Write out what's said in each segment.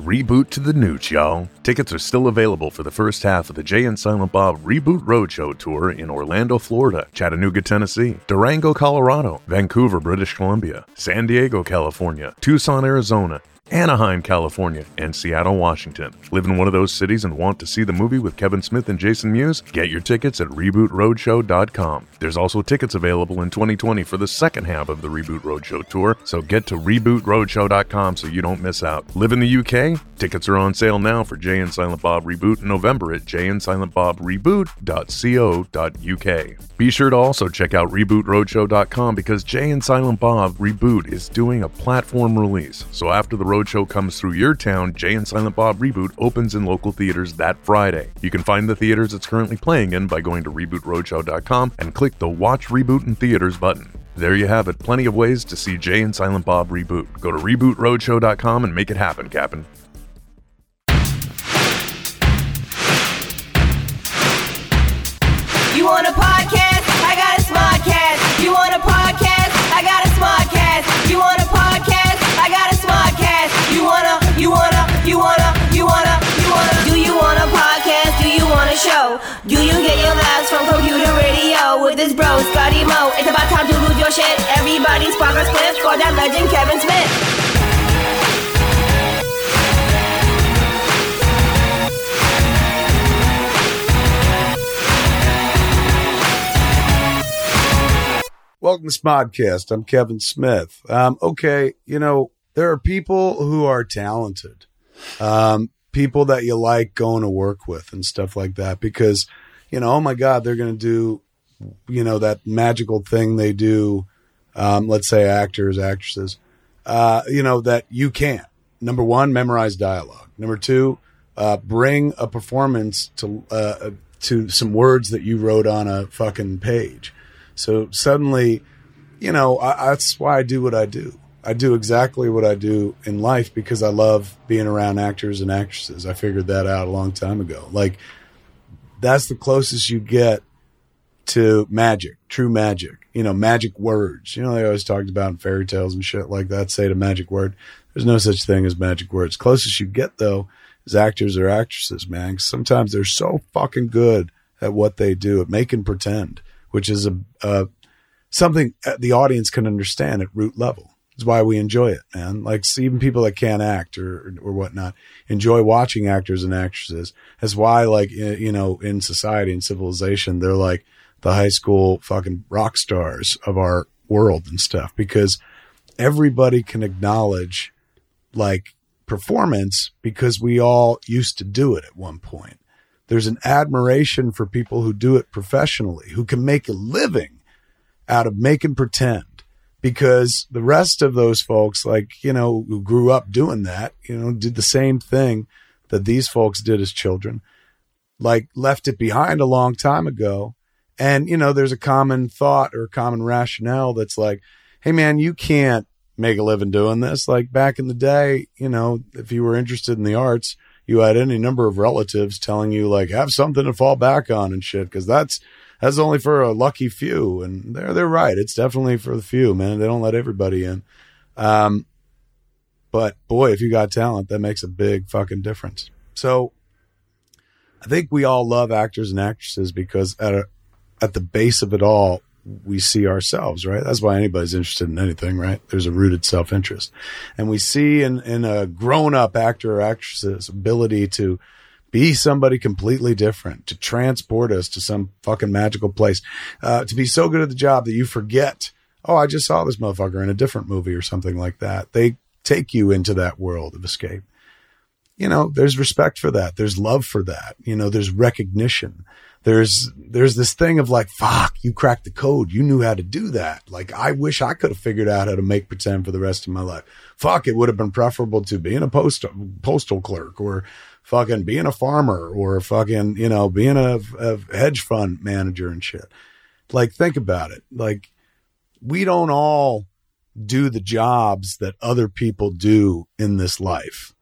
Reboot to the Nooch, y'all. Tickets are still available for the first half of the Jay and Silent Bob Reboot Roadshow tour in Orlando, Florida, Chattanooga, Tennessee, Durango, Colorado, Vancouver, British Columbia, San Diego, California, Tucson, Arizona, Anaheim, California, and Seattle, Washington. Live in one of those cities and want to see the movie with Kevin Smith and Jason Mewes? Get your tickets at rebootroadshow.com. There's also tickets available in 2020 for the second half of the Reboot Roadshow tour, so get to rebootroadshow.com so you don't miss out. Live in the UK? Tickets are on sale now for Jay and Silent Bob Reboot in November at jayandsilentbobreboot.co.uk. Be sure to also check out rebootroadshow.com because Jay and Silent Bob Reboot is doing a platform release. So after the roadshow comes through your town, Jay and Silent Bob Reboot opens in local theaters that Friday. You can find the theaters it's currently playing in by going to rebootroadshow.com and click the Watch Reboot in Theaters button. There you have it. Plenty of ways to see Jay and Silent Bob reboot. Go to rebootroadshow.com and make it happen, Captain. Show? Do you get your laughs from computer radio with this bro, Scotty Mo? It's about time to lose your shit. Everybody's progress clip for that legend, Kevin Smith. Welcome to Smodcast. I'm Kevin Smith. Um, okay, you know, there are people who are talented, um, people that you like going to work with and stuff like that because, you know, oh my God, they're going to do, you know, that magical thing they do. Um, let's say actors, actresses, uh, you know, that you can't. Number one, memorize dialogue. Number two, uh, bring a performance to, uh, to some words that you wrote on a fucking page. So suddenly, you know, I, that's why I do what I do. I do exactly what I do in life because I love being around actors and actresses. I figured that out a long time ago. Like, that's the closest you get to magic, true magic. You know, magic words. You know, they always talked about in fairy tales and shit like that. Say the magic word. There's no such thing as magic words. Closest you get though is actors or actresses, man. Sometimes they're so fucking good at what they do, at making pretend which is a, a something uh, the audience can understand at root level. It's why we enjoy it, man. Like even people that can't act or or whatnot enjoy watching actors and actresses. That's why, like you know, in society and civilization, they're like the high school fucking rock stars of our world and stuff because everybody can acknowledge like performance because we all used to do it at one point there's an admiration for people who do it professionally, who can make a living out of making pretend. Because the rest of those folks, like, you know, who grew up doing that, you know, did the same thing that these folks did as children, like left it behind a long time ago. And, you know, there's a common thought or common rationale that's like, hey, man, you can't make a living doing this. Like back in the day, you know, if you were interested in the arts, you had any number of relatives telling you like have something to fall back on and shit because that's that's only for a lucky few and they're they're right it's definitely for the few man they don't let everybody in um but boy if you got talent that makes a big fucking difference so i think we all love actors and actresses because at a, at the base of it all we see ourselves, right? That's why anybody's interested in anything, right? There's a rooted self interest. And we see in, in a grown up actor or actress's ability to be somebody completely different, to transport us to some fucking magical place, uh, to be so good at the job that you forget, oh, I just saw this motherfucker in a different movie or something like that. They take you into that world of escape. You know, there's respect for that. There's love for that. You know, there's recognition there's there's this thing of like fuck you cracked the code you knew how to do that like i wish i could have figured out how to make pretend for the rest of my life fuck it would have been preferable to being a postal postal clerk or fucking being a farmer or fucking you know being a, a hedge fund manager and shit like think about it like we don't all do the jobs that other people do in this life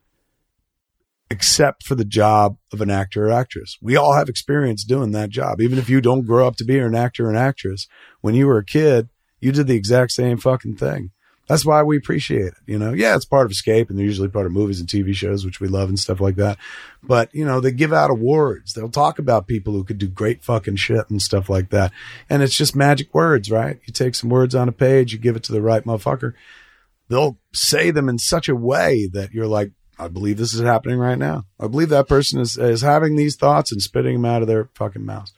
except for the job of an actor or actress. We all have experience doing that job. Even if you don't grow up to be an actor or an actress, when you were a kid, you did the exact same fucking thing. That's why we appreciate it. You know, yeah, it's part of escape and they're usually part of movies and TV shows, which we love and stuff like that. But, you know, they give out awards. They'll talk about people who could do great fucking shit and stuff like that. And it's just magic words, right? You take some words on a page, you give it to the right motherfucker. They'll say them in such a way that you're like, I believe this is happening right now. I believe that person is, is having these thoughts and spitting them out of their fucking mouths.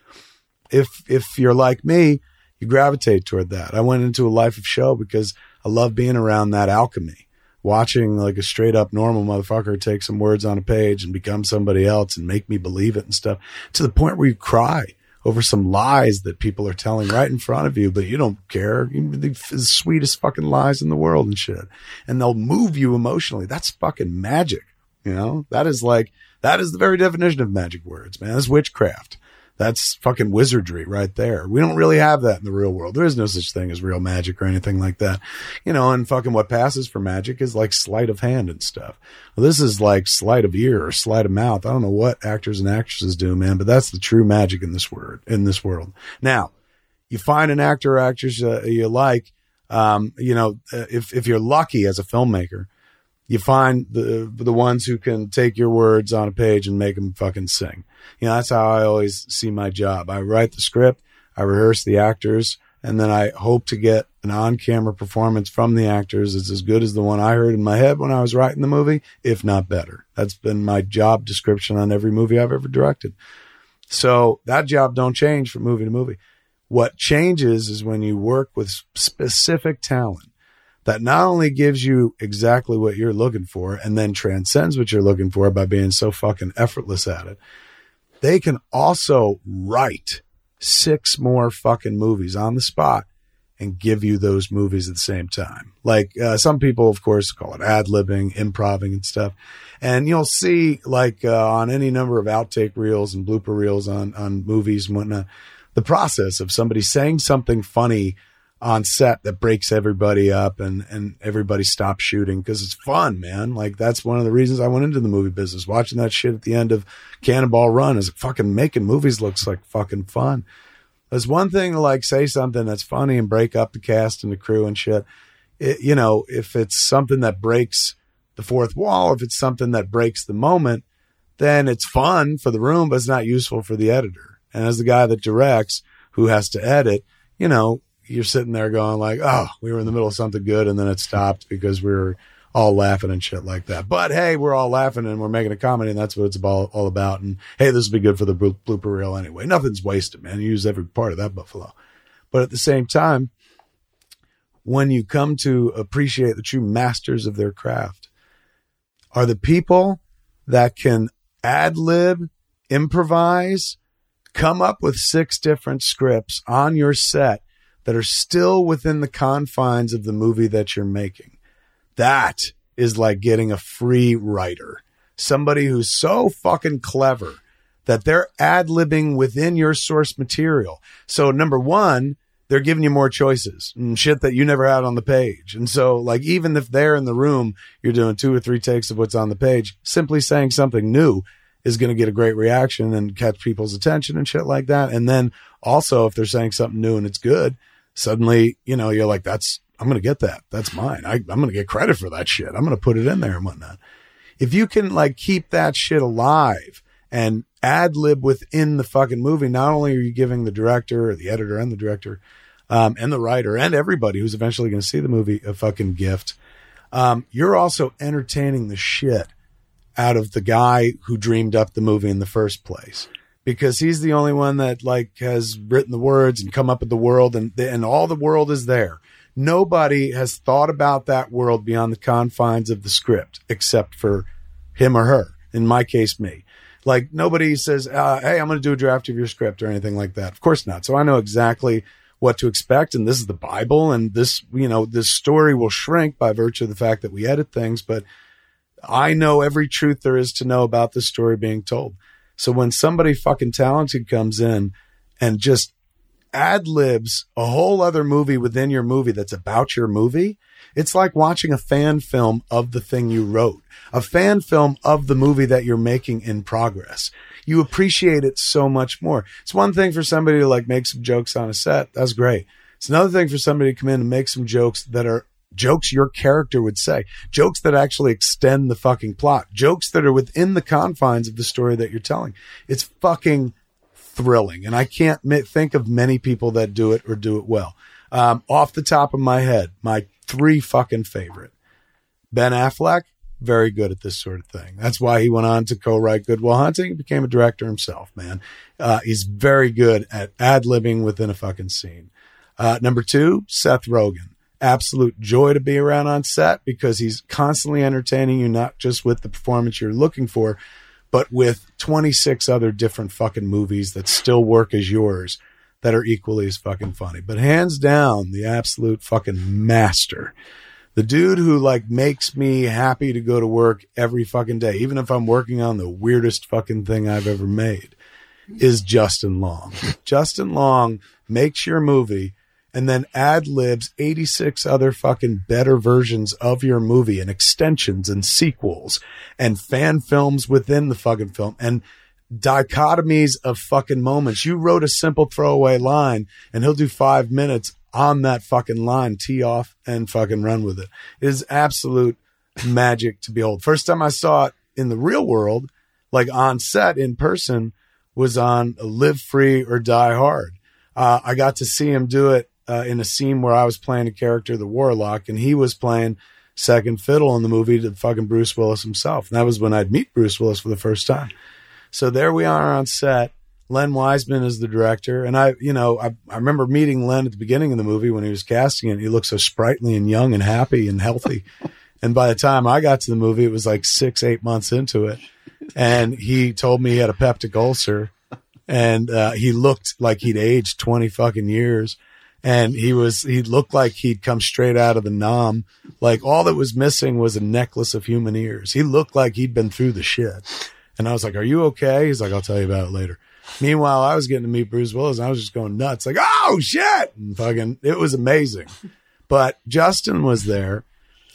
If, if you're like me, you gravitate toward that. I went into a life of show because I love being around that alchemy, watching like a straight up normal motherfucker take some words on a page and become somebody else and make me believe it and stuff to the point where you cry over some lies that people are telling right in front of you, but you don't care. The sweetest fucking lies in the world and shit. And they'll move you emotionally. That's fucking magic. You know, that is like, that is the very definition of magic words, man. That's witchcraft. That's fucking wizardry right there. We don't really have that in the real world. There is no such thing as real magic or anything like that. You know, and fucking what passes for magic is like sleight of hand and stuff. Well, this is like sleight of ear or sleight of mouth. I don't know what actors and actresses do, man, but that's the true magic in this word, in this world. Now, you find an actor or actress uh, you like, um, you know, uh, if, if you're lucky as a filmmaker, you find the the ones who can take your words on a page and make them fucking sing. You know, that's how I always see my job. I write the script, I rehearse the actors, and then I hope to get an on-camera performance from the actors that's as good as the one I heard in my head when I was writing the movie, if not better. That's been my job description on every movie I've ever directed. So that job don't change from movie to movie. What changes is when you work with specific talent that not only gives you exactly what you're looking for and then transcends what you're looking for by being so fucking effortless at it, they can also write six more fucking movies on the spot and give you those movies at the same time. Like uh, some people, of course, call it ad libbing, improving, and stuff. And you'll see, like uh, on any number of outtake reels and blooper reels on on movies and whatnot, the process of somebody saying something funny on set that breaks everybody up and, and everybody stops shooting because it's fun, man. Like that's one of the reasons I went into the movie business. Watching that shit at the end of Cannonball Run is fucking making movies looks like fucking fun. There's one thing to like say something that's funny and break up the cast and the crew and shit. It, you know, if it's something that breaks the fourth wall, if it's something that breaks the moment, then it's fun for the room, but it's not useful for the editor. And as the guy that directs who has to edit, you know, you're sitting there going like, oh, we were in the middle of something good and then it stopped because we were all laughing and shit like that. But hey, we're all laughing and we're making a comedy and that's what it's all, all about. And hey, this will be good for the blooper reel anyway. Nothing's wasted, man. You use every part of that buffalo. But at the same time, when you come to appreciate the true masters of their craft are the people that can ad lib, improvise, come up with six different scripts on your set that are still within the confines of the movie that you're making. That is like getting a free writer, somebody who's so fucking clever that they're ad libbing within your source material. So, number one, they're giving you more choices and shit that you never had on the page. And so, like, even if they're in the room, you're doing two or three takes of what's on the page, simply saying something new is going to get a great reaction and catch people's attention and shit like that. And then also, if they're saying something new and it's good, suddenly, you know, you're like, that's, I'm going to get that. That's mine. I, I'm going to get credit for that shit. I'm going to put it in there and whatnot. If you can like keep that shit alive and ad lib within the fucking movie, not only are you giving the director or the editor and the director, um, and the writer and everybody who's eventually going to see the movie a fucking gift, um, you're also entertaining the shit out of the guy who dreamed up the movie in the first place because he's the only one that like has written the words and come up with the world and and all the world is there. Nobody has thought about that world beyond the confines of the script except for him or her. In my case, me. Like nobody says, uh, "Hey, I'm going to do a draft of your script" or anything like that. Of course not. So I know exactly what to expect, and this is the Bible, and this, you know, this story will shrink by virtue of the fact that we edit things, but I know every truth there is to know about the story being told. So when somebody fucking talented comes in and just ad libs a whole other movie within your movie that's about your movie, it's like watching a fan film of the thing you wrote, a fan film of the movie that you're making in progress. You appreciate it so much more. It's one thing for somebody to like make some jokes on a set. That's great. It's another thing for somebody to come in and make some jokes that are jokes your character would say, jokes that actually extend the fucking plot, jokes that are within the confines of the story that you're telling. It's fucking thrilling. And I can't think of many people that do it or do it well. Um, off the top of my head, my three fucking favorite. Ben Affleck, very good at this sort of thing. That's why he went on to co-write Good Will Hunting, and became a director himself, man. Uh, he's very good at ad-libbing within a fucking scene. Uh, number two, Seth Rogen. Absolute joy to be around on set because he's constantly entertaining you, not just with the performance you're looking for, but with 26 other different fucking movies that still work as yours that are equally as fucking funny. But hands down, the absolute fucking master. The dude who like makes me happy to go to work every fucking day, even if I'm working on the weirdest fucking thing I've ever made, is Justin Long. Justin Long makes your movie and then ad libs 86 other fucking better versions of your movie and extensions and sequels and fan films within the fucking film and dichotomies of fucking moments. You wrote a simple throwaway line and he'll do five minutes on that fucking line, tee off and fucking run with it. It is absolute magic to behold. First time I saw it in the real world, like on set in person, was on Live Free or Die Hard. Uh, I got to see him do it uh, in a scene where I was playing a character, the Warlock, and he was playing second fiddle in the movie to fucking Bruce Willis himself. And that was when I'd meet Bruce Willis for the first time. So there we are on set. Len Wiseman is the director. And I, you know, I, I remember meeting Len at the beginning of the movie when he was casting it. He looked so sprightly and young and happy and healthy. and by the time I got to the movie, it was like six, eight months into it. And he told me he had a peptic ulcer and uh, he looked like he'd aged 20 fucking years and he was he looked like he'd come straight out of the 'Nam like all that was missing was a necklace of human ears. He looked like he'd been through the shit. And i was like are you okay? He's like i'll tell you about it later. Meanwhile i was getting to meet bruce willis and i was just going nuts. Like oh shit! And fucking it was amazing. But justin was there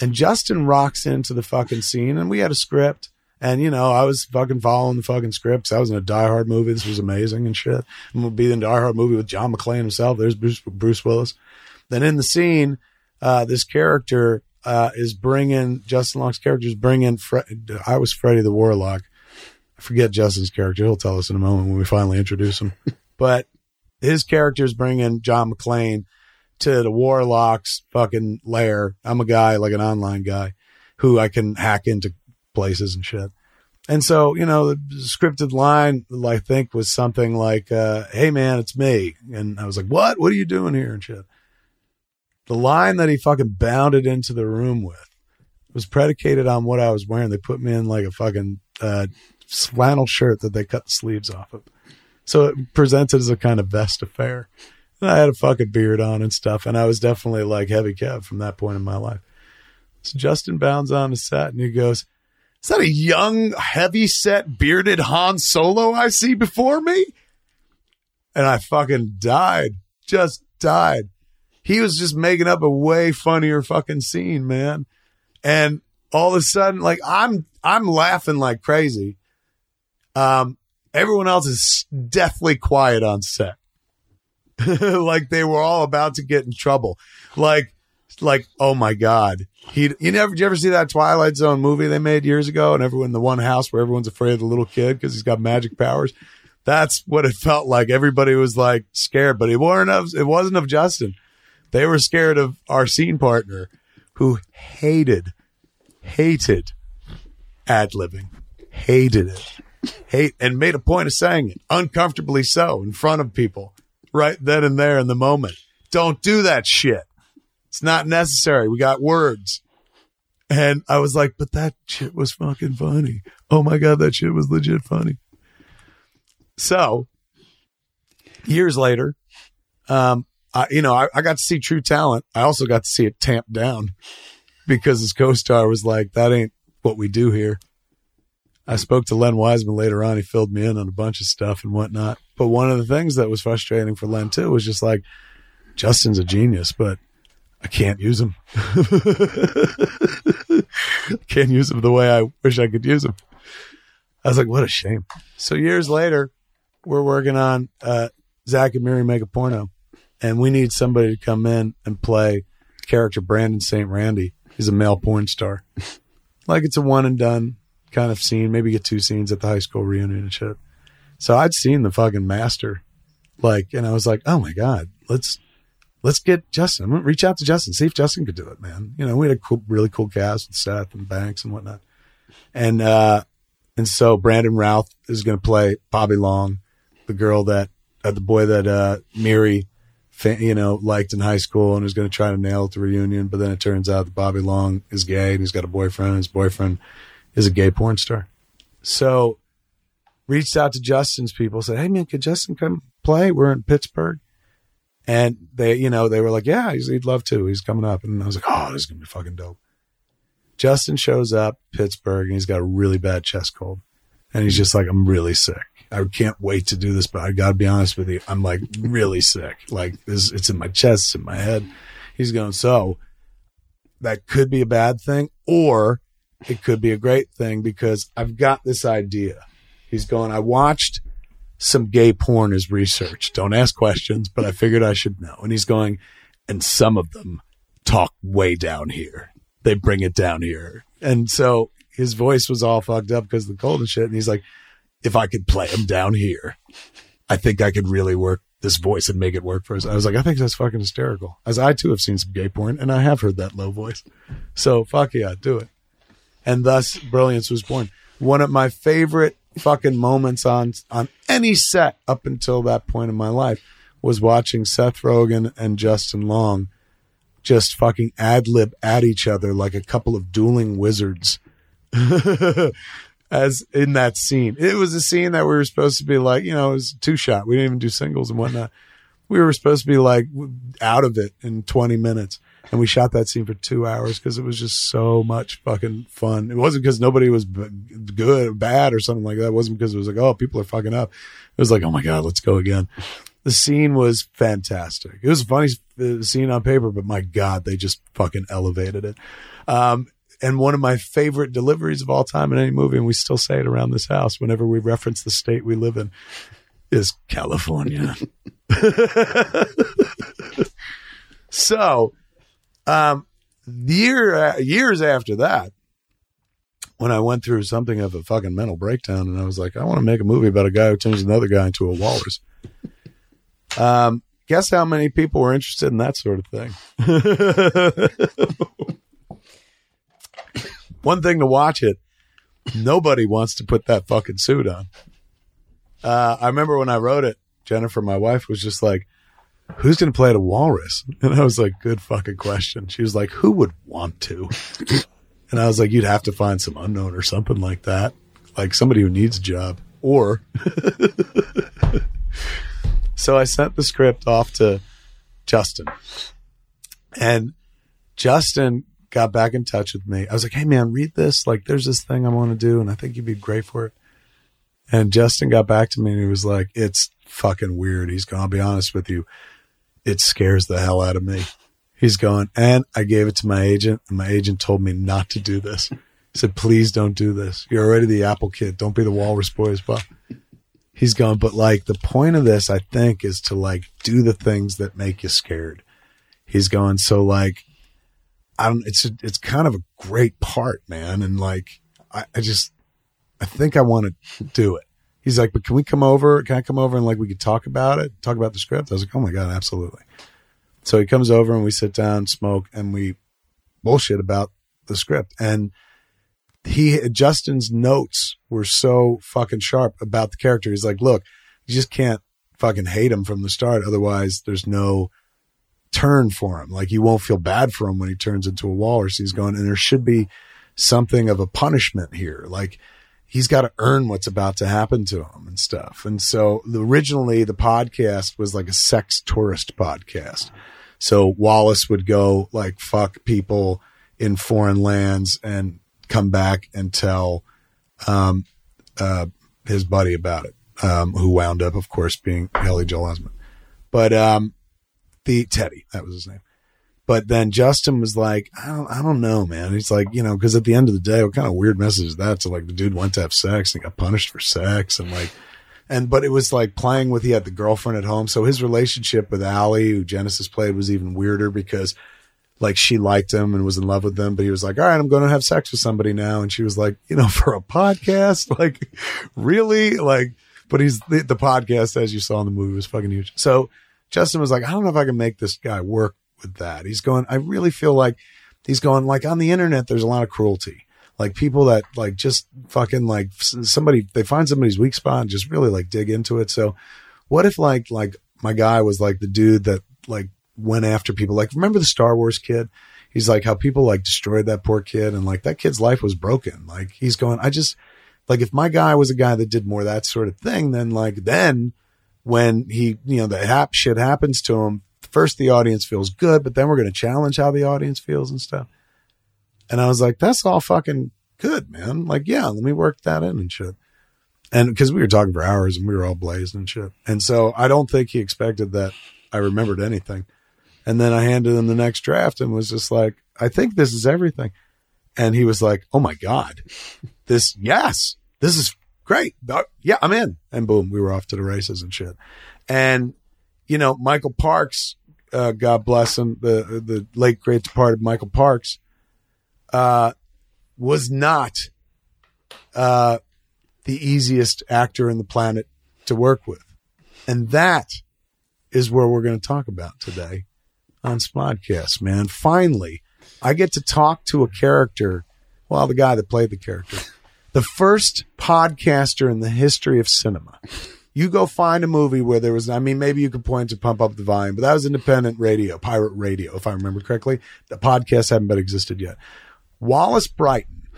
and justin rocks into the fucking scene and we had a script and you know, I was fucking following the fucking scripts. I was in a Die Hard movie. This was amazing and shit. I'm gonna be in a Die Hard movie with John McClane himself. There's Bruce, Bruce Willis. Then in the scene, uh, this character uh, is bringing Justin Long's character is bringing. Fre- I was Freddy the Warlock. I forget Justin's character. He'll tell us in a moment when we finally introduce him. but his character is bringing John McClane to the Warlock's fucking lair. I'm a guy like an online guy who I can hack into places and shit. And so, you know, the scripted line, I think, was something like, uh, Hey man, it's me. And I was like, what? What are you doing here and shit? The line that he fucking bounded into the room with was predicated on what I was wearing. They put me in like a fucking, uh, flannel shirt that they cut the sleeves off of. So it presented as a kind of vest affair. And I had a fucking beard on and stuff. And I was definitely like heavy Kev from that point in my life. So Justin bounds on the set and he goes, is that a young, heavy set, bearded Han Solo I see before me? And I fucking died. Just died. He was just making up a way funnier fucking scene, man. And all of a sudden, like I'm I'm laughing like crazy. Um, everyone else is deathly quiet on set. like they were all about to get in trouble. Like like, oh my God. He, you never, did you ever see that Twilight Zone movie they made years ago and everyone, in the one house where everyone's afraid of the little kid because he's got magic powers? That's what it felt like. Everybody was like scared, but it weren't of, it wasn't of Justin. They were scared of our scene partner who hated, hated ad libbing, hated it, hate, and made a point of saying it uncomfortably so in front of people right then and there in the moment. Don't do that shit. It's not necessary. We got words. And I was like, but that shit was fucking funny. Oh my God, that shit was legit funny. So years later, um, I, you know, I, I got to see True Talent. I also got to see it tamped down because his co-star was like, that ain't what we do here. I spoke to Len Wiseman later on. He filled me in on a bunch of stuff and whatnot. But one of the things that was frustrating for Len too was just like, Justin's a genius, but I can't use them. can't use them the way I wish I could use them. I was like, what a shame. So years later, we're working on uh, Zach and Miri make a porno, and we need somebody to come in and play character Brandon St. Randy. He's a male porn star. like it's a one and done kind of scene. Maybe get two scenes at the high school reunion and shit. So I'd seen the fucking master, like, and I was like, oh my god, let's let's get Justin. I'm gonna reach out to Justin, see if Justin could do it, man. You know, we had a cool, really cool cast with Seth and Banks and whatnot, and uh, and so Brandon Routh is gonna play Bobby Long, the girl that uh, the boy that uh, Miri, you know, liked in high school and was gonna try to nail it to reunion, but then it turns out that Bobby Long is gay and he's got a boyfriend. His boyfriend is a gay porn star, so reached out to Justin's people, said, Hey man, could Justin come play? We're in Pittsburgh. And they, you know, they were like, yeah, he'd love to. He's coming up. And I was like, oh, this is going to be fucking dope. Justin shows up Pittsburgh and he's got a really bad chest cold. And he's just like, I'm really sick. I can't wait to do this, but I got to be honest with you. I'm like really sick. Like this, it's in my chest, it's in my head. He's going, so that could be a bad thing or it could be a great thing because I've got this idea. He's going, I watched some gay porn as research. Don't ask questions, but I figured I should know. And he's going, and some of them talk way down here. They bring it down here. And so his voice was all fucked up because of the cold and shit. And he's like, if I could play him down here, I think I could really work this voice and make it work for us. I was like, I think that's fucking hysterical. As I too have seen some gay porn and I have heard that low voice. So fuck yeah, do it. And thus Brilliance was born. One of my favorite fucking moments on on any set up until that point in my life was watching Seth Rogen and Justin Long just fucking ad lib at each other like a couple of dueling wizards. As in that scene, it was a scene that we were supposed to be like, you know, it was two shot. We didn't even do singles and whatnot. We were supposed to be like out of it in 20 minutes. And we shot that scene for two hours because it was just so much fucking fun. It wasn't because nobody was b- good or bad or something like that. It wasn't because it was like, oh, people are fucking up. It was like, oh my God, let's go again. The scene was fantastic. It was a funny uh, scene on paper, but my God, they just fucking elevated it. Um, and one of my favorite deliveries of all time in any movie, and we still say it around this house whenever we reference the state we live in, is California. so, um, year uh, years after that, when I went through something of a fucking mental breakdown, and I was like, I want to make a movie about a guy who turns another guy into a walrus. Um, guess how many people were interested in that sort of thing? One thing to watch it, nobody wants to put that fucking suit on. Uh, I remember when I wrote it, Jennifer, my wife, was just like, who's going to play the walrus? And I was like, good fucking question. She was like, who would want to? And I was like, you'd have to find some unknown or something like that, like somebody who needs a job. Or, so I sent the script off to Justin, and Justin got back in touch with me. I was like, hey man, read this. Like, there's this thing I want to do, and I think you'd be great for it. And Justin got back to me and he was like, it's fucking weird. He's going, I'll be honest with you. It scares the hell out of me. He's going, and I gave it to my agent and my agent told me not to do this. He said, please don't do this. You're already the Apple kid. Don't be the walrus boy as well. He's going, but like the point of this, I think, is to like do the things that make you scared. He's going, so like, I don't, it's, a, it's kind of a great part, man. And like, I, I just, I think I want to do it. He's like, but can we come over? Can I come over and like we could talk about it, talk about the script? I was like, oh my god, absolutely. So he comes over and we sit down, smoke, and we bullshit about the script. And he Justin's notes were so fucking sharp about the character. He's like, look, you just can't fucking hate him from the start, otherwise there's no turn for him. Like you won't feel bad for him when he turns into a walrus. He's going, and there should be something of a punishment here. Like he's got to earn what's about to happen to him and stuff. And so originally the podcast was like a sex tourist podcast. So Wallace would go like fuck people in foreign lands and come back and tell, um, uh, his buddy about it, um, who wound up, of course, being Haley Joel Osment. But, um, the Teddy, that was his name. But then Justin was like, I don't, I don't know, man. He's like, you know, because at the end of the day, what kind of weird message is that? So like the dude went to have sex and got punished for sex and like, and but it was like playing with he had the girlfriend at home. So his relationship with Allie, who Genesis played, was even weirder because like she liked him and was in love with him, but he was like, all right, I'm going to have sex with somebody now. And she was like, you know, for a podcast, like really like, but he's the, the podcast, as you saw in the movie was fucking huge. So Justin was like, I don't know if I can make this guy work with that. He's going, I really feel like he's going like on the internet, there's a lot of cruelty. Like people that like just fucking like somebody, they find somebody's weak spot and just really like dig into it. So what if like, like my guy was like the dude that like went after people? Like remember the Star Wars kid? He's like how people like destroyed that poor kid and like that kid's life was broken. Like he's going, I just, like if my guy was a guy that did more that sort of thing, then like then when he, you know, the hap shit happens to him, first the audience feels good, but then we're going to challenge how the audience feels and stuff. And I was like, that's all fucking good, man. Like, yeah, let me work that in and shit. And because we were talking for hours and we were all blazed and shit. And so I don't think he expected that I remembered anything. And then I handed him the next draft and was just like, I think this is everything. And he was like, Oh my God, this, yes, this is great. Uh, Yeah, I'm in. And boom, we were off to the races and shit. And, you know, Michael Parks, uh, God bless him, the, the late great departed Michael Parks, uh, was not, uh, the easiest actor in the planet to work with. And that is where we're going to talk about today on Smodcast. man. Finally, I get to talk to a character, well, the guy that played the character, the first podcaster in the history of cinema. You go find a movie where there was, I mean, maybe you could point to Pump Up the Volume, but that was independent radio, pirate radio, if I remember correctly. The podcast hadn't been existed yet. Wallace Bryton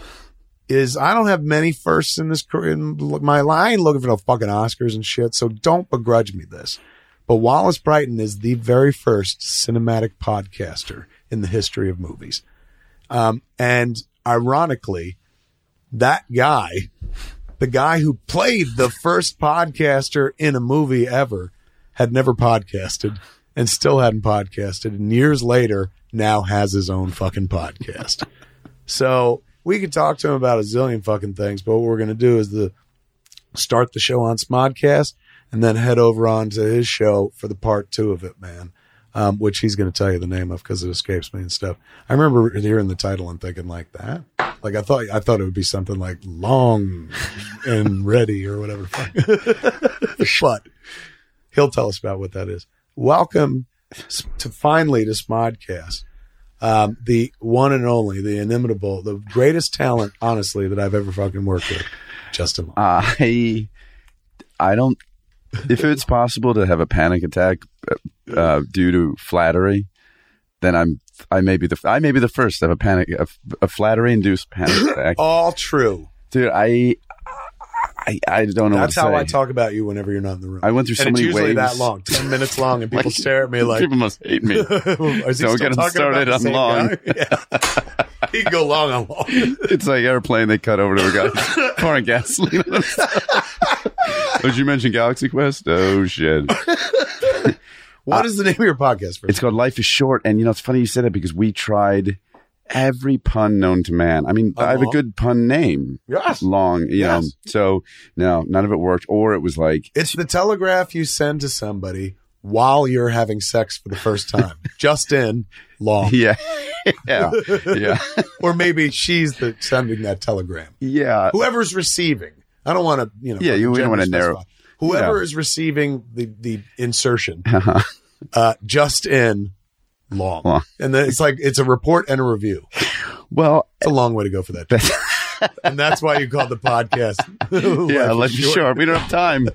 is I don't have many firsts in this career in my line, looking for no fucking Oscars and shit, so don't begrudge me this. But Wallace Bryton is the very first cinematic podcaster in the history of movies. Um, and ironically, that guy, the guy who played the first podcaster in a movie ever, had never podcasted and still hadn't podcasted. And years later, now has his own fucking podcast. So we could talk to him about a zillion fucking things, but what we're going to do is the start the show on Smodcast and then head over on to his show for the part two of it, man. Um, which he's going to tell you the name of because it escapes me and stuff. I remember hearing the title and thinking like that. Like I thought, I thought it would be something like long and ready or whatever. but he'll tell us about what that is. Welcome to finally to Smodcast um, the one and only, the inimitable, the greatest talent, honestly, that I've ever fucking worked with, Justin. Long. I I don't. If it's possible to have a panic attack uh, due to flattery, then I'm I may be the I may be the first to have a panic a, a flattery induced panic attack. All true. Dude, I I, I don't know That's what to how say. I talk about you whenever you're not in the room. I went through so and it's many usually waves. that long, ten minutes long, and people Like, stare at me like, People must hate me. "Is Don't get him talking started on long. Yeah. he can go long on long. it's like airplane. They cut over to a guy pouring gasoline. Did you mention Galaxy Quest? Oh shit! What is the name of your podcast? For It's called Life is Short, and you know it's funny you said that because we tried every pun known to man. I mean, I have a Uh-huh. good pun name. Yes. long, you Yes. know. So no, none of it worked. Or it was like, It's the telegraph you send to somebody while you're having sex for the first time. Just in long. yeah, yeah, yeah, Or maybe she's the sending that telegram. yeah. Whoever's receiving. I don't want to, you know. Yeah, you- don't wanna narrow- Whoever Yeah. is receiving the the insertion, Uh-huh. uh, just in long, Long. and then it's like it's a report and a review. Well, It's a long way to go for that, and that's why you call the podcast. yeah. Life is short. We don't have time.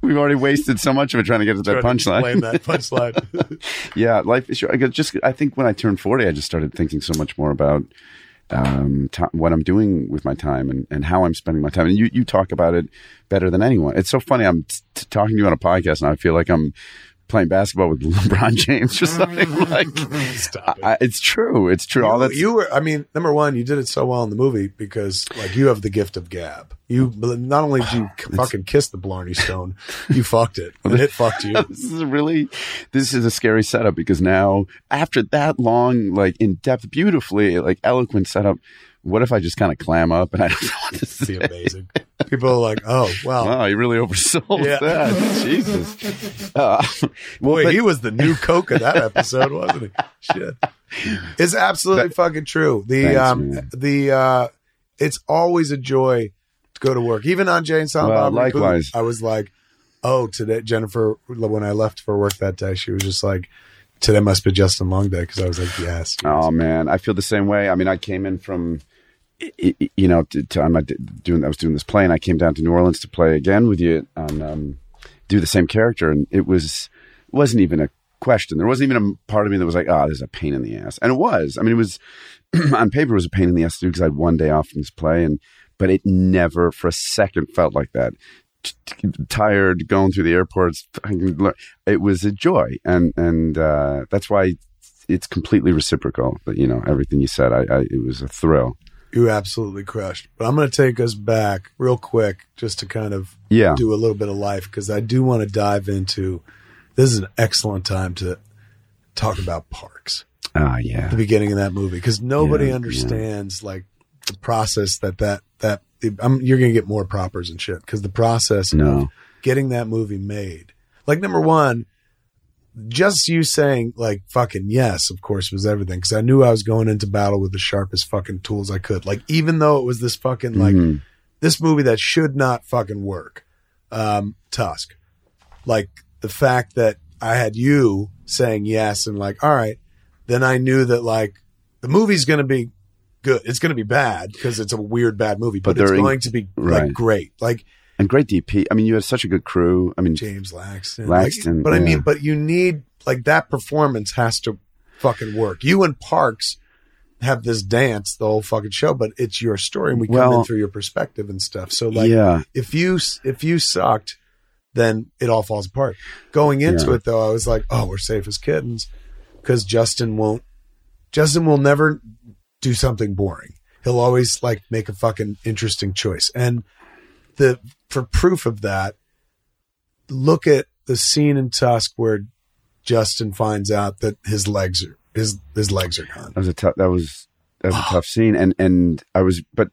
We've already wasted so much of it trying to get to that to punchline. that punchline. Yeah, life is short. I just. I think when I turned forty, I just started thinking so much more about um, ti what I'm doing with my time and, and how I'm spending my time. And you, you talk about it better than anyone. It's so funny. I'm t- t- talking to you on a podcast and I feel like I'm playing basketball with LeBron James or something. like, Stop it. I, it's true. It's true. All you, that's you were, I mean, number one, you did it so well in the movie because, like, you have the gift of gab. You not only did you fucking kiss the Blarney Stone, you fucked it, and it fucked you. this is really this is a scary setup because now after that long like in depth beautifully like eloquent setup what if i just kind of clam up and i don't know what to It'd be amazing. People are like, "Oh, well, wow you really oversold Yeah. that jesus uh, well, boy, but- he was the new Coke of that episode, wasn't he?" Shit. It's absolutely fucking true. The Thanks, um man. the uh it's always a joy to go to work. Even on Jay and Silent Well, Bob likewise. I was like, oh, today Jennifer when I left for work that day, she was just like, today must be Justin Long Day because I was like, yes. Oh man, I feel the same way. I mean, I came in from, you know, I'm doing. I was doing this play, and I came down to New Orleans to play again with you on um, do the same character, and it was wasn't even a question. There wasn't even a part of me that was like, oh, this is a pain in the ass, and it was. I mean, it was on paper it was a pain in the ass to do because I had one day off from this play, and but it never for a second felt like that. Tired, going through the airports, it was a joy, and and uh, that's why it's completely reciprocal. But you know, everything you said, I, I it was a thrill. You absolutely crushed. But I'm going to take us back real quick just to kind of Yeah, do a little bit of life because I do want to dive into. This is an excellent time to talk about parks. ah, yeah, the beginning of that movie because nobody Yeah, understands like the process that that that I'm, you're gonna get more propers and shit because the process of No. getting that movie made. Like number one, just you saying like fucking yes, of course, was everything because I knew I was going into battle with the sharpest fucking tools I could. Like even though it was this fucking like Mhm. this movie that should not fucking work, um, Tusk. Like the fact that I had you saying yes and like, all right, then I knew that like the movie's going to be good. It's going to be bad because it's a weird bad movie, but, But it's in- going to be right. like great. Like and great DP. I mean, you had such a good crew. I mean, James Laxton. Laxton, Like, but I mean, but you need like that performance has to fucking work. You and Parks have this dance the whole fucking show, but it's your story and we come in through your perspective and stuff. So like, yeah, if you if you sucked, then it all falls apart. Going into Yeah. it though, I was like, oh, we're safe as kittens because Justin won't. Justin will never do something boring. He'll always like make a fucking interesting choice. And the for proof of that, look at the scene in Tusk where Justin finds out that his legs are his his legs are gone. that was a tough. That was that was a tough scene, and and I was but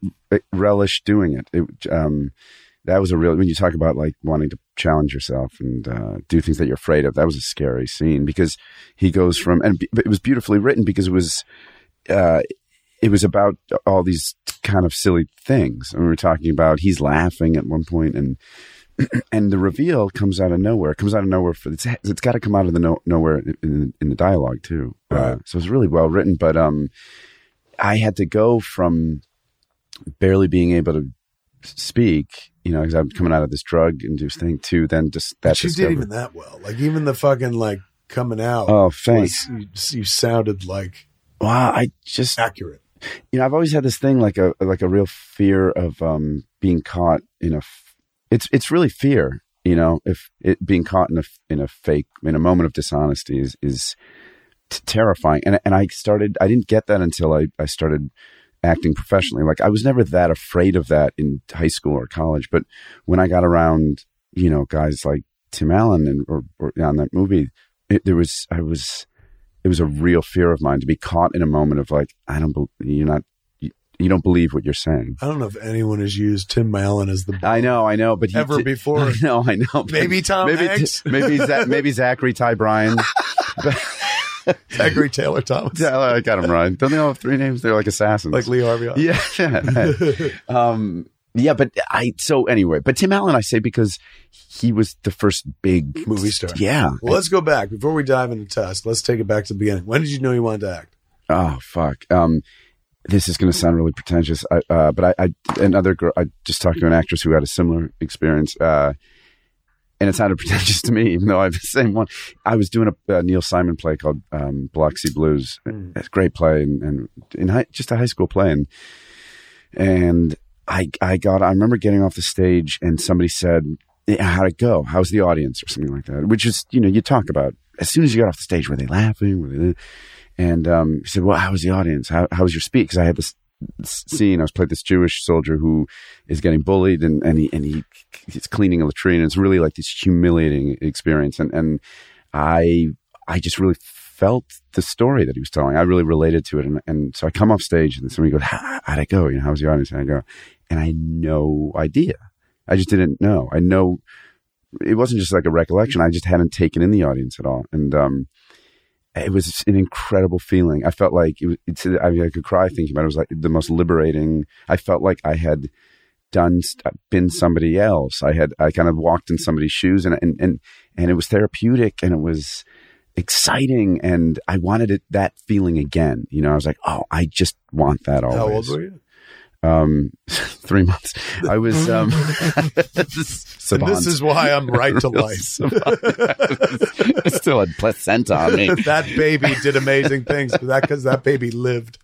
relish doing it. It um, that was a real when you talk about like wanting to challenge yourself and uh, do things that you're afraid of. That was a scary scene because he goes from and it was beautifully written because it was. Uh, it was about all these kind of silly things. And we were talking about he's laughing at one point and and the reveal comes out of nowhere. It comes out of nowhere for it's it's got to come out of the no, nowhere in, in, in the dialogue too. Uh, Right. so it's really well written. But um, I had to go from barely being able to speak, you know, because I'm coming out of this drug induced thing, to then just that. But you did even that well. Like even the fucking like coming out. Oh, thanks. was- you, you sounded like Wow, I just accurate. You know, I've always had this thing like a like a real fear of um being caught in a. F- it's it's really fear, you know, if it being caught in a in a fake in a moment of dishonesty is is t- terrifying. And and I started I didn't get that until I I started acting professionally. Like I was never that afraid of that in high school or college, but when I got around, you know, guys like Tim Allen and or, or on that movie, it, there was I was it was a real fear of mine to be caught in a moment of like I don't bel you're not you, you don't believe what you're saying. I don't know if anyone has used Tim Allen as the I know, I know, but he Ever did- before. I know, I know. Maybe Tom maybe Hanks. maybe maybe Zachary Ty Bryan. Zachary Taylor Thomas, yeah, I got him right. Don't they all have three names? They're like assassins. like Lee Harvey. Yeah. um, yeah, but I, so anyway, but Tim Allen, I say because he was the first big Movie star. Yeah. Well, let's go back before we dive into Tusk. Let's take it back to the beginning. When did you know you wanted to act? Oh, fuck. Um, this is going to sound really pretentious. I, uh, but I, I, another girl, I just talked to an actress who had a similar experience. Uh, and it sounded pretentious to me, even though I have the same one. I was doing a, a Neil Simon play called um, Biloxi Blues. It's a great play, and, and in high, just a high school play. And, and I, I got, I remember getting off the stage, and somebody said, "How'd it go? How's the audience?" or something like that. Which is, you know, you talk about as soon as you got off the stage, were they laughing? Were they? And um, he said, "Well, how was the audience? How, how was your speech?" Because I had this scene. I was playing this Jewish soldier who is getting bullied, and, and he and he he's cleaning a latrine. It's really like this humiliating experience, and and I I just really felt the story that he was telling. I really related to it, and and so I come off stage, and somebody goes, "How, how'd it go? You know, how was the audience?" And I go, and I had no idea. I just didn't know. I know it wasn't just like a recollection. I just hadn't taken in the audience at all, and um, it was an incredible feeling. I felt like it was, it's, I mean, I could cry thinking about it. It was like the most liberating. I felt like I had done, been somebody else. I had, I kind of walked in somebody's shoes and, and, and, and it was therapeutic and it was exciting. And I wanted it, that feeling again. You know, I was like, oh, I just want that always. How old were you? Um, three months. I was, um, And this is why I'm right to life. I still had placenta on me. that baby did amazing things. but That because that baby lived.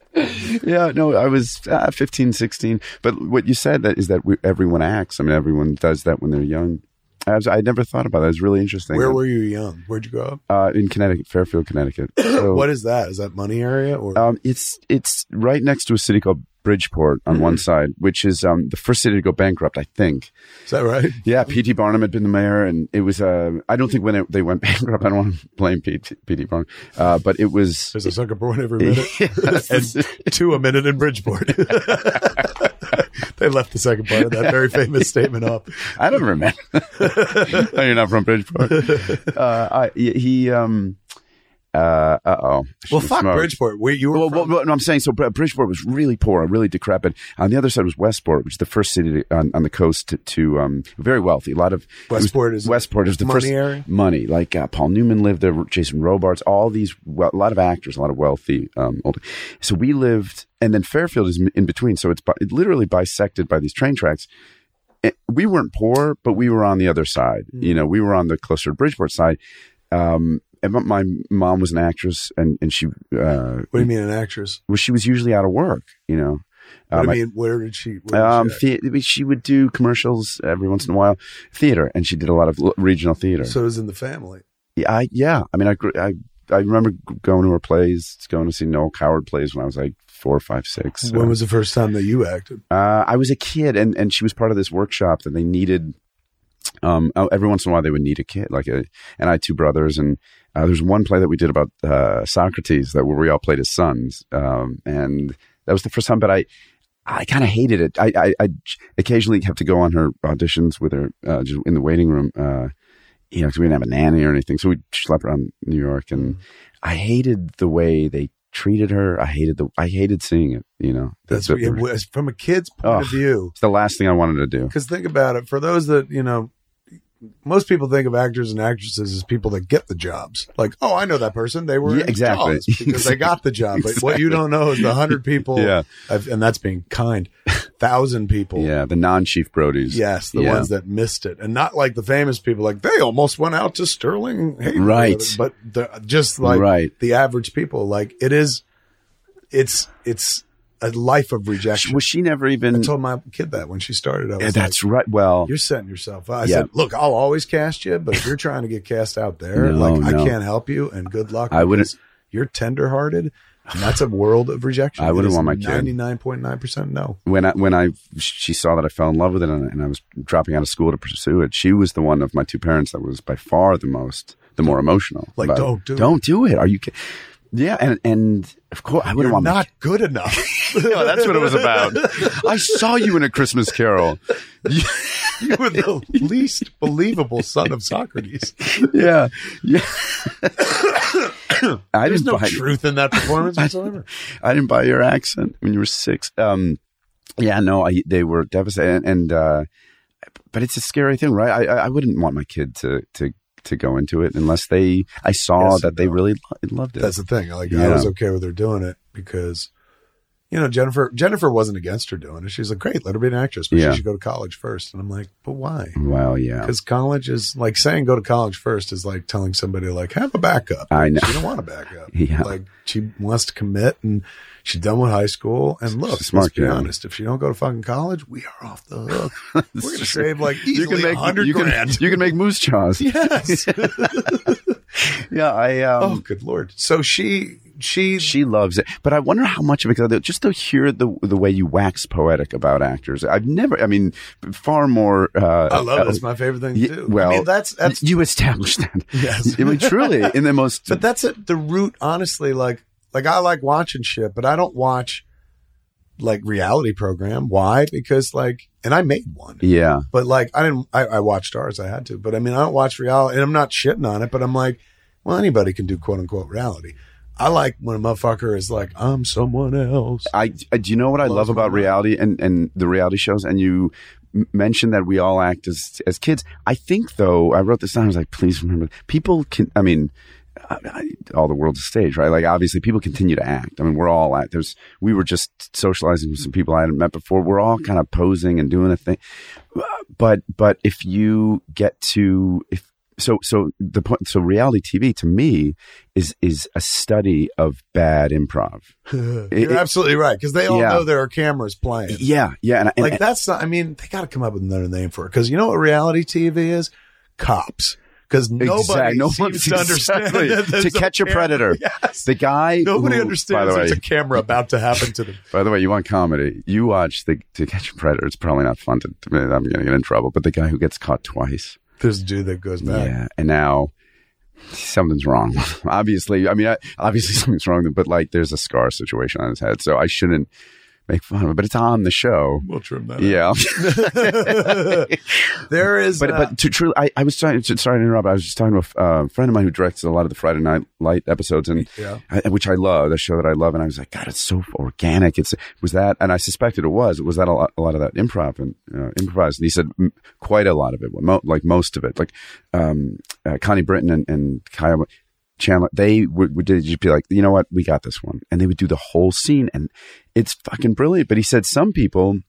yeah, no, I was uh, 15, 16. But what you said that is that we, everyone acts. I mean, everyone does that when they're young. I, was, I never thought about that. It was really interesting. Where were you young? Where'd you grow up? uh, in Connecticut, Fairfield, Connecticut. So, What is that? Is that money area or? um, it's it's right next to a city called Bridgeport on one side, which is um, the first city to go bankrupt, I think. is that right? Yeah, P.T. Barnum had been the mayor, and it was. Uh, I don't think when it, they went bankrupt, I don't want to blame P.T. Barnum, uh, but it was. There's a sucker point every minute, and two a minute in Bridgeport. they left the second part of that very famous statement up. I don't remember. oh, you're not from Bridgeport. Uh, I, he, um, uh, uh oh. Well, fuck Bridgeport. Where you were Well, well, well, no, I'm saying so. Bridgeport was really poor, really decrepit. On the other side was Westport, which is the first city to, on, on the coast to, to um, very wealthy. A lot of it was- Westport is Westport is the money first area? money. Like uh, Paul Newman lived there, Jason Robards, all these well, a lot of actors, a lot of wealthy. Um, old. So we lived, and then Fairfield is in between. So it's bi- literally bisected by these train tracks. We weren't poor, but we were on the other side. Hmm. You know, we were on the closer to Bridgeport side. Um, my- my mom was an actress, and and she uh, what do you mean, an actress? well, she was usually out of work. You know, What Um, I- mean? Where did she? Where did um, she the, she would do commercials every once in a while, theater, and she did a lot of regional theater. so it was in the family. yeah, I, yeah, I mean, I, grew, I, I remember going to her plays, going to see Noel Coward plays when I was like four, five, six. When Uh, was the first time that you acted? uh, I was a kid, and and she was part of this workshop that they needed. Um, oh, every once in a while they would need a kid, like a, and I had two brothers, and uh, there's one play that we did about uh, Socrates that where we all played his sons, um, and that was the first time. But I, I kind of hated it. I, I, I occasionally have to go on her auditions with her uh, just in the waiting room, uh, you know, because we didn't have a nanny or anything, so we slept around New York, and I hated the way they treated her. I hated the, I hated seeing it. You know, That's the- it was, from a kid's point Oh. of view. it's the last thing I wanted to do. Because think about it. For those that you know, most people think of actors and actresses as people that get the jobs. Like, oh, I know that person. They were Yeah, exactly. Because they got the job. But what you don't know is the hundred people. Yeah. I've- and that's being kind. Thousand people. Yeah, the non-chief Brodies. Yes, the Yeah. ones that missed it, and not like the famous people. Like they almost went out to Sterling, Right. But the, just like Right. the average people, like it is, it's it's a life of rejection. Was she never even? I told my kid that when she started. I Yeah, like, that's right. Well, you're setting yourself up. I Yeah. said, look, I'll always cast you, but if you're trying to get cast out there, No, like I can't help you and good luck. I wouldn't- You're tenderhearted. And that's a world of rejection. I wouldn't want my kid. Ninety-nine point nine percent no. when I when I she saw that I fell in love with it and, and I was dropping out of school to pursue it, she was the one of my two parents that was by far the most the more emotional. Like, don't do it. don't do it. Are you? ki- Yeah, and and of course I wouldn't You're want my not good enough. No, that's what it was about. I saw you in a Christmas Carol. you were the least believable son of Socrates. yeah, yeah. I There's didn't no buy, truth in that performance whatsoever. I didn't buy your accent when you were six. Um, yeah, no, I, they were devastated, and, and uh, but it's a scary thing, right? I, I I wouldn't want my kid to to to go into it unless they I saw Yes that they no. really lo- loved it. That's the thing. Like I was okay with her doing it because, you know, Jennifer Jennifer wasn't against her doing it. She's like, great, let her be an actress, but Yeah. she should go to college first. And I'm like, but why? well, yeah, Because college is like saying go to college first is like telling somebody like have a backup. I know. She don't want to back up. Yeah. Like she wants to commit and she's done with high school. And look, She's smart, let's be yeah. honest, if she don't go to fucking college, we are off the hook. We're gonna save like you easily can make hundred you can, grand. you can make moose jaws. yes. yeah, I um, oh, good lord. So she she she loves it. But I wonder how much of it, just to hear the the way you wax poetic about actors. I've never, I mean, far more. Uh, I love uh, it. It's my favorite thing to y- do. Well, I mean, that's that's you established that. Yes. I mean, truly, in the most. but that's at the root. Honestly, like like I like watching shit, but I don't watch like reality program. Why? Because like, and I made one, yeah, but like I didn't. I, I watched ours. I had to, but I mean, I don't watch reality, and I'm not shitting on it. But I'm like, well, anybody can do quote unquote reality. I like when a motherfucker is like, I'm someone else. I, I do you know what I love about reality and, and the reality shows and you mentioned that we all act as as kids. I think though I wrote this down. I was like, please remember, people can. I mean, I, I, all the world's a stage, right? Like obviously, people continue to act. I mean, we're all act. There's we were just socializing with some people I hadn't met before. We're all kind of posing and doing a thing. But but if you get to if so so the point so reality TV to me is is a study of bad improv. You're it- absolutely right because they all Yeah. know there are cameras playing. Yeah, yeah, and, and like that's not. I mean, they got to come up with another name for it because you know what reality TV is? Cops. Because nobody Exact- no one- seems to understand exactly. To catch a camera. predator. Yes. the guy Nobody who- understands By the way, there's a camera about to happen to them. by the way, you want comedy? You watch the To Catch a Predator. It's probably not fun to. to I'm going to get in trouble. But the guy who gets caught twice. There's a dude that goes back. Yeah, and now something's wrong. obviously, I mean, I, obviously something's wrong. But like, there's a scar situation on his head, so I shouldn't make fun of it. But it's on the show. We'll trim that. Yeah, there is. but uh, but to truly, I, I was trying. To, sorry to interrupt. I was just talking to a uh, friend of mine who directs a lot of the Friday Night Light episodes, and Yeah. I, which I love, the show that I love, and I was like, God, it's so organic. It's was that, and I suspected it was. Was that a lot, a lot of that improv and uh, improvised? And he said mm, quite a lot of it, mo- like most of it, like um, uh, Connie Britton and, and Kyle. Chandler, they would, would just be like, you know what, we got this one, and they would do the whole scene, and it's fucking brilliant. But he said some people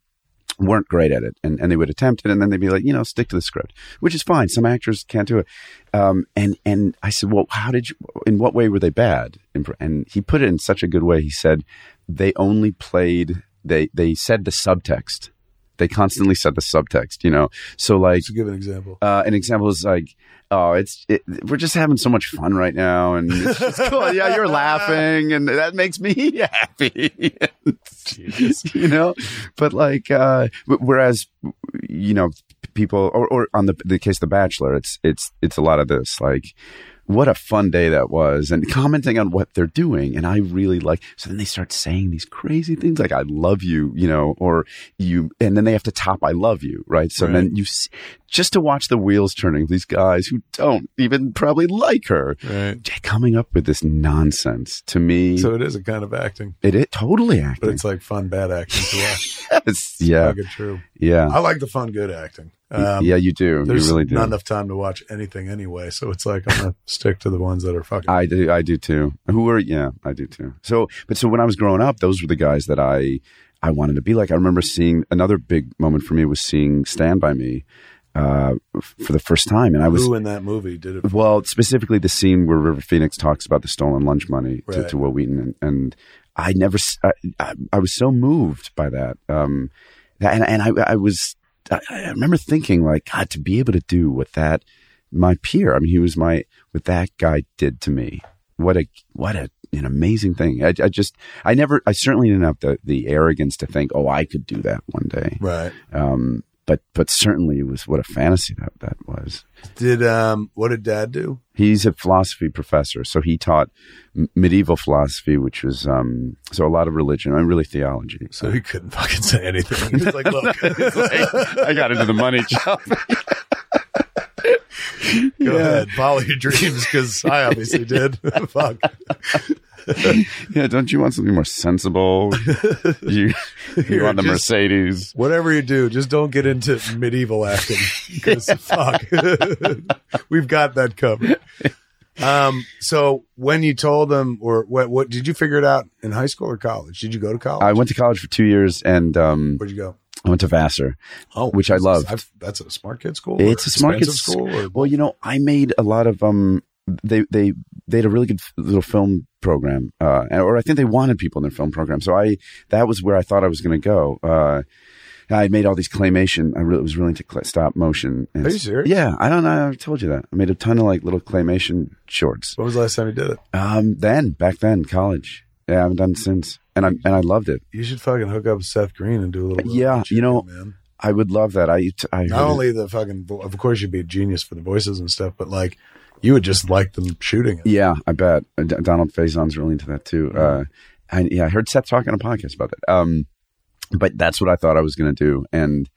weren't great at it and, and they would attempt it and then they'd be like, you know, stick to the script, which is fine. Some actors can't do it. Um, and, and I said, well, how did you, in what way were they bad? And- he put it in such a good way. He said they only played, they, they said the subtext. They constantly set the subtext, you know? So like, to give an example. uh, an example is like, oh, it's it, we're just having so much fun right now, and it's just cool. Yeah, you're laughing, and that makes me happy. you know, but like, uh, whereas you know, people, or, or on the the case of The Bachelor, it's it's it's a lot of this, like. What a fun day that was, and commenting on what they're doing, and I really like. So then they start saying these crazy things like "I love you," you know, or you, and then they have to top "I love you," right? So Right. then you just to watch the wheels turning of these guys who don't even probably like her Right. coming up with this nonsense to me So it is a kind of acting, it is totally acting. but it's like fun bad acting to watch. It's- yeah true. Yeah I like the fun good acting. Um, yeah you do you really do not enough time to watch anything anyway, so it's like I'm gonna stick to the ones that are fucking. I do I do too who are yeah I do too so but so when I was growing up those were the guys that I I wanted to be like I remember seeing another big moment for me was seeing Stand by Me uh, for the first time and I was Who in that movie did it? Well, specifically the scene where River Phoenix talks about the stolen lunch money to, Right. to Wil Wheaton, and, and I never, I I was so moved by that, um, that- and and I, I was, I, remember thinking like, God, to be able to do what that my peer, I mean, he was my what that guy did to me. What a what a an amazing thing. I, I just, I never, I certainly didn't have the the arrogance to think, oh, I could do that one day. Right. Um, but but certainly it was what a fantasy that that was. Did um what did Dad do? He's a philosophy professor, so he taught m- medieval philosophy, which was um, so a lot of religion and really theology. So he couldn't fucking say anything. He was like, "Look, I got into the money job. go ahead, follow your dreams," because I obviously did. Fuck. yeah, don't you want something more sensible? You you want the just- Mercedes? Whatever you do, just don't get into medieval acting. Because fuck, we've got that covered. Um. So when you told them, or what? What did you figure it out in high school or college? Did you go to college? I went to college for two years, and um, Where'd you go? I went to Vassar. Oh, Which I love. that's a smart kid school. It's a smart kids expensive school. Or, Well, you know, I made a lot of um. They they they had a really good little film program, uh, or I think they wanted people in their film program. So I that was where I thought I was going to go. Uh, I had made all these claymation. I really was really into cl- stop motion. And Are you serious? Yeah, I don't know. I told you that. I made a ton of like little claymation shorts. What was the last time you did it? Um, then back then, college. Yeah, I haven't done it since, and I and I loved it. You should fucking hook up with Seth Green and do a little. Yeah, you know, man. I would love that. I I Not it- only the fucking, of course, you'd be a genius for the voices and stuff, but like, you would just like them shooting it. Yeah, I bet Uh, D- Donald Faison's really into that too. Uh, and yeah, I heard Seth talking on a podcast about that. Um, but that's what I thought I was going to do, and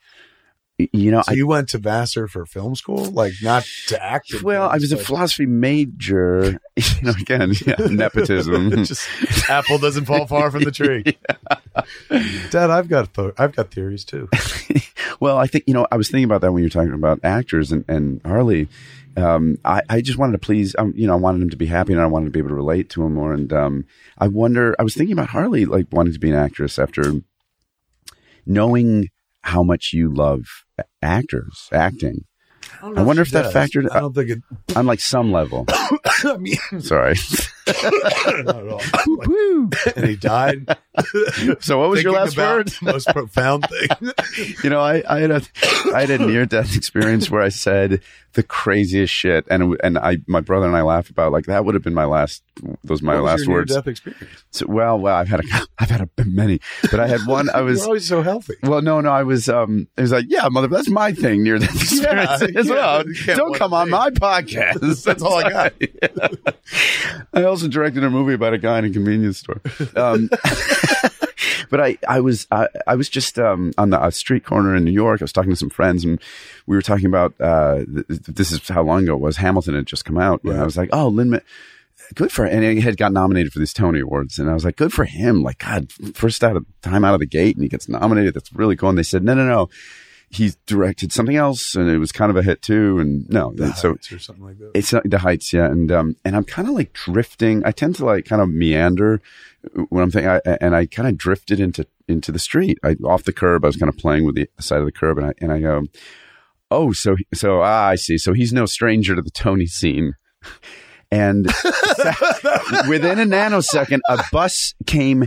you know, So you went to Vassar for film school, like not to act. Well, I was a philosophy major. You know, again, yeah, nepotism. just apple doesn't fall far from the tree. Dad, I've got th- I've got theories too. well, I think you know, I was thinking about that when you were talking about actors and, and Harley. Um, I, I just wanted to please, um, you know, I wanted him to be happy and I wanted to be able to relate to him more. And um, I wonder, I was thinking about Harley, like wanting to be an actress after knowing how much you love actors, acting. don't I wonder if that does. factored- I don't think it. on like some level. I mean, Sorry. not at all. and he died. So what was your last word? most profound thing. You know, I, I had a I had a near death experience where I said the craziest shit, and it and I my brother and I laugh about like that would have been my last those my What was last your words. Death experience. So, well, well, I've had a I've had a many, but I had one. I You're was always so healthy. well, no, no, I was um, it was like yeah, mother, that's my thing near death experience as yeah, well. Don't come on be. my podcast. That's all I got. I also directed a movie about a guy in a convenience store. Um, but I, I was, I, I was just um, on the a street corner in New York. I was talking to some friends, and we were talking about uh, th- th- this is how long ago it was. Hamilton had just come out, and I was like, "Oh, Lin, good for," and he had got nominated for these Tony Awards, and I was like, "Good for him!" Like, God, first out of time out of the gate, and he gets nominated. That's really cool. And they said, "No, no, no." He directed something else, and it was kind of a hit too. And no, The so Heights or something like that. it's not the heights, yeah, and um, and I'm kind of like drifting. I tend to like kind of meander when I'm thinking, I, and I kind of drifted into into the street. I off the curb. I was kind of playing with the side of the curb, and I and I go, oh, so so ah, I see. So he's no stranger to the Tony scene, and within a nanosecond, a bus came.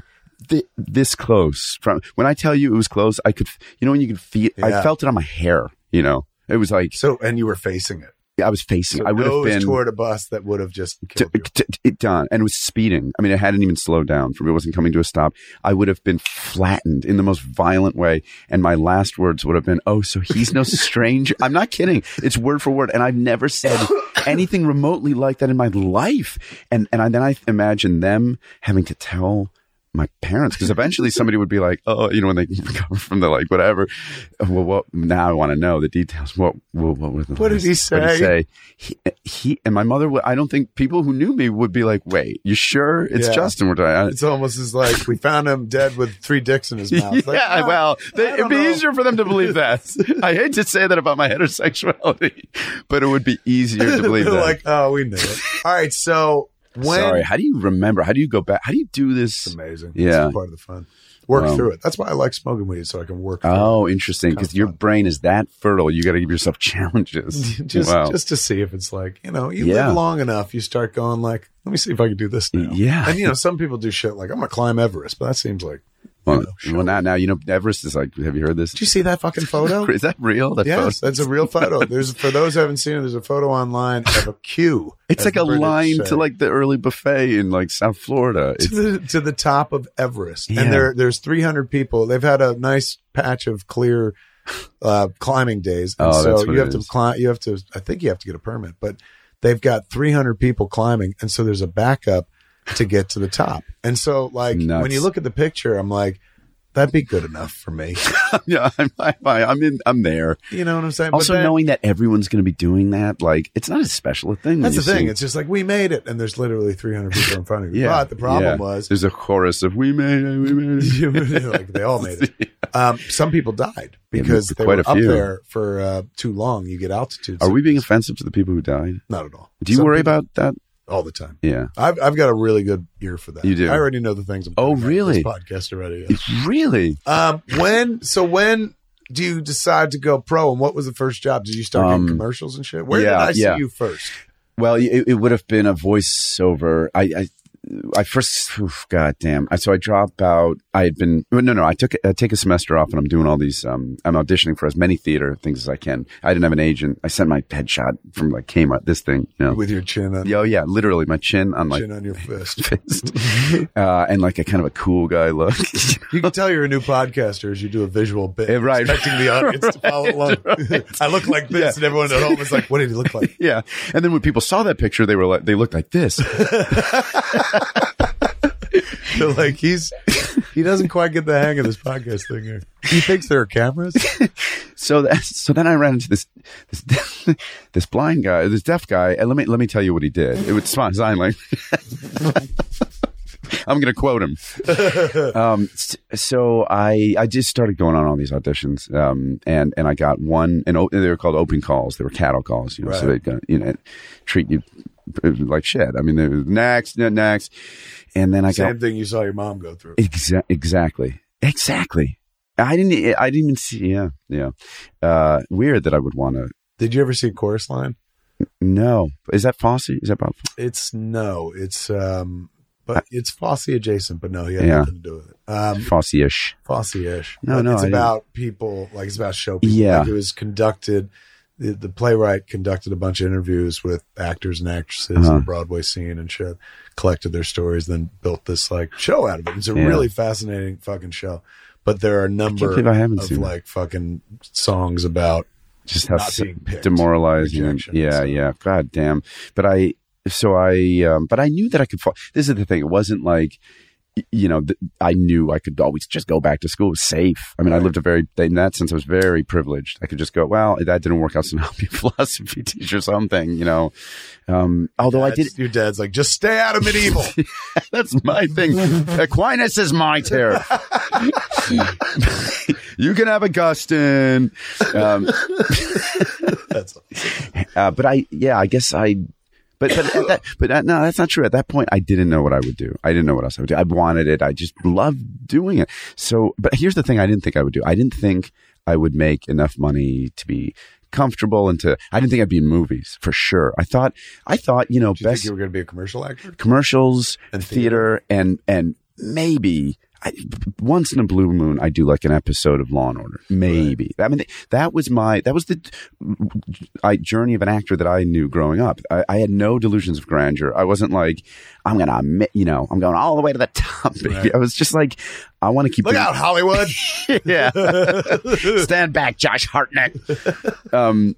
Th- this close. From when I tell you it was close, I could, you know, when you could feel, I felt it on my hair, you know, it was like So, and you were facing it. I was facing, So I would have been, toward a bus that would have just t- killed t- done and it was speeding. I mean it hadn't even slowed down from it wasn't coming to a stop. I would have been flattened in the most violent way and my last words would have been oh so he's no stranger. I'm not kidding. It's word for word and i've never said anything remotely like that in my life. And and I, then i imagine them having to tell my parents because eventually somebody would be like oh you know when they recover from the like whatever well what now i want to know the details what what, what, What did he last- what did he say? say he, he and my mother i don't think people who knew me would be like wait you sure it's Yeah. justin we're talking It's almost as like we found him dead with three dicks in his mouth. Like, yeah, ah, well, they, it'd be know. easier for them to believe that. I hate to say that about my heterosexuality, but it would be easier to believe that. like, oh, we knew it. All right, so when Sorry, how do you remember? How do you go back? How do you do it's this? amazing. Yeah. Is part of the fun. Work Wow. through it. That's why I like smoking weed, so I can work. Through Oh, it. interesting. Because your fun. brain is that fertile. You got to give yourself challenges. just wow. just to see if it's like you know you Yeah. live long enough, you start going like, let me see if I can do this now. Yeah. and you know some people do shit like I'm gonna climb Everest, but that seems like. Well, you know, sure. well, now, now you know Everest is like. Have you heard this? Did you see that fucking photo? Is that real? That Yes, photo? that's a real photo. There's for those who haven't seen it. There's a photo online of a queue. It's like a British line say, to like the early buffet in like South Florida. to the to the top of Everest, Yeah. and there there's 300 people. They've had a nice patch of clear uh, climbing days, and Oh, so you have to climb. You have to. I think you have to get a permit, but they've got 300 people climbing, and so there's a backup to get to the top. And so, like Nuts. when you look at the picture, I'm like, that'd be good enough for me. yeah, I'm, I'm, I'm in. I'm there. You know what I'm saying? Also, knowing that everyone's going to be doing that, like it's not as special a thing. That's the thing. It's just like we made it, and there's literally 300 people in front of you. yeah. But the problem yeah. was, there's a chorus of "We made it, we made it." like they all made it. Um, some people died because Yeah, they were up there for uh, too long. You get altitude. Are we being offensive to the people who died? Not at all. Do you Some worry people- about that? All the time? Yeah. I've I've got a really good ear for that. You do? I already know the things. I'm Oh, talking about in really? This podcast already. yeah. Really? Um, when so when do you decide to go pro? And what was the first job? Did you start Um, getting commercials and shit? Where yeah, did I see yeah. you first? Well, it, it would have been a voiceover. I, I, I first, oof, God damn. I, so I dropped out. I had been, no, no, I took, I take a semester off and I'm doing all these, um, I'm auditioning for as many theater things as I can. I didn't have an agent. I sent my headshot from like Kmart, this thing, you know. With your chin on, Oh yeah, literally my chin on my chin on your fist. fist, uh, and like a kind of a cool guy look. You can tell you're a new podcaster as you do a visual bit, Yeah, right. expecting the audience to follow along. I look like this, Yeah. and everyone at home is like, "What did he look like?" yeah, and then when people saw that picture, they were like, they looked like this. They're like, "He's He doesn't quite get the hang of this podcast thing here. He thinks there are cameras. So that, so then I ran into this this this blind guy, this deaf guy, and let me let me tell you what he did. It was sign sign language. I'm going to quote him. um, so I I just started going on all these auditions, um, and and I got one, and they were called open calls. They were cattle calls, you know. So they Right. you know treat you like shit. I mean, they were next, next, and then I got Same thing you saw your mom go through. Exa- exactly. Exactly. I didn't. I didn't even see. Yeah, yeah. Uh, weird that I would want to. Did you ever see Chorus Line? No, is that Fosse? Is that about? It's no. It's um, but it's Fosse adjacent. But no, he had Yeah. nothing to do with it. Um, Fosse-ish. Fosse-ish. No, But no, It's I didn't. about people. Like it's about show people. Yeah. Like it was conducted. The, the playwright conducted a bunch of interviews with actors and actresses Uh-huh. in the Broadway scene and shit. Collected their stories, then built this like show out of it. It's a Yeah. really fascinating fucking show. But there are a number believe I haven't of like fucking songs about Just how Not s- being picked. demoralizing. Yeah, so. yeah. God damn. But I. So I. Um, but I knew that I could. Fall. This is the thing. It wasn't like. You know, th- I knew I could always just go back to school. It was safe. I mean, I lived a very, in that sense, I was very privileged. I could just go, well, that didn't work out, so now I'll be a philosophy teacher or something, you know. Um, although I did, Your dad's like, just stay out of medieval. That's my thing. Aquinas is my turf. you can have Augustine. Um, That's uh, but I, yeah, I guess I, but but at that, but that, no, that's not true. At that point, I didn't know what I would do. I didn't know what else I would do. I wanted it. I just loved doing it. So, but here's the thing: I didn't think I would do. I didn't think I would make enough money to be comfortable and to. I didn't think I'd be in movies for sure. I thought, I thought, you know, you best think you were going to be a commercial actor? commercials And theater, and and maybe I, once in a blue moon I do like an episode of Law and Order. Maybe I mean that was my that was the I, journey of an actor that I knew growing up. I, I had no delusions of grandeur. I wasn't like I'm gonna admit, you know I'm going all the way to the top. Right. I was just like I want to keep Look out, Hollywood. yeah. Stand back, Josh Hartnett. um,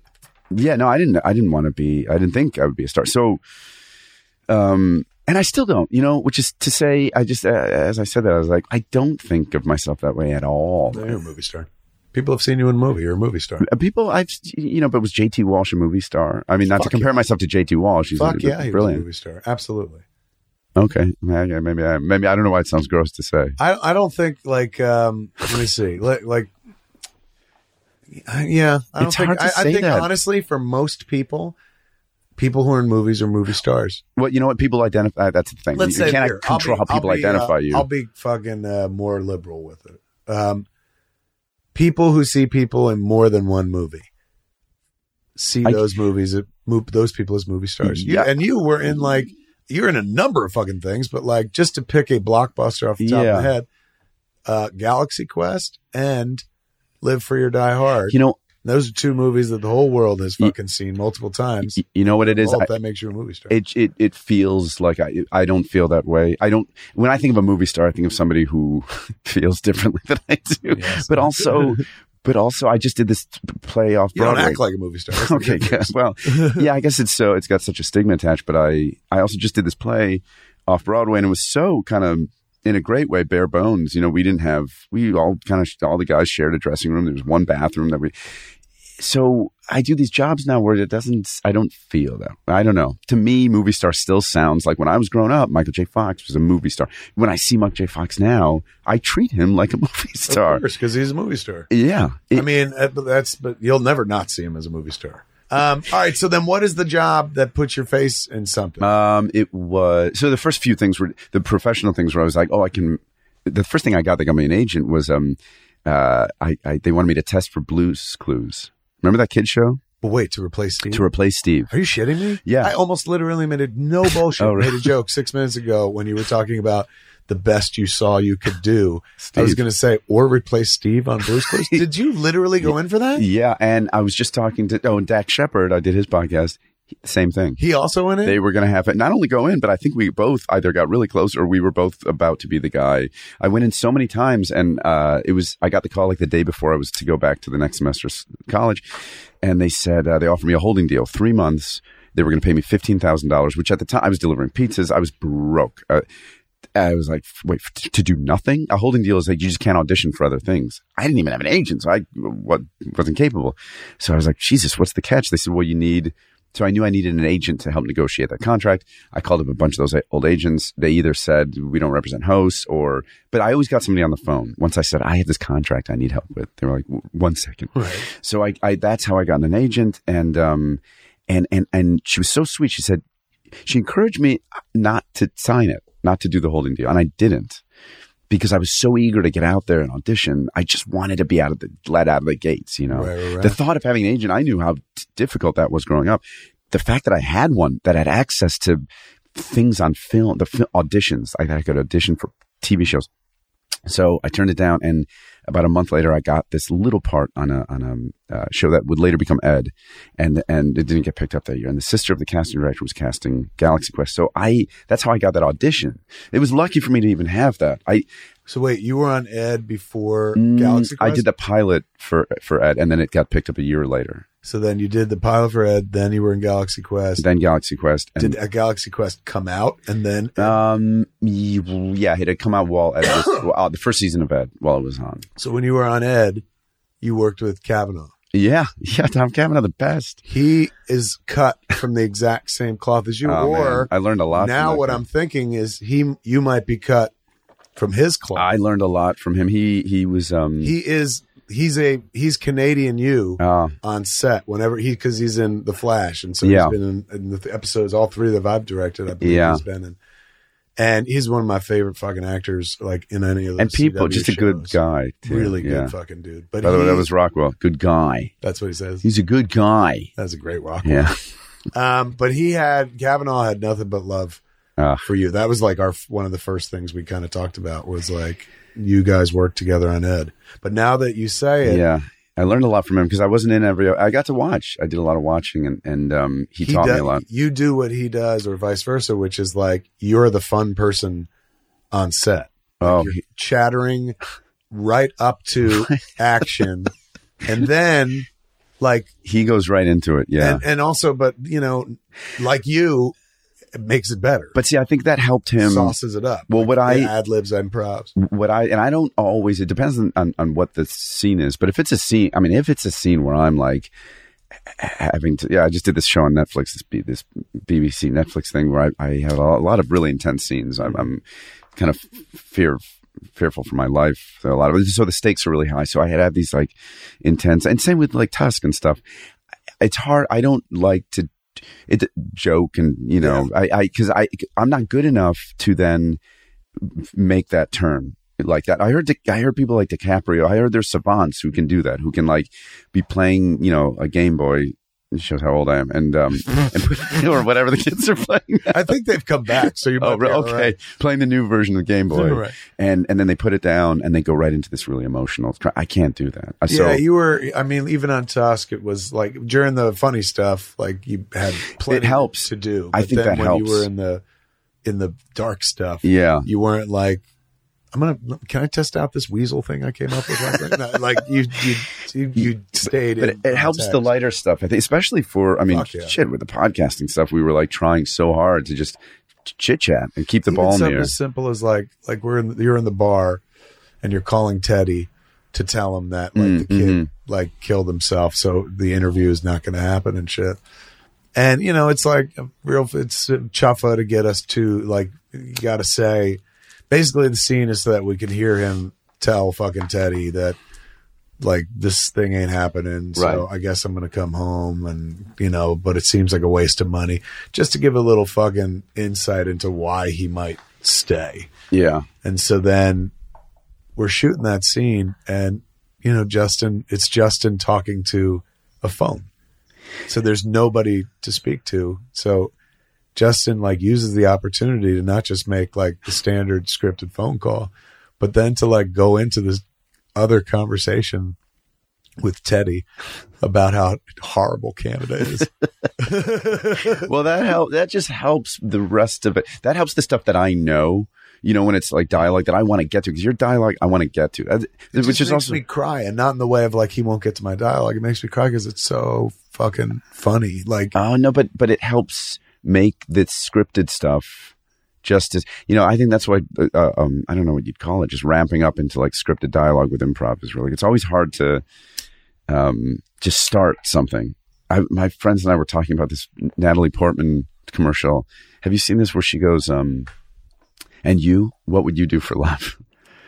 yeah, no, I didn't. I didn't want to be. I didn't think I would be a star. So, um, and I still don't. You know, which is to say, I just uh, as I said that, I was like, I don't think of myself that way at all. You're a movie star. People have seen you in a movie. You're a movie star. Uh, People, I've you know, but was JT Walsh a movie star? I mean, not to compare yeah. myself to JT Walsh. He's Fuck yeah, he was a brilliant. movie star. Absolutely. Okay, maybe, maybe I maybe I don't know why it sounds gross to say. I I don't think like um let me see like like yeah I It's think hard to I, I think that. honestly for most people people who are in movies are movie stars. Well, you know what people identify. That's the thing. Let's you say can't here, I'll control be- how people I'll be, identify uh, you. I'll be fucking uh, more liberal with it. Um, people who see people in more than one movie see I- those movies, those people as movie stars. You- Yeah. and you were in like you're in a number of fucking things, but like just to pick a blockbuster off the top Yeah. of my head, uh, Galaxy Quest and Live Free or Die Hard. you know, those are two movies that the whole world has fucking seen multiple times. you know what it is. I- that makes you a movie star. it it it feels like I I don't feel that way. I don't when I think of a movie star, I think of somebody who feels differently than I do. Yes. But also, but also, I just did this play off Broadway. you don't act like a movie star. That's okay, good. well, yeah, I guess it's so it's got such a stigma attached. But I I also just did this play off Broadway, and it was so kind of in a great way bare bones. You know, we didn't have we all kind of all the guys shared a dressing room. There was one bathroom that we. So I do these jobs now where it doesn't. I don't feel that. I don't know. To me, movie star still sounds like when I was growing up. Michael J. Fox was a movie star. When I see Michael J. Fox now, I treat him like a movie star. Of course, because he's a movie star. Yeah, I mean, uh, that's but you'll never not see him as a movie star. Um, all right, so then what is the job that puts your face in something? Um, it was so the first few things were the professional things where I was like, oh, I can. The first thing I got that got me an agent was um, uh, I, I they wanted me to test for Blues Clues. Remember that kid show but wait, to replace Steve? to replace Steve? Are you shitting me? Yeah. I almost literally made a no bullshit. Oh, really? Made a joke six minutes ago when you were talking about the best you saw you could do. I was going to say, or replace Steve on Blue's Clues. Did you literally go in for that? Yeah, and I was just talking to oh, and Dax Shepard. I did his podcast. Same thing. He also went in it. They were going to have it not only go in, but I think we both either got really close or we were both about to be the guy. I went in so many times, and uh, it was I got the call like the day before I was to go back to the next semester of college, and they said uh, they offered me a holding deal, three months. They were going to pay me fifteen thousand dollars, which at the time I was delivering pizzas. I was broke. Uh, I was like, wait, f- to do nothing? A holding deal is like you just can't audition for other things. I didn't even have an agent, so I what, wasn't capable. So I was like, Jesus, what's the catch? They said, well, you need. So I knew I needed an agent to help negotiate that contract. I called up a bunch of those old agents. They either said we don't represent hosts, or but I always got somebody on the phone. Once I said I have this contract I need help with, they were like, "W- one second. So I, I that's how I got an agent, and um, and and and she was so sweet. She said she encouraged me not to sign it, not to do the holding deal, and I didn't because I was so eager to get out there and audition. I just wanted to be out of the let out of the gates, you know. Right, right, right. The thought of having an agent, I knew how difficult that was growing up. The fact that I had one that had access to things on film, the fil- auditions, I, I could audition for TV shows. So I turned it down, and about a month later, I got this little part on a on a uh, show that would later become Ed, and and it didn't get picked up that year. And the sister of the casting director was casting Galaxy Quest, so I that's how I got that audition. It was lucky for me to even have that. I So wait, you were on Ed before mm, Galaxy Quest? I did the pilot for for Ed, and then it got picked up a year later. So then you did the pilot for Ed, then you were in Galaxy Quest. Then Galaxy Quest, and did a Galaxy Quest come out and then um yeah, it had come out while Ed was well, the first season of Ed while it was on. so when you were on Ed, you worked with Cavanagh. Yeah, yeah, Tom Cavanagh, the best. He is cut from the exact same cloth as you, Oh, man. I learned a lot. from now what guy. I'm thinking is he you might be cut from his cloth. I learned a lot from him. He he was um he is he's a he's Canadian you uh, on set whenever he because he's in the Flash and so Yeah. he's been in, in the episodes all three that I've directed. I believe Yeah. he's been in, and he's one of my favorite fucking actors like in any of the and people CW just a good guy. too. really good fucking dude. But By the way, that was Rockwell. Good guy. that's what he says. He's a good guy. That's a great rock. Yeah. Um, but he had Cavanagh had nothing but love Ah. for you. That was like our one of the first things we kind of talked about was like you guys worked together on Ed. But now that you say it, Yeah. I learned a lot from him because I wasn't in every. I got to watch. I did a lot of watching, and and um, he, taught does, me a lot. You do what he does, or vice versa, which is like you're the fun person on set. Like Oh, he- chattering right up to action, and then like he goes right into it. Yeah. and, and also, but you know, like you, it makes it better. but see, I think that helped him. sauces it up. Well, what I- ad libs, and props. what I and I don't always. It depends on, on on what the scene is. But if it's a scene, I mean, if it's a scene where I'm like having to, yeah, I just did this show on Netflix, this B, this BBC Netflix thing where I, I have a lot of really intense scenes. I'm, I'm kind of fear fearful for my life. So a lot of it, so the stakes are really high. So I had have these like intense, and same with like Tusk and stuff. It's hard. I don't like to it joke and you know I I because I I'm not good enough to then make that turn like that. I heard I heard people like DiCaprio. I heard there's savants who can do that, who can like be playing, you know, a Game Boy. It shows how old I am, and um, and or whatever the kids are playing. I think they've come back. So you might Oh, be okay. right. Playing the new version of the Game Boy, Right. and and then they put it down, and they go right into this really emotional. I can't do that. Uh, So yeah, you were. I mean, even on Tusk, it was like during the funny stuff, like you had plenty helps. to do. I think that when helps. you were in the in the dark stuff, yeah, you weren't like, I'm gonna. Can I test out this weasel thing I came up with? No, like you, you, you, you stayed. but in it, it helps the lighter stuff. I think, especially for I mean, Fuck yeah. shit with the podcasting stuff, we were like trying so hard to just chit chat and keep the Even ball in the air. as simple as like, like we're in, you're in the bar, and you're calling Teddy to tell him that like Mm, the kid mhm. like killed himself, so the interview is not going to happen and shit. And you know, it's like real, it's chuffa to get us to like, you got to say, basically the scene is so that we can hear him tell fucking Teddy that like this thing ain't happening. So Right. I guess I'm going to come home and, you know, but it seems like a waste of money just to give a little fucking insight into why he might stay. Yeah, And so then we're shooting that scene and, you know, Justin, it's Justin talking to a phone. So there's nobody to speak to. So Justin like uses the opportunity to not just make like the standard scripted phone call, but then to like go into this other conversation with Teddy about how horrible Canada is. well, that help. That just helps the rest of it. That helps the stuff that I know. You know, when it's like dialogue that I want to get to, because your dialogue I want to get to, It which just is makes also me cry, and not in the way of like he won't get to my dialogue. It makes me cry because it's so fucking funny. Like oh no, but but it helps make this scripted stuff just as you know, I think that's why uh, uh, um, I don't know what you'd call it, just ramping up into like scripted dialogue with improv is really. It's always hard to um, just start something. I, my friends and I were talking about this Natalie Portman commercial. Have you seen this where she goes, um, "And you, what would you do for love?"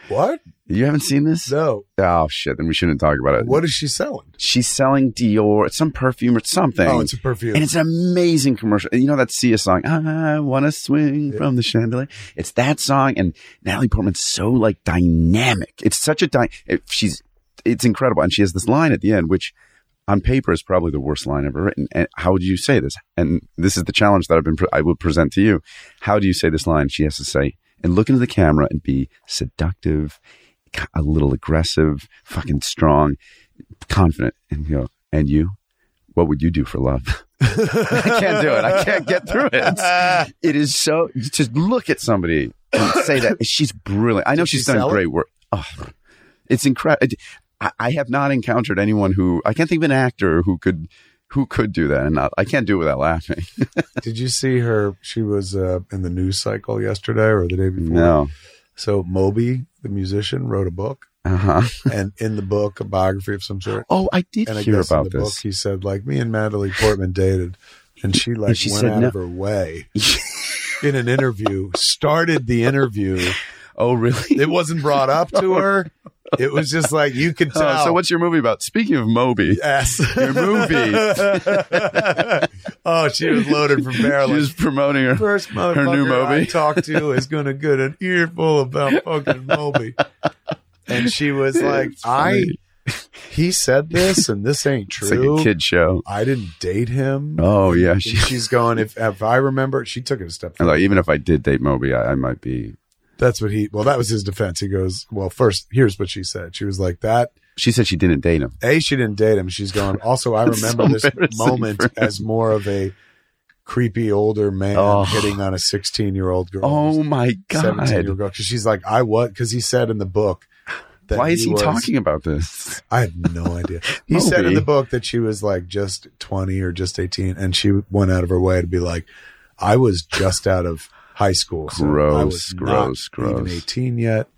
What? You haven't seen this? No. Oh shit! Then we shouldn't talk about it. What is she selling? She's selling Dior. It's some perfume or something. Oh, it's a perfume. And it's an amazing commercial. And you know that Sia song, I want to swing from the chandelier. It's that song. And Natalie Portman's so like dynamic. It's such a, dy- it, she's, it's incredible. And she has this line at the end, which on paper is probably the worst line ever written. And how would you say this? And this is the challenge that I've been, pre- I will present to you. How do you say this line? She has to say, and look into the camera and be seductive, a little aggressive, fucking strong, confident. And you go, and you, what would you do for love? I can't do it. I can't get through it. It is so. Just look at somebody and say that she's brilliant. I know Did she's done sell it? great work. Oh, it's incredible. I, I have not encountered anyone who I can't think of an actor who could who could do that and not. I can't do it without laughing. Did you see her? She was uh, in the news cycle yesterday or the day before. no. So Moby, the musician, wrote a book, Uh huh. and in the book, a biography of some sort. Oh, I did And I hear guess in about the book, this. he said like me and Natalie Portman dated, and she like And she went said out no. of her way in an interview, started the interview. Oh, really? It wasn't brought up to her. It was just like you could uh, tell. so what's your movie about? Speaking of Moby, Yes. your movie. oh, she was loaded from barrel. She's promoting her. First her new I Moby. talked to is going to get an earful about fucking Moby. And she was like, I, he said this and this ain't It's like true. a kid show. I didn't date him. Oh yeah, she, she's going, if, if I remember, she took it a step further. like, even if I did date Moby, I, I might be. That's what he, well, that was his defense. He goes, well, first, here's what she said. She was like, that, She said she didn't date him. A, she didn't date him. She's going, also, I remember so this moment as more of a creepy older man Oh. hitting on a 16 year old girl. Oh my God. 17 year old girl. Cause she's like, I what? Cause he said in the book that Why is he was- talking about this? I have no idea. He said in the book that she was like just 20 or just 18 and she went out of her way to be like, I was just out of high school. so I Gross, was gross, not even 18 yet.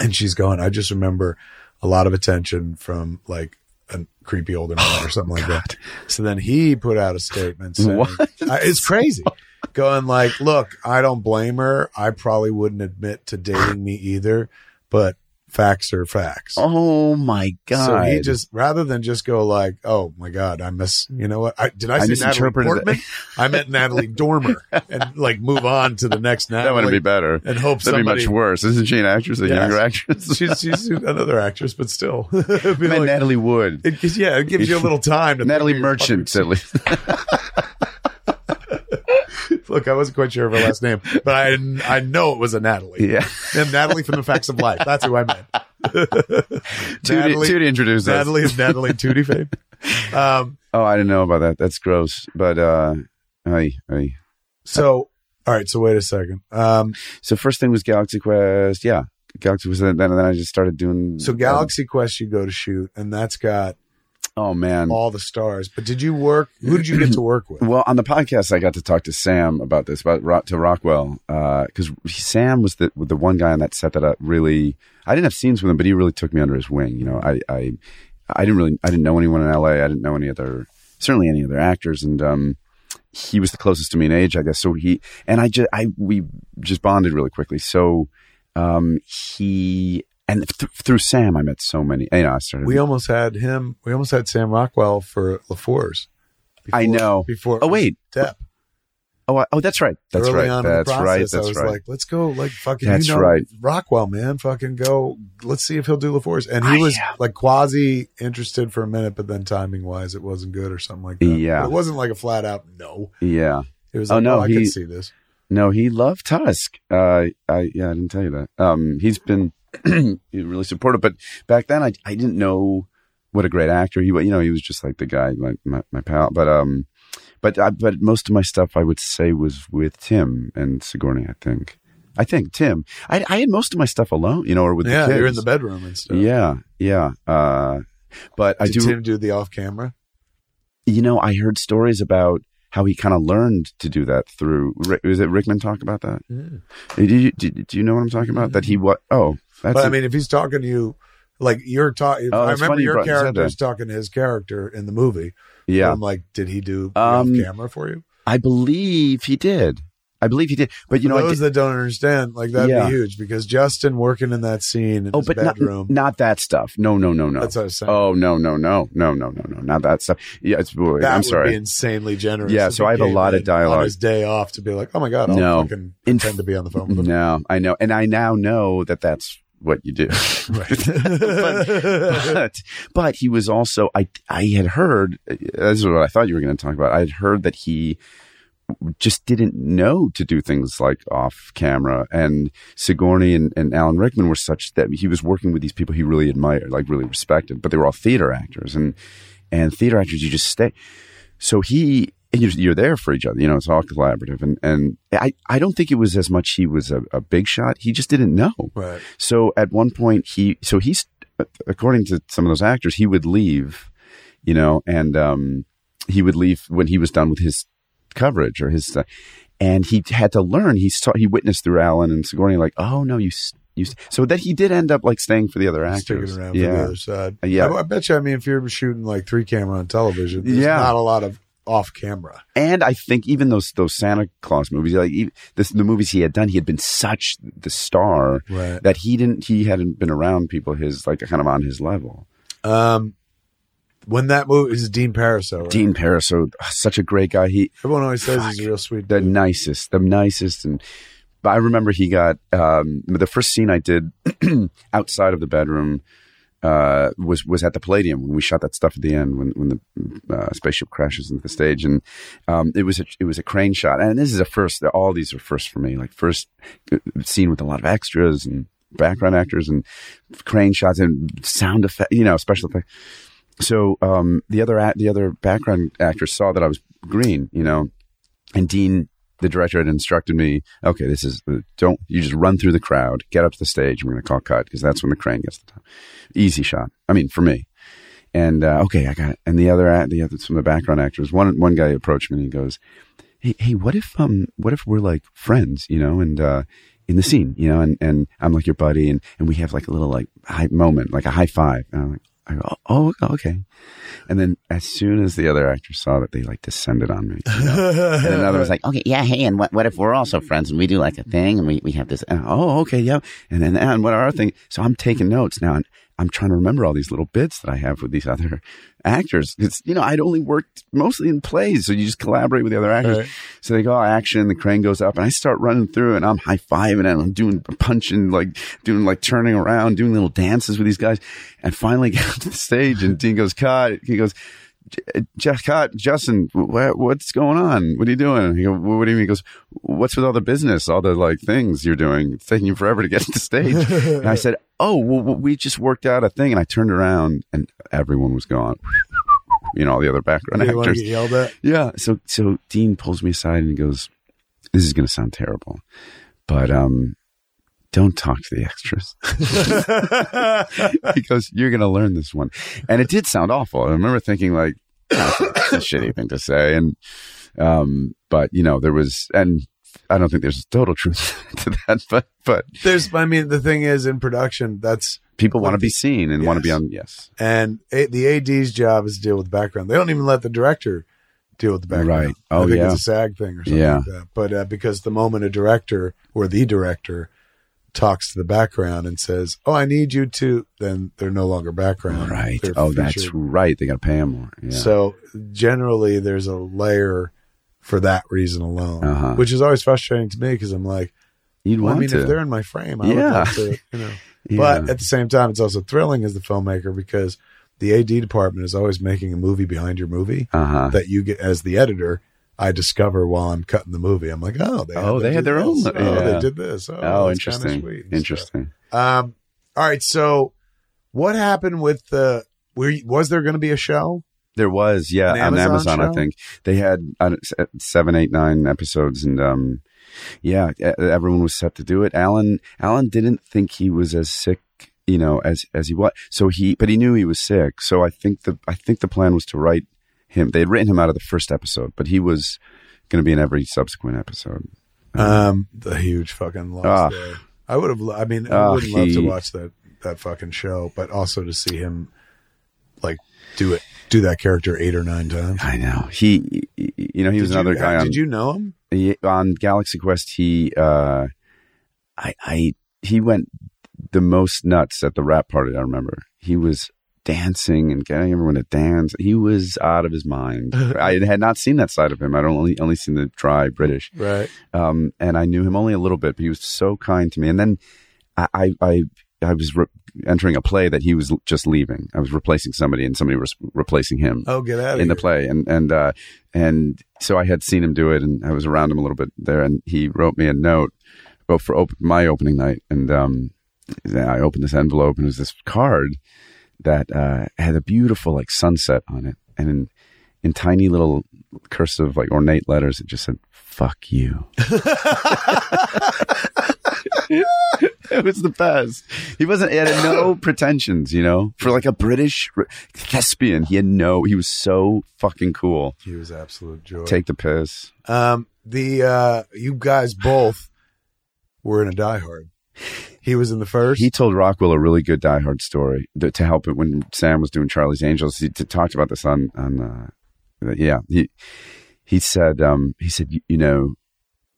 And she's going, I just remember a lot of attention from like a creepy older man or oh, something like that. So then he put out a statement saying? I- it's crazy. Going like, look, I don't blame her. I probably wouldn't admit to dating me either, but facts are facts. Oh my god! So he just rather than just go like, "Oh my god, I miss," you know what? I, did I, I say Natalie Portman? it. I meant Natalie Dormer, and like move on to the next Natalie. that wouldn't be better. And hope That'd somebody. be much worse. Isn't she an actress? A Yes. younger actress? She's, she's another actress, but still, I meant like- Natalie Wood. it, yeah, it gives you a little time to Natalie Merchant, at least. Look, I wasn't quite sure of her last name, but I I know it was a Natalie. yeah. And Natalie from the Facts of Life. That's who I meant. Tootie, Natalie- Tootie introduced us. Natalie is Natalie Tootie fame. Um, Oh, I didn't know about that. That's gross. But uh, I, I. so, all right. So wait a second. Um, So first thing was Galaxy Quest. Yeah, Galaxy Quest. then. Then I just started doing. So Galaxy Quest, you go to shoot, and that's got Oh man. all the stars. But did you work? Who did you get to work with? Well, on the podcast, I got to talk to Sam about this, about to Rockwell, because Sam was the the one guy on that set that I really I didn't have scenes with him, but he really took me under his wing. You know, I I I didn't really I didn't know anyone in L.A. I didn't know any other certainly any other actors, and um, he was the closest to me in age, I guess. So he and I just I we just bonded really quickly. So um, he and th- through Sam, I met so many. You know, I started. We almost had him. We almost had Sam Rockwell for LaFours. I know. Before. Oh, wait. Depp. oh, I, oh, that's right. That's Early right. on in the That's right. That's I was right. like, let's go. Like fucking. That's you know, right. Rockwell, man. Fucking go. Let's see if he'll do LaFours. And he I was am. like quasi interested for a minute, but then timing wise, it wasn't good or something like that. Yeah. But it wasn't like a flat out no. yeah. It was Oh, no, oh, I he- could see this. No, he loved Tusk. Uh, I yeah, I didn't tell you that. Um, he's been really supportive, but back then I I didn't know what a great actor he was. You know, he was just like the guy, my my, my pal. But um, but I, but most of my stuff I would say was with Tim and Sigourney. I think. I think Tim. I I had most of my stuff alone, you know, or with Yeah, the kids. you're in the bedroom and stuff. Yeah, yeah. Uh, but I Did do. Tim do the off camera? you know, I heard stories about how he kind of learned to do that through. Was it Rickman talk about that? Do you, do, do you know what I'm talking about? That he what? Oh, that's But I a- mean, if he's talking to you, like you're talking, Oh, I remember your character's talking to his character in the movie. yeah. I'm like, did he do Um, off camera for you? I believe he did. I believe he did. But you For know, I those that don't understand, like that'd Yeah. be huge because Justin working in that scene in oh, his but not, bedroom. not that stuff. No, no, no, no. That's what I was saying. Oh no, no, no, no, no, no, no, not that stuff. Yeah, it's. that I'm would sorry. be insanely generous. Yeah, so I have a lot of dialogue. on his day off to be like, oh my god, I'll No. fucking In- pretend to be on the phone with him. No, I know, and I now know that that's what you do. but, but but he was also I I had heard this is what I thought you were going to talk about. I had heard that he just didn't know to do things like off camera. And Sigourney and, and Alan Rickman were such that he was working with these people he really admired, like really respected, but they were all theater actors. And and theater actors you just stay. So he you're, you're there for each other you know it's all collaborative and and I, I don't think it was as much he was a, a big shot he just didn't know Right. so at one point he so he's according to some of those actors he would leave you know and um he would leave when he was done with his coverage or his uh, and he had to learn he saw he witnessed through Alan and Sigourney like oh no you you so that he did end up like staying for the other Sticking actors around for the other side. Yeah. I, I bet you. I mean, if you're shooting like three camera on television, there's Yeah. not a lot of off camera. and I think even those those Santa Claus movies, like even this, the movies he had done, he had been such the star Right. that he didn't he hadn't been around people his like kind of on his level. Um, when that movie is Dean Parisot, right? Dean Parisot, such a great guy. He Everyone always says he's a real sweet the dude. nicest, the nicest, and but I remember he got um, the first scene I did outside of the bedroom uh, was was at the Palladium when we shot that stuff at the end when when the uh, spaceship crashes into the stage, and um, it was a, it was a crane shot, and this is a first. All these are first for me, like first uh, scene with a lot of extras and background actors and crane shots and sound effect, you know, special effects. So um, the other the other background actors saw that I was green, you know, and Dean, the director, had instructed me, okay, this is don't you just run through the crowd, get up to the stage, we're going to call cut because that's when the crane gets the time. Easy shot. I mean, for me. And uh, okay, I got it. And the other, the other, some of the background actors. One one guy approached me and he goes, "Hey, hey, what if um, what if we're like friends, you know, and uh, in the scene, you know, and and I'm like your buddy, and and we have like a little like high moment, like a high five. And I'm like, I go, oh, okay. And then as soon as the other actors saw that, they like descended on me. you know? and another was like, Okay, yeah, hey, and what, what if we're also friends and we do like a thing and we, we have this? and, oh, okay, yeah. And then, and what are our things? So I'm taking notes now and I'm trying to remember all these little bits that I have with these other actors. It's, you know, I'd only worked mostly in plays. So you just collaborate with the other actors. Right. So they go, oh, action, the crane goes up and I start running through and I'm high fiving and I'm doing punching, like doing like turning around, doing little dances with these guys. And finally get to the stage and Dean goes, cut. He goes, Jeff, cut, Justin, what, what's going on? What are you doing? He go, what do you mean? He goes, what's with all the business, all the like things you're doing? It's taking you forever to get to the stage. and I said, oh, well, we just worked out a thing. And I turned around and everyone was gone. You know, all the other background You actors. yelled at? Yeah. So so Dean pulls me aside and he goes, "This is going to sound terrible, but um, don't talk to the extras." because "You're going to learn this one," and it did sound awful. I remember thinking like, "That's a, shitty thing to say," and um, but you know there was, and I don't think there's total truth to that, but but There's, I mean, the thing is, in production, that's people want to be seen and want to be on. Yes, and a, the AD's job is to deal with the background. They don't even let the director deal with the background. Right. Oh, I think yeah. it's a SAG thing or something Yeah. like that. But uh, because the moment a director or the director talks to the background and says, "Oh, I need you to," then they're no longer background. right. They're Oh, that's right. They got to pay him more. Yeah. So generally, there's a layer for that reason alone, Uh-huh. which is always frustrating to me because I'm like, You'd well, I mean, to. if they're in my frame, I would Yeah. love to, you know. Yeah. But at the same time, it's also thrilling as the filmmaker because the AD department is always making a movie behind your movie uh huh. that you get as the editor. I discover while I'm cutting the movie. I'm like, oh, they Oh, had, they had their this. own- Oh, yeah. they did this. Oh, Oh, interesting. sweet and stuff. Interesting. Um, all right. So, what happened with the? Were you- was there going to be a show? There was, yeah, An on Amazon Amazon. I think they had uh, seven, eight, nine episodes, and um, yeah, everyone was set to do it. Alan, Alan didn't think he was as sick, you know, as as he was. So he, but he knew he was sick. So I think the I think the plan was to write him. They had written him out of the first episode, but he was going to be in every subsequent episode. Um, the huge fucking loss there. I would have. I mean, I Ah, would love to watch that that fucking show, but also to see him like do it, do that character eight or nine times. I know he, you know, he was another you, guy on Did you know him? he, on Galaxy Quest. He, uh, I, I, he went the most nuts at the wrap party. I remember he was dancing and getting everyone to dance. He was out of his mind. I had not seen that side of him. I'd only only seen the dry British. Right. um, and I knew him only a little bit, but he was so kind to me. And then I, I, I, I was re- entering a play that he was just leaving. I was replacing somebody, and somebody was replacing him Oh, get out of in the play. And and uh, and so I had seen him do it, and I was around him a little bit there. And he wrote me a note well, for op- my opening night, and um, I opened this envelope, and it was this card that uh, had a beautiful like sunset on it, and in, in tiny little cursive like ornate letters, it just said "fuck you." it was the best. He wasn't. He had no pretensions, you know. For like a British thespian, he had no. He was so fucking cool. He was absolute joy. Take the piss. Um, the uh, you guys both were in a Die Hard. He was in the first. He told Rockwell a really good Die Hard story to, to help it when Sam was doing Charlie's Angels. He talked about this on on. Uh, yeah, he he said um, he said you, you know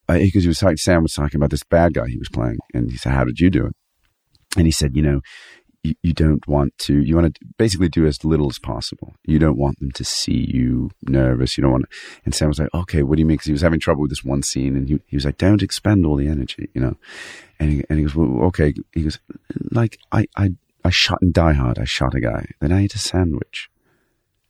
because he was talking. Sam was talking about this bad guy he was playing, and he said, "How did you do it?" And he said, "You know." You, you don't want to you want to basically do as little as possible you don't want them to see you nervous you don't want to and sam was like okay what do you mean because he was having trouble with this one scene and he, he was like don't expend all the energy you know and he, and he goes, well, okay. He goes, like, I, I, I shot in Die Hard. I shot a guy. Then I ate a sandwich.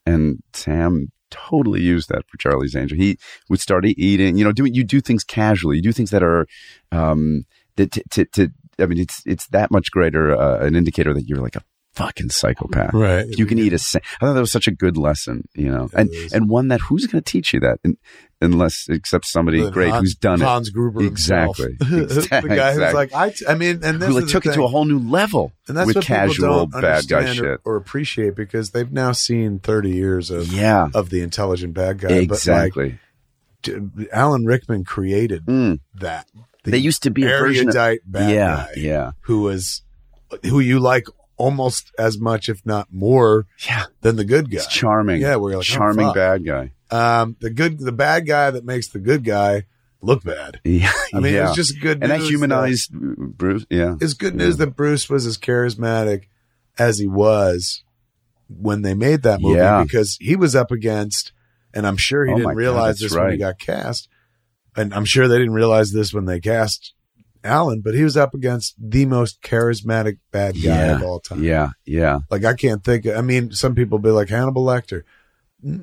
And Sam totally used that for Charlie's Angel. He would start eating, you know, doing, you do things casually. You do things that are, um, that, to, to, to I mean, it's, it's that much greater, uh, an indicator that you're like a fucking psychopath. Right. You can eat a, sa- I thought that was such a good lesson, you know, and, and one that who's going to teach you that? And, unless, except somebody Than great Hans- who's done it. Hans Gruber himself. Exactly. the guy who's Exactly. like, I, t- I mean, and this who like the took it to a whole new level and that's with what casual people don't bad guy or, shit. or appreciate because they've now seen 30 years of Yeah, of the intelligent bad guy. exactly. But like, Alan Rickman created Mm. that. The They used to be a version of erudite bad yeah, guy yeah, who was who you like almost as much, if not more, yeah. than the good guy. It's charming. Yeah, you're like, oh, charming fuck. bad guy. Um, the good, the bad guy that makes the good guy look bad. Yeah, I mean, yeah. it's just good and that humanized Bruce. Yeah, It's good news that Bruce was as charismatic as he was when they made that movie Yeah. because he was up against, and I'm sure he Oh didn't realize that's this when he got cast, and I'm sure they didn't realize this when they cast Alan, but he was up against the most charismatic bad guy yeah, of all time. yeah, yeah. Like I can't think. I mean, some people be like Hannibal Lecter.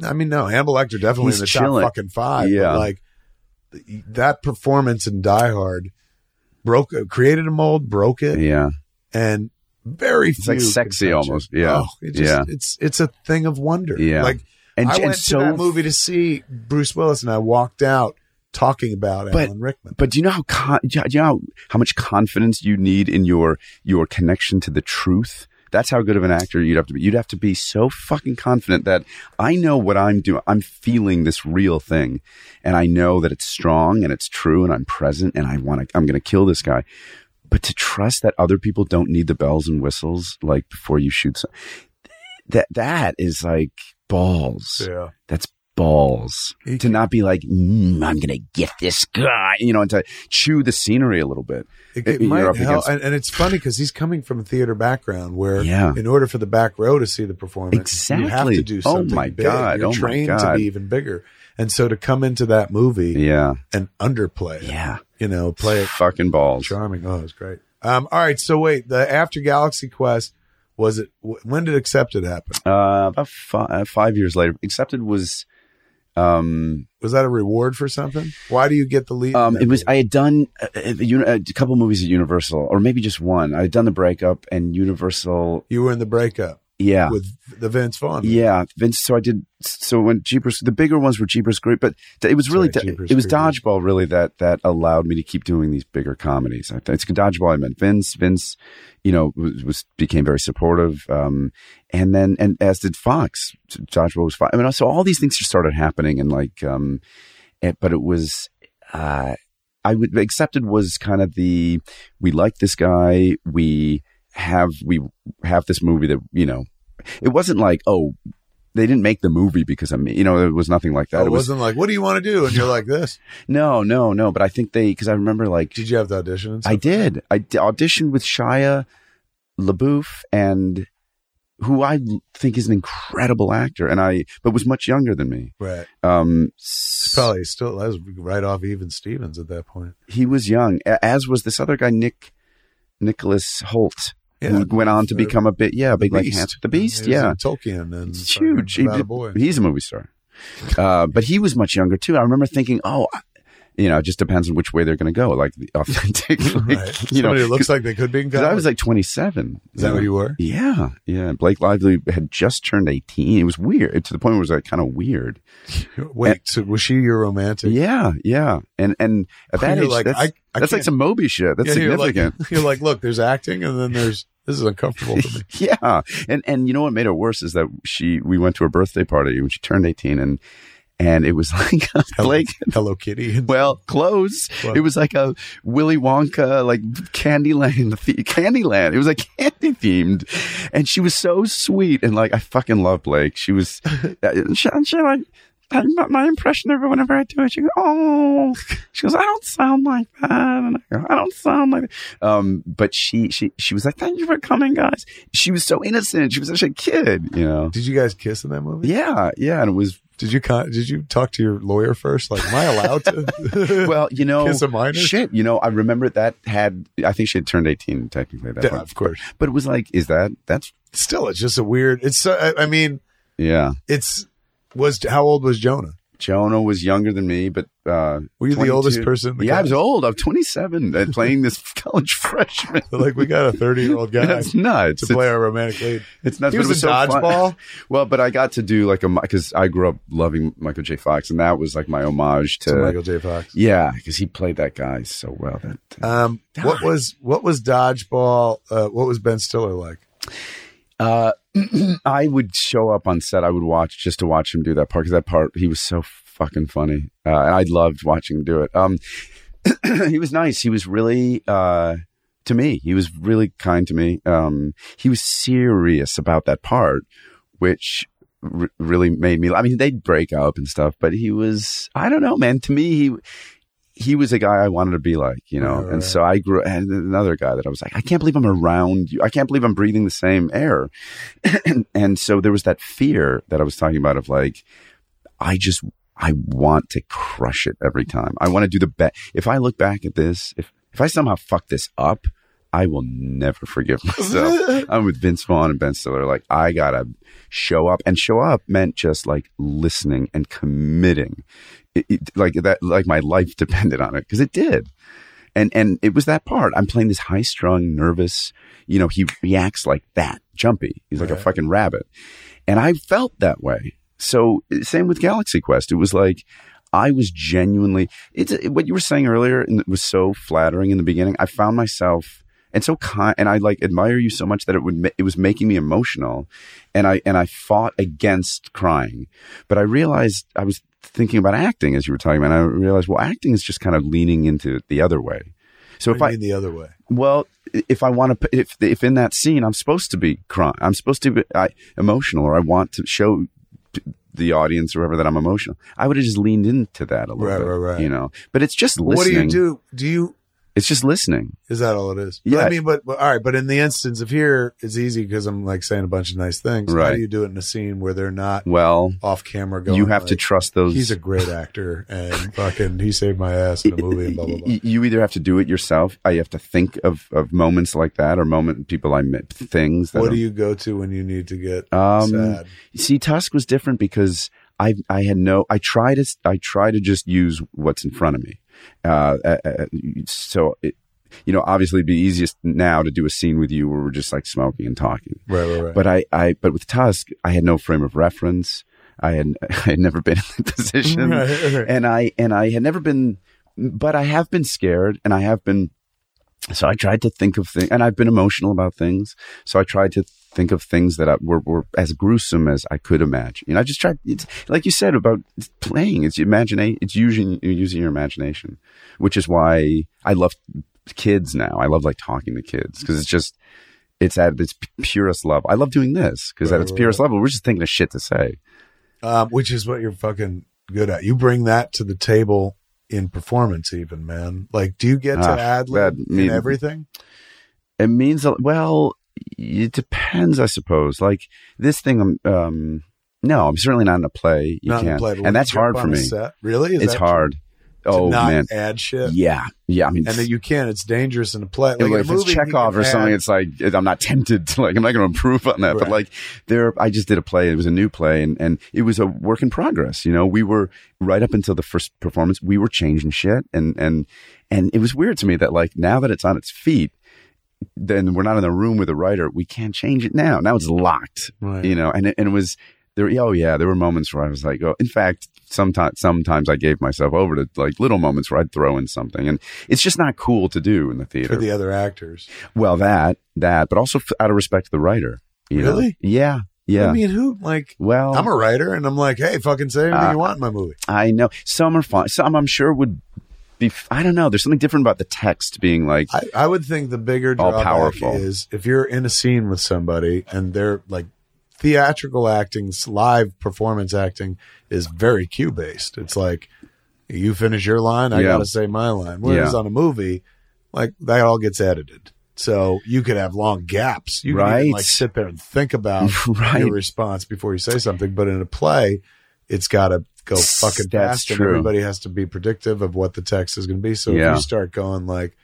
I mean, no, Hannibal Lecter definitely He's in the chilling. top fucking five. Yeah. but like that performance in Die Hard broke, created a mold, broke it, Yeah, and very It's few like sexy almost. Yeah. Oh, it just, Yeah. it's it's a thing of wonder. Yeah. like and, I and went so to that movie to see Bruce Willis, and I walked out talking about But- Alan Rickman. But do you know how con- do you know how, how much confidence you need in your your connection to the truth? That's how good of an actor you'd have to be. You'd have to be so fucking confident that I know what I'm doing. I'm feeling this real thing, and I know that it's strong and it's true, and I'm present, and I want to. I'm going to kill this guy. But to trust that other people don't need the bells and whistles, like before you shoot, some, that that is like balls. yeah, That's balls to not be like, mm, I'm gonna get this guy, you know, and to chew the scenery a little bit. It, Uh, it might help, and, and it's funny because he's coming from a theater background where, Yeah. in order for the back row to see the performance, you have to do something. Oh something my big. God. You're Oh my trained to be even bigger, and so to come into that movie Yeah, and underplay, it, yeah, you know, play it fucking balls. charming. Oh, it was great. Um, all right, so wait, the after Galaxy Quest was it? When did Accepted happen? Uh, about five, five years later, accepted was. Um, Was that a reward for something? Why do you get the lead? um, it was. movie? I had done a, a, a, a couple movies at Universal, or maybe just one. I had done the breakup and Universal. you were in the breakup. Yeah. with the Vince Vaughn. Yeah, Vince. So I did. So when Jeepers, the bigger ones were Jeepers Creep, but it was really Jeepers it was. Dodgeball really that that allowed me to keep doing these bigger comedies. It's Dodgeball. I meant Vince. Vince, you know, was, was became very supportive, um, and then and as did Fox. Dodgeball was fine. I mean, so all these things just started happening, and like, um, it, but it was. Uh, I would accepted was kind of the we like this guy we have we have this movie that you know it wasn't like oh they didn't make the movie because of me you know it was nothing like that Oh, it was wasn't like, what do you want to do? And you're like this. no no no but I think they because I remember like Did you have the audition? I did I d- auditioned with Shia LaBeouf and who I think is an incredible actor and I but was much younger than me Right. um Probably still, that was right off even Stevens at that point. he was young as was this other guy Nick Nicholas Hoult Yeah, who went on to become a bit yeah a big like. Hans- the Beast yeah in Tolkien and It's huge. He About a did- boy. He's a movie star. Uh, but he was much younger too. I remember thinking, oh, you know, it just depends on which way they're going to go. Like the authentic, like, Right. you know, Somebody who looks like they could be in because I was like 27. Is that what you were? Yeah, yeah. Blake Lively had just turned 18. It was weird to the point where it was like kind of weird. Wait, so was she your romantic? Yeah, yeah. And and at that age, like, that's, I- I that's like some Moby shit. That's Yeah, you're like- significant. You're like, look, there's acting, and then there's this is uncomfortable for me. yeah and and you know what made it worse is that she we went to her birthday party when she turned 18 and and it was like Hello, blake Hello Kitty. Well close it was like a willy wonka like candyland the- candyland it was like candy themed and she was so sweet and like i fucking love blake she was uh, she, she like my- my impression of her whenever I do it, she goes, "Oh," she goes, "I don't sound like that," and I go, "I don't sound like." That. Um, but she she she was like, "Thank you for coming, guys." She was so innocent. She was such a kid, you know. did you guys kiss in that movie? Yeah, yeah, and it was Did you con- did you talk to your lawyer first? Like, am I allowed to? well, you know, Kiss a minor? shit. You know, I remember that had. I think she had turned eighteen technically. at That Yeah, point. of course. but it was like, is that that's Still, it's just a weird. It's. So, I, I mean, yeah. it's was how old was Jonah? Jonah was younger than me, but uh, Were you the oldest person in the yeah, I was old. I was twenty seven and playing this college freshman. Like, we got a thirty year old guy That's nuts. to play our romantic lead. It's nuts. He but was it in so. Dodgeball? Well, but I got to do like a because I grew up loving Michael J. Fox, and that was like my homage to, To Michael J. Fox. yeah, because he played that guy so well. That Um, what was what was dodgeball? Uh, what was Ben Stiller like? uh, I would show up on set. I would watch just to watch him do that part because that part he was so fucking funny, uh, and I loved watching him do it. Um, he was nice. He was really uh, to me. He was really kind to me. Um, he was serious about that part, which r- really made me. I mean, they'd break up and stuff, but he was. I don't know, man. To me, he he was a guy I wanted to be like, you know. Right. And so I grew. And another guy that I was like, I can't believe I'm around you. I can't believe I'm breathing the same air. and, and so there was that fear that I was talking about of like, I just I want to crush it every time. I want to do the best. If I look back at this, if if I somehow fuck this up, I will never forgive myself. I'm with Vince Vaughn and Ben Stiller. Like I gotta show up, and show up meant just like listening and committing, it, it- like that. Like my life depended on it because it did. And and it was that part. I'm playing this high strung, nervous. You know, he reacts like that, jumpy. He's like a fucking rabbit, and I felt that way. So same with Galaxy Quest. It was like I was genuinely. It's what you were saying earlier, and it was so flattering in the beginning. I found myself and so kind, and I like admire you so much that it would it was making me emotional, and I and I fought against crying, but I realized I was thinking about acting as you were talking about. And I realized well, acting is just kind of leaning into the other way. So if What I do you the other way? well, if I want to, if if in that scene I'm supposed to be crying, I'm supposed to be I, emotional, or I want to show the audience or whoever that I'm emotional, I would have just leaned into that a little Right, bit, right, right. you know. But it's just listening. What do you do? Do you? It's just listening. Is that all it is? Yeah. I mean, but, but all right. But in the instance of here, it's easy because I'm like saying a bunch of nice things. How Right. do you do it in a scene where they're not Well, off camera going? you have to like, trust those. He's a great actor, and fucking he saved my ass in a movie, and blah blah blah. Y- You either have to do it yourself. I have to think of, of moments like that, or moment people I met, things. That What do you go to when you need to get Um, sad? See, Tusk was different because I I had no. I try to I try to just use what's in front of me. Uh, uh, uh, so it, you know, obviously it'd be easiest now to do a scene with you where we're just like smoking and talking. Right, right, right. But I, I, but with Tusk, I had no frame of reference. I had, I had never been in that position, Right, right. and I, and I had never been, but I have been scared, and I have been. So I tried to think of things, and I've been emotional about things. So I tried to think of things that I, were, were as gruesome as I could imagine. You know, I just tried. It's like you said about playing. It's imagination. It's using using your imagination, which is why I love kids now. I love like talking to kids because it's just it's at its purest level. I love doing this because at its purest level, we're just thinking of shit to say. um, which is what you're fucking good at. You bring that to the table in performance, even man. Like, do you get to Ah, ad lib in everything? It means well, it depends, I suppose. Like this thing, um, um no, I'm certainly not in a play. You Not can't, a play, and that's hard for me. set- Really? Is It's that hard. true? Oh not man, add shit. yeah, yeah. I mean, And then you can. It's dangerous in a play. Like Like, if it's movie, Chekhov or something, it's like I'm not tempted to like. I'm not going to improve on that. But like, there, I just did a play. It was a new play, and and it was a work in progress. You know, we were right up until the first performance, we were changing shit, and and and it was weird to me that like now that it's on its feet, then we're not in the room with the writer. We can't change it now. Now it's locked. Right. You know, and it, and it was there. Oh yeah, there were moments where I was like, oh, in fact. Sometimes, sometimes I gave myself over to like little moments where I'd throw in something, and it's just not cool to do in the theater. for the other actors. Well, that that, but also out of respect to the writer. you know? Really? Yeah, yeah. I mean, who like? well, I'm a writer, and I'm like, hey, fucking say anything Uh, you want in my movie. I know some are fine. Some I'm sure would be. I don't know. There's something different about the text being like. I, I would think the bigger All powerful. is if you're in a scene with somebody and they're like theatrical acting, live performance acting is very cue based. It's like you finish your line, I Yeah. got to say my line. Whereas Yeah. on a movie, like that all gets edited. So you could have long gaps. You can Right. like sit there and think about Right. your response before you say something. But in a play, it's got to go fucking That's fast, and true. everybody has to be predictive of what the text is going to be. So Yeah. if you start going like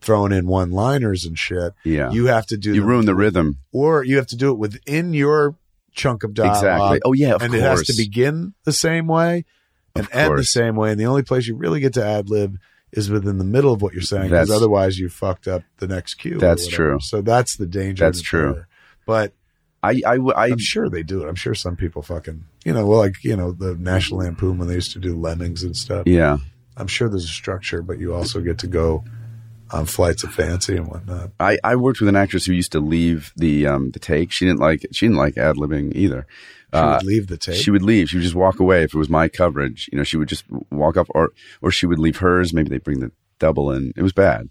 throwing in one liners and shit, Yeah. you have to do you them- ruin the rhythm. or you have to do it within your chunk of dialogue. Exactly. Oh yeah, of and course. it has to begin the same way and Of end the course. same way. And the only place you really get to ad lib is within the middle of what you're saying, because That's- otherwise you fucked up the next cue. or That's whatever. true. So that's the danger. That's that's true. But I I I I'm sure they do it. I'm sure some people fucking, you know, well, like you know, the National Lampoon when they used to do Lemmings and stuff. yeah. I'm sure there's a structure, but you also get to go on flights of fancy and whatnot. I, I worked with an actress who used to leave the um the take. She didn't like she didn't like ad libbing either. She Uh, would leave the tape. She would leave. She would just walk away if it was my coverage. You know, she would just walk off, or or she would leave hers. Maybe they bring the double in. It was bad.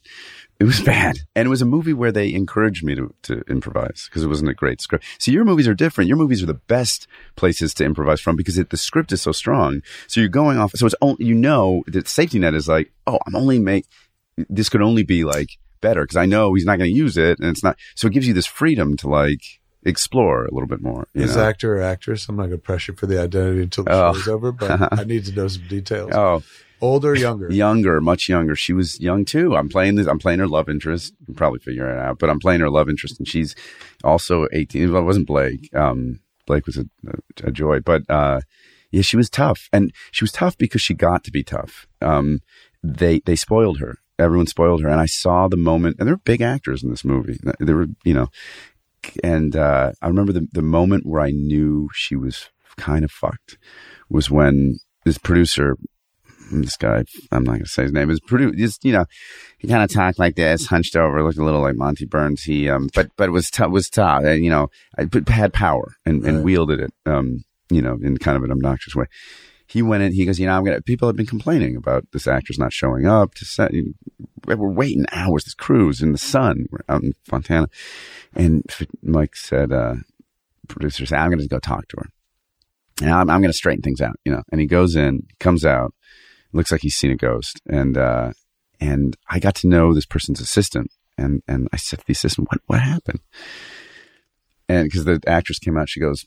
It was bad, and it was a movie where they encouraged me to to improvise because it wasn't a great script. See, your movies are different. Your movies are the best places to improvise from because it, the script is so strong. So you're going off. So it's only you know the safety net is like, oh, I'm only make this could only be like better because I know he's not going to use it, and it's not. So it gives you this freedom to like explore a little bit more. As know? actor or actress, I'm not going to pressure for the identity until the Oh. show's over, but I need to know some details. Oh, Older, younger. younger, much younger. She was young too. I'm playing this. I'm playing her love interest. You can probably figure it out, but I'm playing her love interest, and she's also 18. Well, it wasn't Blake. Um, Blake was a, a joy, but uh, yeah, she was tough, and she was tough because she got to be tough. Um, they they spoiled her. Everyone spoiled her, and I saw the moment. And there were big actors in this movie. There were, you know, and uh, I remember the the moment where I knew she was kind of fucked was when this producer this guy, I'm not going to say his name, is pretty, just, you know, he kind of talked like this, hunched over, looked a little like Monty Burns. He, um, but, but was tough, was tough, and, you know, had power and, and Right. wielded it, um, you know, in kind of an obnoxious way. He went in, he goes, you know, I'm going to, people have been complaining about this actor's not showing up to set. We're waiting hours, this cruise in the sun. We're out in Fontana. And Mike said, uh, producer said, I'm going to go talk to her. And I'm, I'm going to straighten things out, you know. And he goes in, comes out, looks like he's seen a ghost, and uh, and I got to know this person's assistant, and and I said to the assistant, "What what happened?" And because the actress came out, she goes,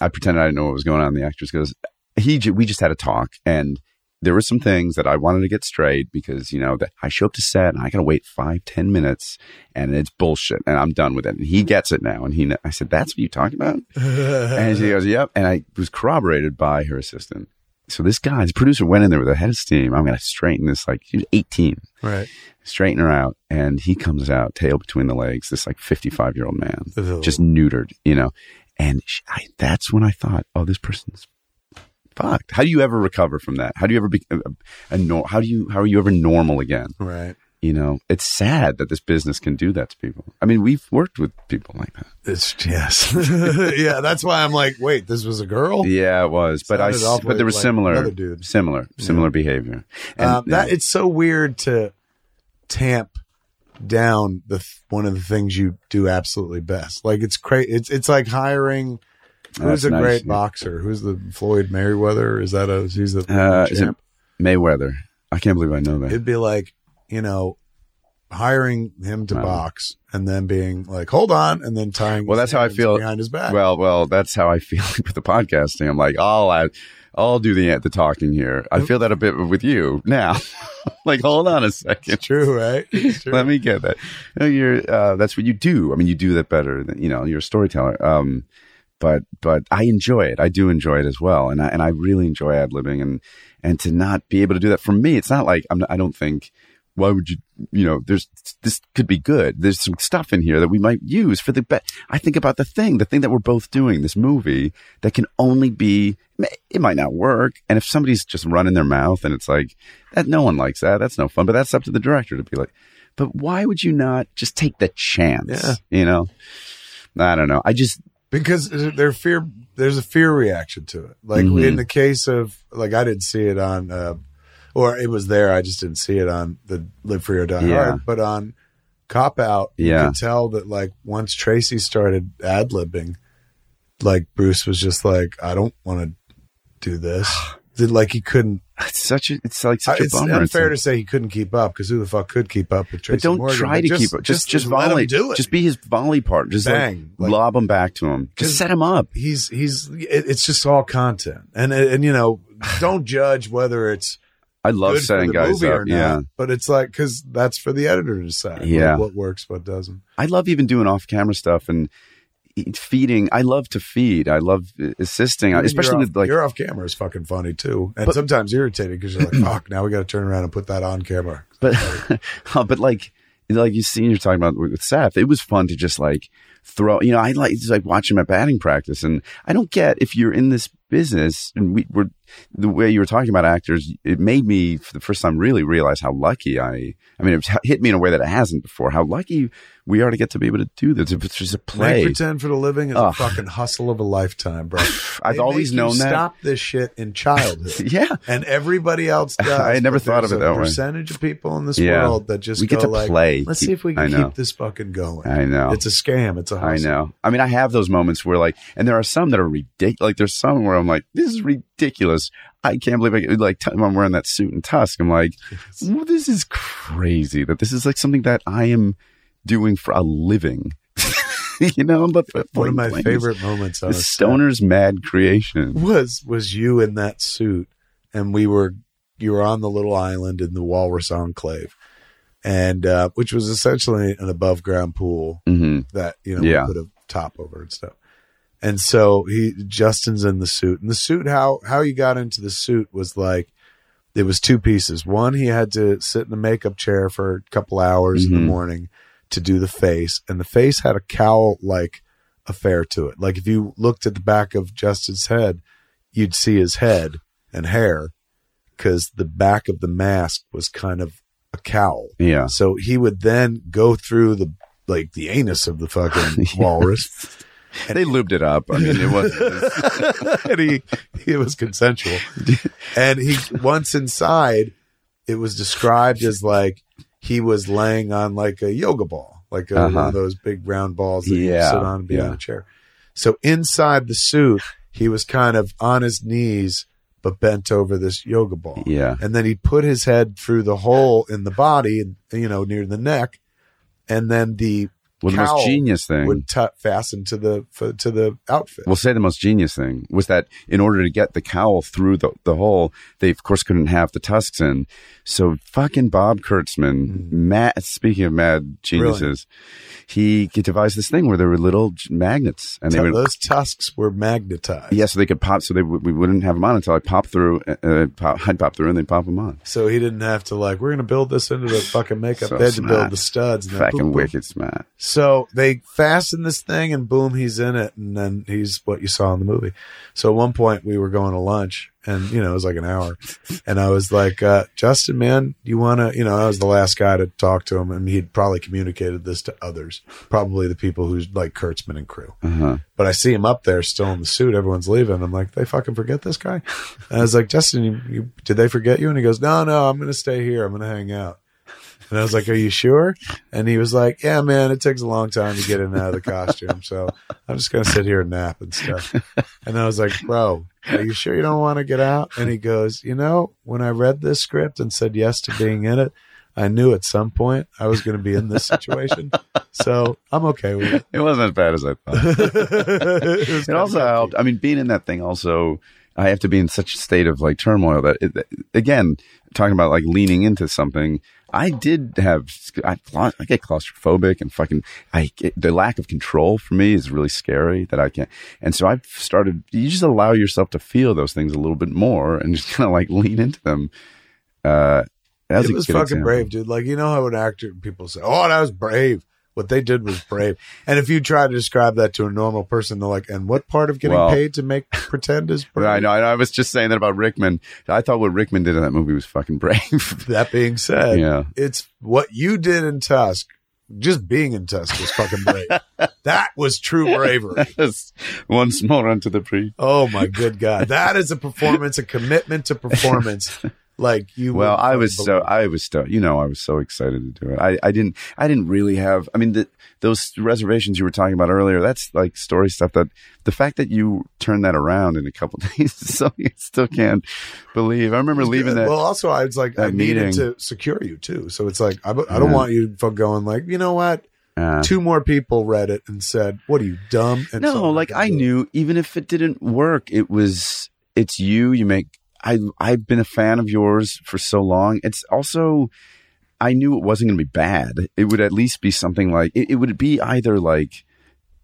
"I pretended I didn't know what was going on." The actress goes, "He, we just had a talk, and." There were some things that I wanted to get straight because, you know, that I show up to set and I got to wait five, ten minutes and it's bullshit and I'm done with it. And he gets it now. And he, I said, that's what you talking about? and she goes, yep. And I was corroborated by her assistant. So this guy, this producer went in there with a head of steam. I'm going to straighten this. Like she was 18, Right. straighten her out, and he comes out tail between the legs. This like 55 year old man, just neutered, you know. And she, I, that's when I thought, oh, this person's fucked. How do you ever recover from that? How do you ever be a, a nor- How do you how are you ever normal again? Right. You know, it's sad that this business can do that to people. I mean, we've worked with people like that. It's yes. yeah, that's why I'm like, wait, this was a girl? Yeah, it was, but I, Sounded but there was like similar, dude. similar, similar behavior. And, um, that yeah. it's so weird to tamp down the one of the things you do absolutely best. Like it's crazy. It's it's like hiring. Who's That's a nice, great yeah. boxer? Who's the Floyd Mayweather? Is that a he's the Uh, is it champ? Mayweather? I can't believe I know that. It'd be like you know hiring him to Wow. box and then being like, hold on, and then tying. Well, that's how I feel. behind his back. Well, well, that's how I feel with the podcasting. I'm like, I'll, I, I'll do the the talking here. I feel that a bit with you now. like, hold on a second. it's true, right? It's true. Let me get that. No, you're. Uh, that's what you do. I mean, you do that better. Than, you know, you're a storyteller. Um, but but I enjoy it. I do enjoy it as well, and I and I really enjoy ad libbing and and to not be able to do that for me, it's not like I'm. Not, I don't think. Why would you? You know, there's this could be good. There's some stuff in here that we might use for the bet. I think about the thing, the thing that we're both doing, this movie that can only be. It might not work, and if somebody's just running their mouth and it's like that, no one likes that. That's no fun. But that's up to the director to be like. But why would you not just take the chance? Yeah. You know, I don't know. I just because there fear there's a fear reaction to it like Mhm. in the case of like i didn't see it on uh or it was there i just didn't see it on the live free or die Yeah. hard but on cop out Yeah. you could tell that like once tracy started ad-libbing like bruce was just like i don't want to do this Did like he couldn't it's such a it's like such it's a bummer. It's unfair to say he couldn't keep up because who the fuck could keep up with Tracy but don't Morgan? try But to keep up. Just just, him volley. do it Just be his volley part. Just Bang. like, Like- lob him back to him. Just set him up. he's he's it, it's just all content and and you know don't judge whether it's I love setting guys up. not, Yeah, but it's like because that's for the editor to decide. Yeah. what, works, what doesn't. I love even doing off camera stuff and feeding. I love to feed. I love uh, assisting, Even especially your with off, like your off camera is fucking funny too, and But- sometimes irritating because you're like, fuck, now we got to turn around and put that on camera. but but like like you seen you're talking about with Seth, it was fun to just like throw. You know, I like just like watching my batting practice, and I don't get if you're in this business and we were the way you were talking about actors. It made me for the first time really realize how lucky I. I mean, it hit me in a way that it hasn't before. How lucky we are to get to be able to do this. If it's just a Make play, pretend for the living is Ugh. a fucking hustle of a lifetime, bro. I've They always known that. Stop this shit in childhood. yeah. And everybody else does. I never thought of it that way. Percentage of people in this Yeah. world that just We get go to like, play. Let's see if we can keep this fucking going. I know. It's a scam. It's a I hustle. know. I mean, I have those moments where like, and there are some that are ridiculous. Like, there's some where I'm like, this is ridiculous. I can't believe I like, t- I'm wearing that suit and tusk. I'm like, well, this is crazy that this is like something that I am doing for a living. you know, but, but One of my favorite moments of the a stoner's mad creation. was was you in that suit, and we were you were on the little island in the Walrus Enclave, and uh, which was essentially an above ground pool hmm that you know Yeah. we put a top over and stuff. And so he Justin's in the suit, and the suit how how you got into the suit was like it was two pieces. One, he had to sit in a makeup chair for a couple hours in the Mhm. morning to do the face, and the face had a cowl like affair to it. Like if you looked at the back of Justin's head, you'd see his head and hair because the back of the mask was kind of a cowl. Yeah. So he would then go through the like the anus of the fucking walrus, They lubed it up. I mean, it was. and he it was consensual. And he once inside, it was described as like he was laying on like a yoga ball, like a, one Uh-huh. of those big round balls that you sit on and be yeah. on a chair. So inside the suit, he was kind of on his knees but bent over this yoga ball. Yeah. And then he put his head through the hole in the body, and you know, near the neck, and then the Well, the most genius thing- would t- fasten to the f- to the outfit. We'll say the most genius thing was that in order to get the cowl through the, the hole, they of course couldn't have the tusks in. So fucking Bob Kurtzman, hmm. mad, speaking of mad geniuses, he devised this thing where there were little magnets and they would, those tusks were magnetized. yeah, so they could pop, so they we wouldn't have them on until I pop through, uh, uh, pop, I'd pop through and they'd pop them on. So he didn't have to like, we're going to build this into the fucking makeup. So they had to build the studs. And Fucking boom. wicked smart. So they fasten this thing and boom, he's in it. And then he's what you saw in the movie. So at one point we were going to lunch and, you know, it was like an hour. And I was like, uh, Justin, man, you want to, you know, I was the last guy to talk to him and he'd probably communicated this to others, probably the people who's like Kurtzman and crew. Uh-huh. But I see him up there still in the suit. Everyone's leaving. I'm like, they fucking forget this guy. And I was like, Justin, you, you, did they forget you? And he goes, no, no, I'm going to stay here. I'm going to hang out. And I was like, are you sure? And he was like, yeah, man, it takes a long time to get in and out of the costume. So I'm just going to sit here and nap and stuff. And I was like, bro, are you sure you don't want to get out? And he goes, you know, when I read this script and said yes to being in it, I knew at some point I was going to be in this situation. So I'm okay with it. It wasn't as bad as I thought. it it also helped. I mean, being in that thing also, I have to be in such a state of like turmoil that, it, again, talking about like leaning into something, I did have, I, I get claustrophobic and fucking, I get, the lack of control for me is really scary that I can't. And so I've started, you just allow yourself to feel those things a little bit more and just kind of like lean into them. Uh, that was it was fucking example. brave, dude. Like you know how an actor people say, "Oh, that was brave." What they did was brave. And if you try to describe that to a normal person, they're like, "And what part of getting Well- paid to make pretend is brave?" I know. I was just saying that about Rickman. I thought what Rickman did in that movie was fucking brave. That being said, Yeah. it's what you did in Tusk. Just being in Tusk was fucking brave. that was true bravery. Once more onto the pre. Oh my good god, that is a performance, a commitment to performance. Like you. Well, I was so. I was so you know I was so excited to do it. I, I didn't I didn't really have. I mean, the, those reservations you were talking about earlier. That's like story stuff. That the fact that you turned that around in a couple days, so you still can't believe. I remember leaving that. Well, also, I was like, I needed meeting. to secure you too. So it's like, I, I don't Yeah. want you going like, you know what? uh, Two more people read it and said, "What are you dumb?" And no, like I knew even if it didn't work, it was it's you. You make I I've been a fan of yours for so long. It's also I knew it wasn't going to be bad. It would at least be something like it, it would be either like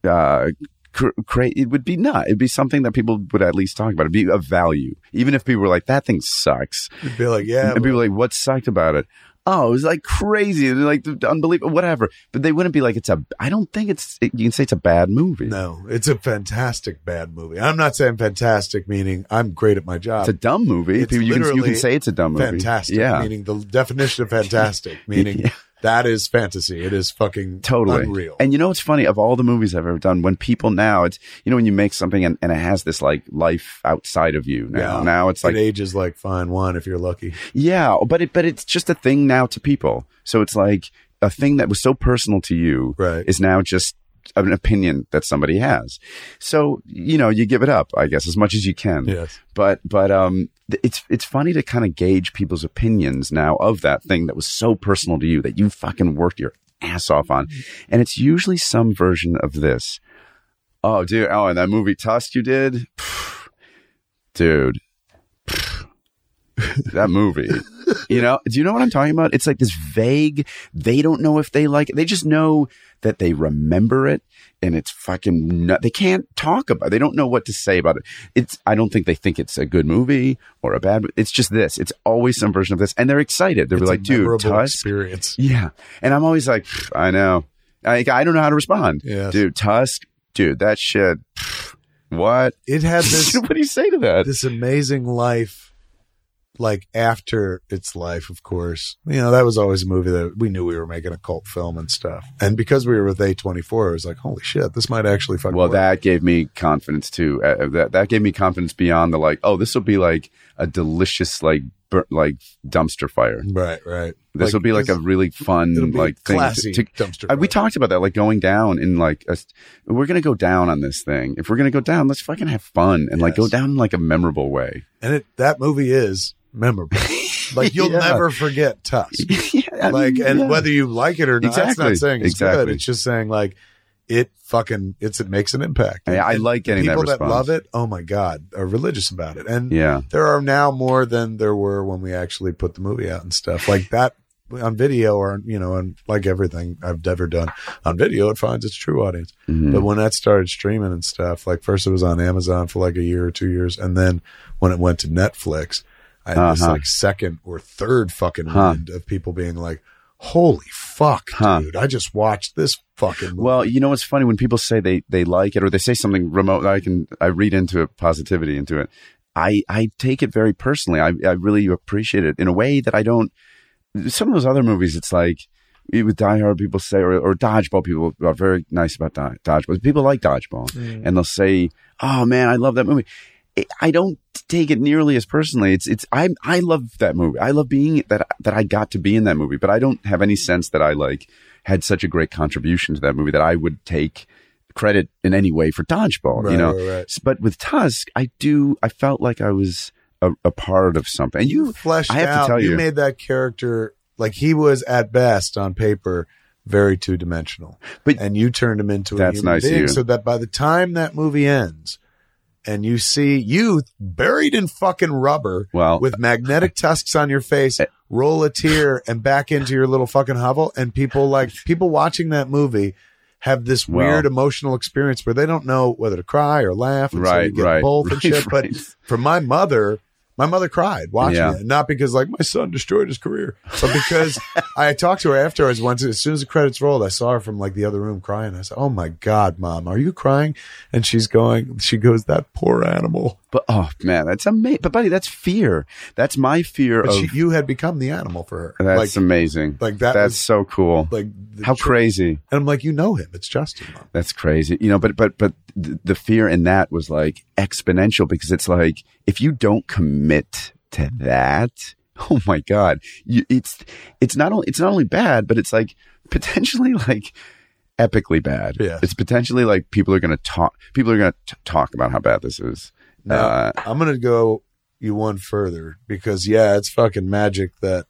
uh cr- cra- it would be not it'd be something that people would at least talk about it'd be of value even if people were like that thing sucks You'd be like, "Yeah." and people like what sucked about it oh it was like crazy and like unbelievable whatever but they wouldn't be like it's a i don't think it's you can say it's a bad movie no, it's a fantastic bad movie. I'm not saying fantastic meaning I'm great at my job. It's a dumb movie. It's you, can, you can say it's a dumb movie. fantastic, Yeah, meaning the definition of fantastic, meaning Yeah. That is fantasy. It is fucking totally. unreal. And you know what's funny? Of all the movies I've ever done, when people now, it's you know when you make something and, and it has this like life outside of you now. Yeah. Now it's like it ages like fine wine if you're lucky. yeah, but it but it's just a thing now to people. So it's like a thing that was so personal to you Right. is now just an opinion that somebody has. So you know you give it up, I guess, as much as you can. Yes. but but um it's it's funny to kind of gauge people's opinions now of that thing that was so personal to you that you fucking worked your ass off on and it's usually some version of this oh dude oh and that movie tusk you did dude that movie. You know do you know what i'm talking about? It's like this vague they don't know if they like it. They just know that they remember it and it's fucking nut. they can't talk about it. they don't know what to say about it. It's i don't think they think it's a good movie or a bad it's just this. It's always some version of this and they're excited. They're like dude tusk? experience. yeah. And i'm always like i know. I, I don't know how to respond. Yes. dude tusk? Dude that shit. What? It had this what do you say to that? this amazing life like after its life of course you know that was always a movie that we knew we were making a cult film and stuff and because we were with a24 it was like holy shit this might actually fucking Well, work. that gave me confidence too. Uh, that that gave me confidence beyond the like. Oh, this will be like a delicious like bur- like dumpster fire. right right This will be like a really fun like thing. classy to- to- dumpster Uh, we talked about that, like going down in like a, we're gonna go down on this thing. If we're gonna go down, let's fucking have fun and like go down in like a memorable way. and it that movie is memorable Like you'll Yeah. never forget Tusk. yeah, like, mean, and yeah. whether you like it or not, that's not saying it's good. It's just saying like it fucking it's it makes an impact. I- I like getting people that response. love it. Oh my god, are religious about it, and yeah, there are now more than there were when we actually put the movie out and stuff like that on video or you know and like everything I've ever done on video it finds its true audience Mhm. but when that started streaming and stuff like first it was on Amazon for like a year or two years and then when it went to Netflix I had Uh-huh. like second or third fucking Huh. wind of people being like holy fuck Huh. dude I just watched this fucking movie. Well, you know what's funny when people say they they like it or they say something remote. I can I read into it positivity into it. I I take it very personally. I I really appreciate it in a way that I don't. Some of those other movies, it's like with Die Hard, people say or, or Dodgeball, people are very nice about Do- Dodgeball. People like Dodgeball, Mm. and they'll say, "Oh man, I love that movie." I- don't take it nearly as personally. It's it's I I love that movie. I love being that that I got to be in that movie, but I don't have any sense that I like had such a great contribution to that movie that I would take credit in any way for Dodgeball. Right, you know, right, right. But with Tusk, I do. I felt like I was a, a part of something. And you, fleshed I have out to tell you, made that character like he was at best on paper very two dimensional But- and you turned him into a That's nice being so that by the time that movie ends and you see you buried in fucking rubber Well- with magnetic tusks on your face eh. roll a tear and back into your little fucking hovel and people like people watching that movie have this Well- weird emotional experience where they don't know whether to cry or laugh and so Right, you get right, both and right, shit. But for my mother my mother cried watching Yeah. it not because like my son destroyed his career but because i talked to her afterwards once as soon as the credits rolled i saw her from like the other room crying i said oh my god mom are you crying and she's going she goes that poor animal but oh man, that's amazing. But buddy, that's fear. That's my fear but of. she, you had become the animal for her that's like amazing. like that That's was- so cool. like How tr- crazy. and i'm like you know him it's justin mom That's crazy. You know, but but but th- the fear in that was like exponential because it's like if you don't commit to that, oh my god, you, it's it's not only it's not only bad, but it's like potentially like epically bad. Yeah. It's potentially like people are going to talk. People are going to talk about how bad this is. Now, Uh, I'm going to go you one further because, yeah, it's fucking magic that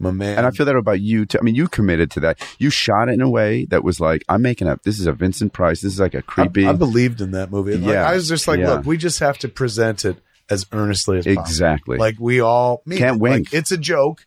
my man. and I feel that about you too. I mean, you committed to that. You shot it in a way that was like, I'm making up. This is a Vincent Price. This is like a creepy. I, I believed in that movie. Like, Yeah. I was just like, Yeah. look, we just have to present it as earnestly as possible. Exactly. Like we all Can't it. wink. Like, it's a joke.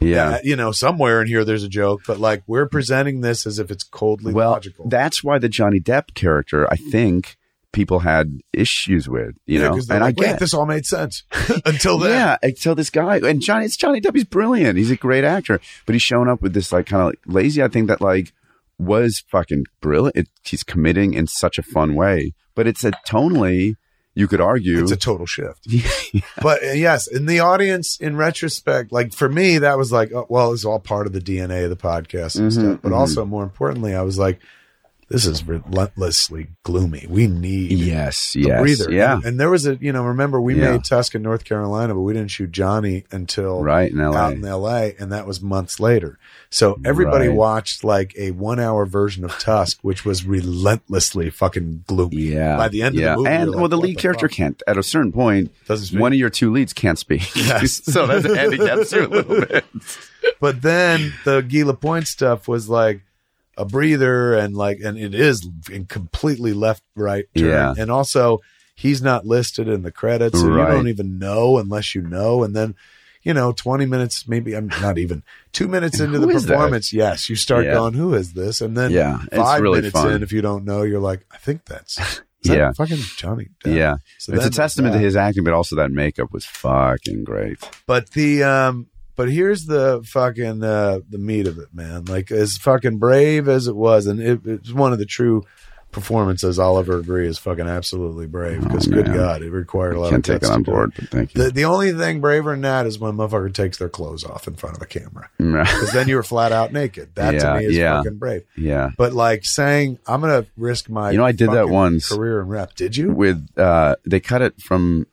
yeah. Uh, you know, somewhere in here there's a joke, but like we're presenting this as if it's coldly well, logical. that's why the Johnny Depp character, I think people had issues with, you Yeah, know, and like, I get this all made sense until then. Yeah, until this guy and Johnny, it's Johnny Depp. He's brilliant. He's a great actor, but he's showing up with this like kind of like lazy. I think that like was fucking brilliant. It, he's committing in such a fun way, but it's a tonally. You could argue. It's a total shift. But uh, yes, in the audience, in retrospect, like for me, that was like, oh, well, it's all part of the DNA of the podcast and Mhm, stuff. But mhm. also, more importantly, I was like, this is relentlessly gloomy. We need yes, a yes, breather. yeah, And, and there was a, you know, remember we Yeah. made Tusk in North Carolina, but we didn't shoot Johnny until right in L.A. out in LA, and that was months later. So everybody Right. watched like a one hour version of Tusk, which was relentlessly fucking gloomy. yeah, By the end yeah. of the movie, and you're well, the lead character fuck? can't at a certain point. One of your two leads can't speak, Yes. so that's handicaps you a little bit. But then the Guy Lapointe stuff was like a breather and like, and it is in completely left right turn. Yeah. And also, he's not listed in the credits, and Right. you don't even know unless you know. And then, you know, twenty minutes, maybe I'm not even two minutes into the is that? performance. Yes, you start Yeah. going, "Who is this?" And then Yeah, it's five really minutes fun. in, if you don't know, you're like, "I think that's." Yeah. fucking Johnny. Depp? Yeah, So it's a testament that- to his acting, but also that makeup was fucking great. But the um but here's the fucking uh the meat of it, man. Like as fucking brave as it was, and it, it's one of the true performances I'll ever agree is fucking absolutely brave. Because good Oh, man. God, it required a lot Can't of take it on board, but thank you. The the only thing braver than that is when a motherfucker takes their clothes off in front of a camera. Because then you were flat out naked. That Yeah, to me is yeah. fucking brave. yeah. But like saying I'm gonna risk my You know, I did that once. career and rep. Did you? with uh they cut it from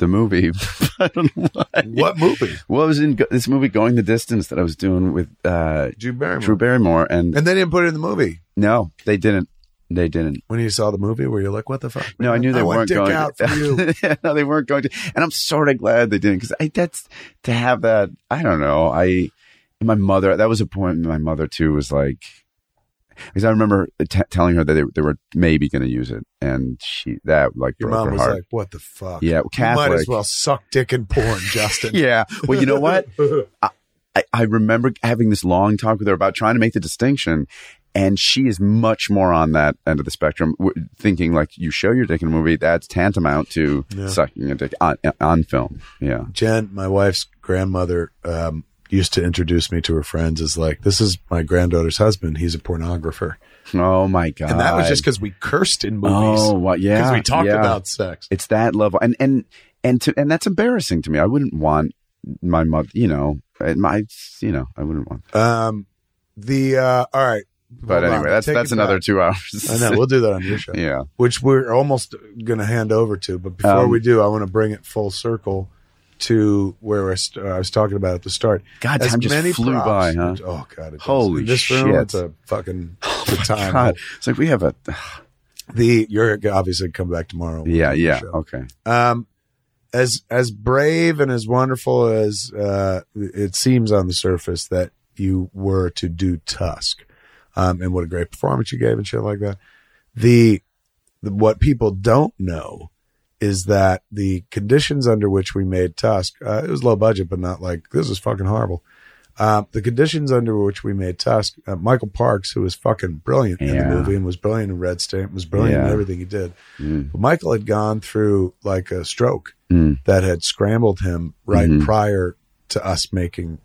the movie i don't know why What movie? well it was in go- this movie going the distance that i was doing with uh Drew Barrymore. drew barrymore and, and they didn't put it in the movie. no they didn't They didn't. when you saw the movie? Were you like, what the fuck? No, I knew they want weren't dick going. out from you. no, they weren't going to. And I'm sort of glad they didn't because I that's to have that. I don't know. I my mother. That was a point. My mother too was like, because I remember t- telling her that they, they were maybe going to use it, and she that like Your broke mom her was heart. like, what the fuck? yeah, You might as well suck dick and porn, Justin. yeah. Well, you know what? I, I remember having this long talk with her about trying to make the distinction. And she is much more on that end of the spectrum, thinking like you show your dick in a movie, that's tantamount to Yeah. sucking a dick on, on film. Yeah. Jen, my wife's grandmother, um, used to introduce me to her friends is like, this is my granddaughter's husband. He's a pornographer. Oh my god! And that was just because we cursed in movies. oh what? Yeah, Because we talked yeah. about sex. it's that level, and and and to and that's embarrassing to me. I wouldn't want my mother. You know, my you know, I wouldn't want. Um, the, uh, all right. But Hold on. anyway, that's Take that's another back. two hours. I know. We'll do that on your show. yeah. which we're almost going to hand over to. But before Um, we do, I want to bring it full circle to where I, st- I was talking about at the start. God, As time just flew by, huh? Oh god, it. Holy this room, shit. It's a fucking good time. God, it's like we have a. The you're obviously come back tomorrow. Yeah, yeah. Okay. Um, as as brave and as wonderful as uh, it seems on the surface that you were to do Tusk, um, and what a great performance you gave and shit like that. The, the what people don't know is that the conditions under which we made Tusk, uh, it was low budget, but not like this is fucking horrible. Um, the conditions under which we made Tusk, uh, Michael Parks, who was fucking brilliant in the movie and was brilliant in Red State, was brilliant in everything he did. Mm. But Michael had gone through like a stroke Mm. that had scrambled him right Mhm. prior to us making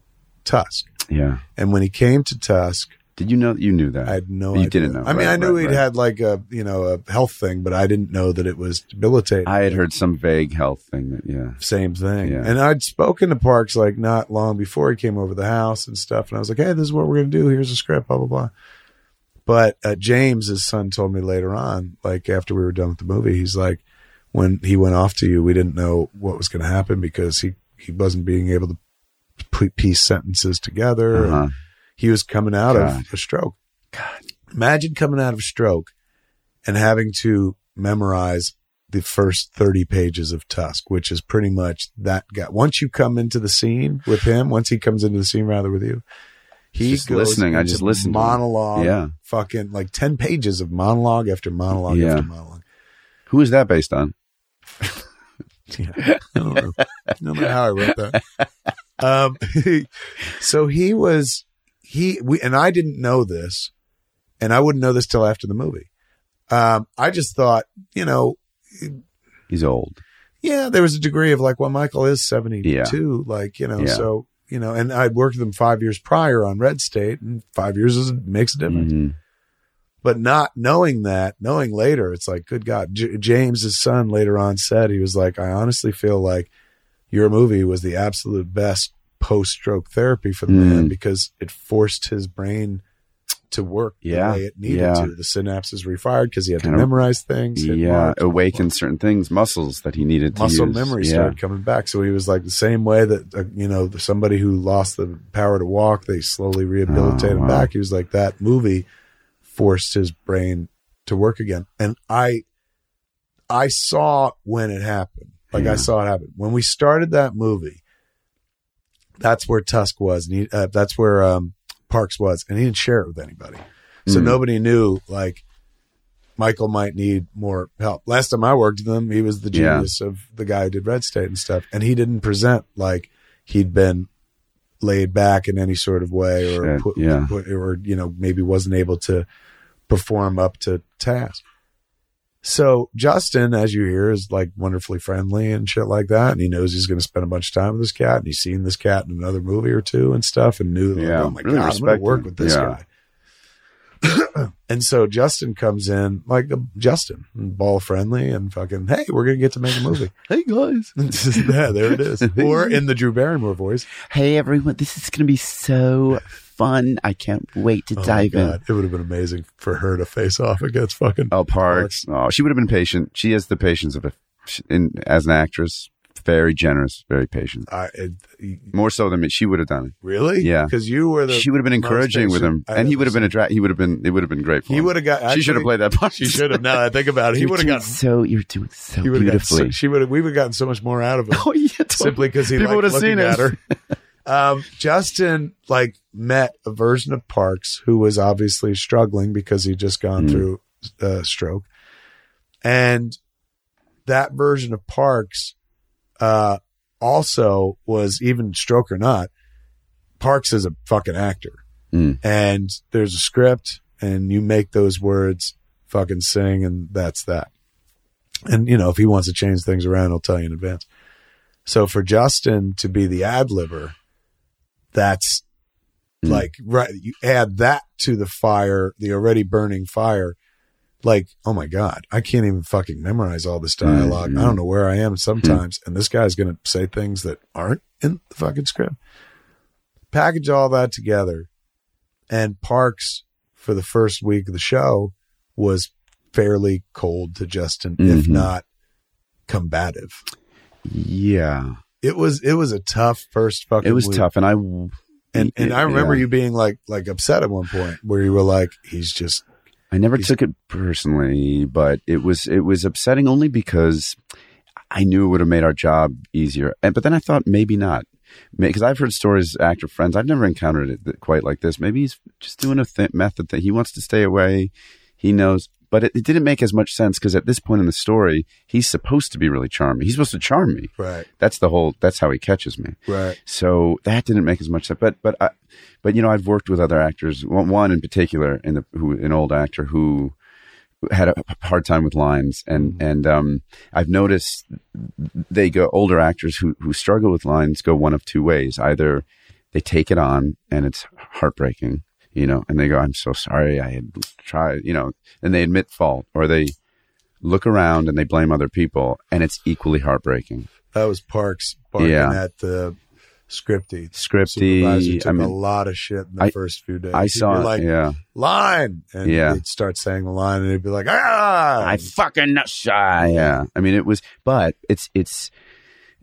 Tusk. Yeah. And when he came to Tusk, Did you know that you knew that? I had no You idea. didn't know. I mean, Right, I knew right, he'd right. had like a, you know, a health thing, but I didn't know that it was debilitating. I had heard some vague health thing that yeah. Same thing. Yeah. And I'd spoken to Parks like not long before he came over the house and stuff. And I was like, hey, this is what we're going to do. Here's a script, blah, blah, blah. But uh, James, his son, told me later on, like after we were done with the movie, he's like, when he went off to you, we didn't know what was going to happen because he, he wasn't being able to put piece sentences together. Uh-huh. He was coming out God. of a stroke. God. Imagine coming out of a stroke and having to memorize the first 30 pages of Tusk, which is pretty much that guy. Once you come into the scene with him, once he comes into the scene rather with you, he Just goes listening. I just listened to monologue. Yeah. Fucking like 10 pages of monologue after monologue Yeah. after monologue. Who is that based on? Yeah. I don't know. I don't know how I wrote that. Um, so he was, he, we, and I didn't know this and I wouldn't know this till after the movie. Um, I just thought, you know, He's old. yeah, there was a degree of like, well, Michael is 72, Yeah. like, you know, Yeah. so, you know, and I'd worked with him five years prior on Red State and five years is, makes a difference. Mhm. But not knowing that, knowing later, it's like, good God. J- James's son later on said, he was like, I honestly feel like your movie was the absolute best post stroke therapy for the man Mm. because it forced his brain to work Yeah, the way it needed yeah. to. The synapses refired because he had Kind to of- memorize things. Yeah, awaken certain things, muscles that he needed to muscle memory yeah. started coming back. So he was like the same way that uh, you know somebody who lost the power to walk, they slowly rehabilitate Oh, him wow. back. He was like that movie forced his brain to work again, and I, I saw when it happened. Like Yeah. I saw it happen when we started that movie. That's where Tusk was, and he, uh, that's where um, Parks was, and he didn't share it with anybody. So Mm. nobody knew like Michael might need more help. Last time I worked with him, he was the Yeah. genius of the guy who did Red State and stuff, and he didn't present like he'd been laid back in any sort of way or Shit, put, yeah. put- or you know maybe wasn't able to perform up to task. So Justin, as you hear, is like wonderfully friendly and shit like that, and he knows he's going to spend a bunch of time with this cat, and he's seen this cat in another movie or two and stuff, and knew, like, Yeah, oh my really god, I'm going to work with this Yeah. guy. and so Justin comes in like a Justin, ball friendly, and fucking, hey, we're going to get to make a movie. Hey guys. yeah, there it is. Or in the Drew Barrymore voice. Hey everyone, this is going to be so fun. I can't wait to Oh dive in. It would have been amazing for her to face off against fucking Oh, Parks. Oh, she would have been patient. She has the patience of a, in, as an actress, very generous, very patient. I, it, More so than me. She would have done it. really? Yeah. Because you were the. she would have been encouraging with him, and he would have been a dra- he would have been it would have been great for He would have got. She should have played that part. She should have. Now that I think about it, he would have gotten. so. You're doing so He would have gotten. beautifully. So, she would have. We would have gotten so much more out of him. Oh yeah, totally. simply because he People liked would have looking seen at it. her. Um, Justin like met a version of Parks who was obviously struggling because he'd just gone Mm. through a stroke, and that version of Parks uh, also was even stroke or not. Parks is a fucking actor, Mm. and there's a script, and you make those words fucking sing, and that's that. And you know, if he wants to change things around, he'll tell you in advance. So for Justin to be the ad libber, that's Mm. like right. You add that to the fire, the already burning fire. Like, oh my god, I can't even fucking memorize all this dialog Mhm. I don't know where I am sometimes, and this guy's gonna say things that aren't in the fucking script. Package all that together, and Parks for the first week of the show was fairly cold to Justin, if Mhm. not combative. Yeah, It was it was a tough first fucking. it was week. tough, and I and and I remember yeah. you being like like upset at one point where you were like, he's just I never took it personally, but it was it was upsetting only because I knew it would have made our job easier. And but then I thought maybe not, because I've heard stories actor friends. I've never encountered it quite like this. Maybe he's just doing a th- method that he wants to stay away. He knows, but it, it didn't make as much sense because at this point in the story, he's supposed to be really charming. He's supposed to charm me. right, That's the whole. That's how he catches me. right. So that didn't make as much sense. But but I, but you know I've worked with other actors. One, one in particular, in the who an old actor who had a hard time with lines, and and um, I've noticed they go older actors who who struggle with lines go one of two ways. Either they take it on and it's heartbreaking, you know, and they go, "I'm so sorry, I had tried," you know, and they admit fault, or they look around and they blame other people, and it's equally heartbreaking. That was Parks barking Yeah. at the scripty. Scripty, took I mean, a lot of shit in the I- first few days. I He'd saw like yeah. line, and Yeah. he'd start saying the line, and he'd be like, ah, I fucking shy. Yeah. I mean, it was, but it's, it's,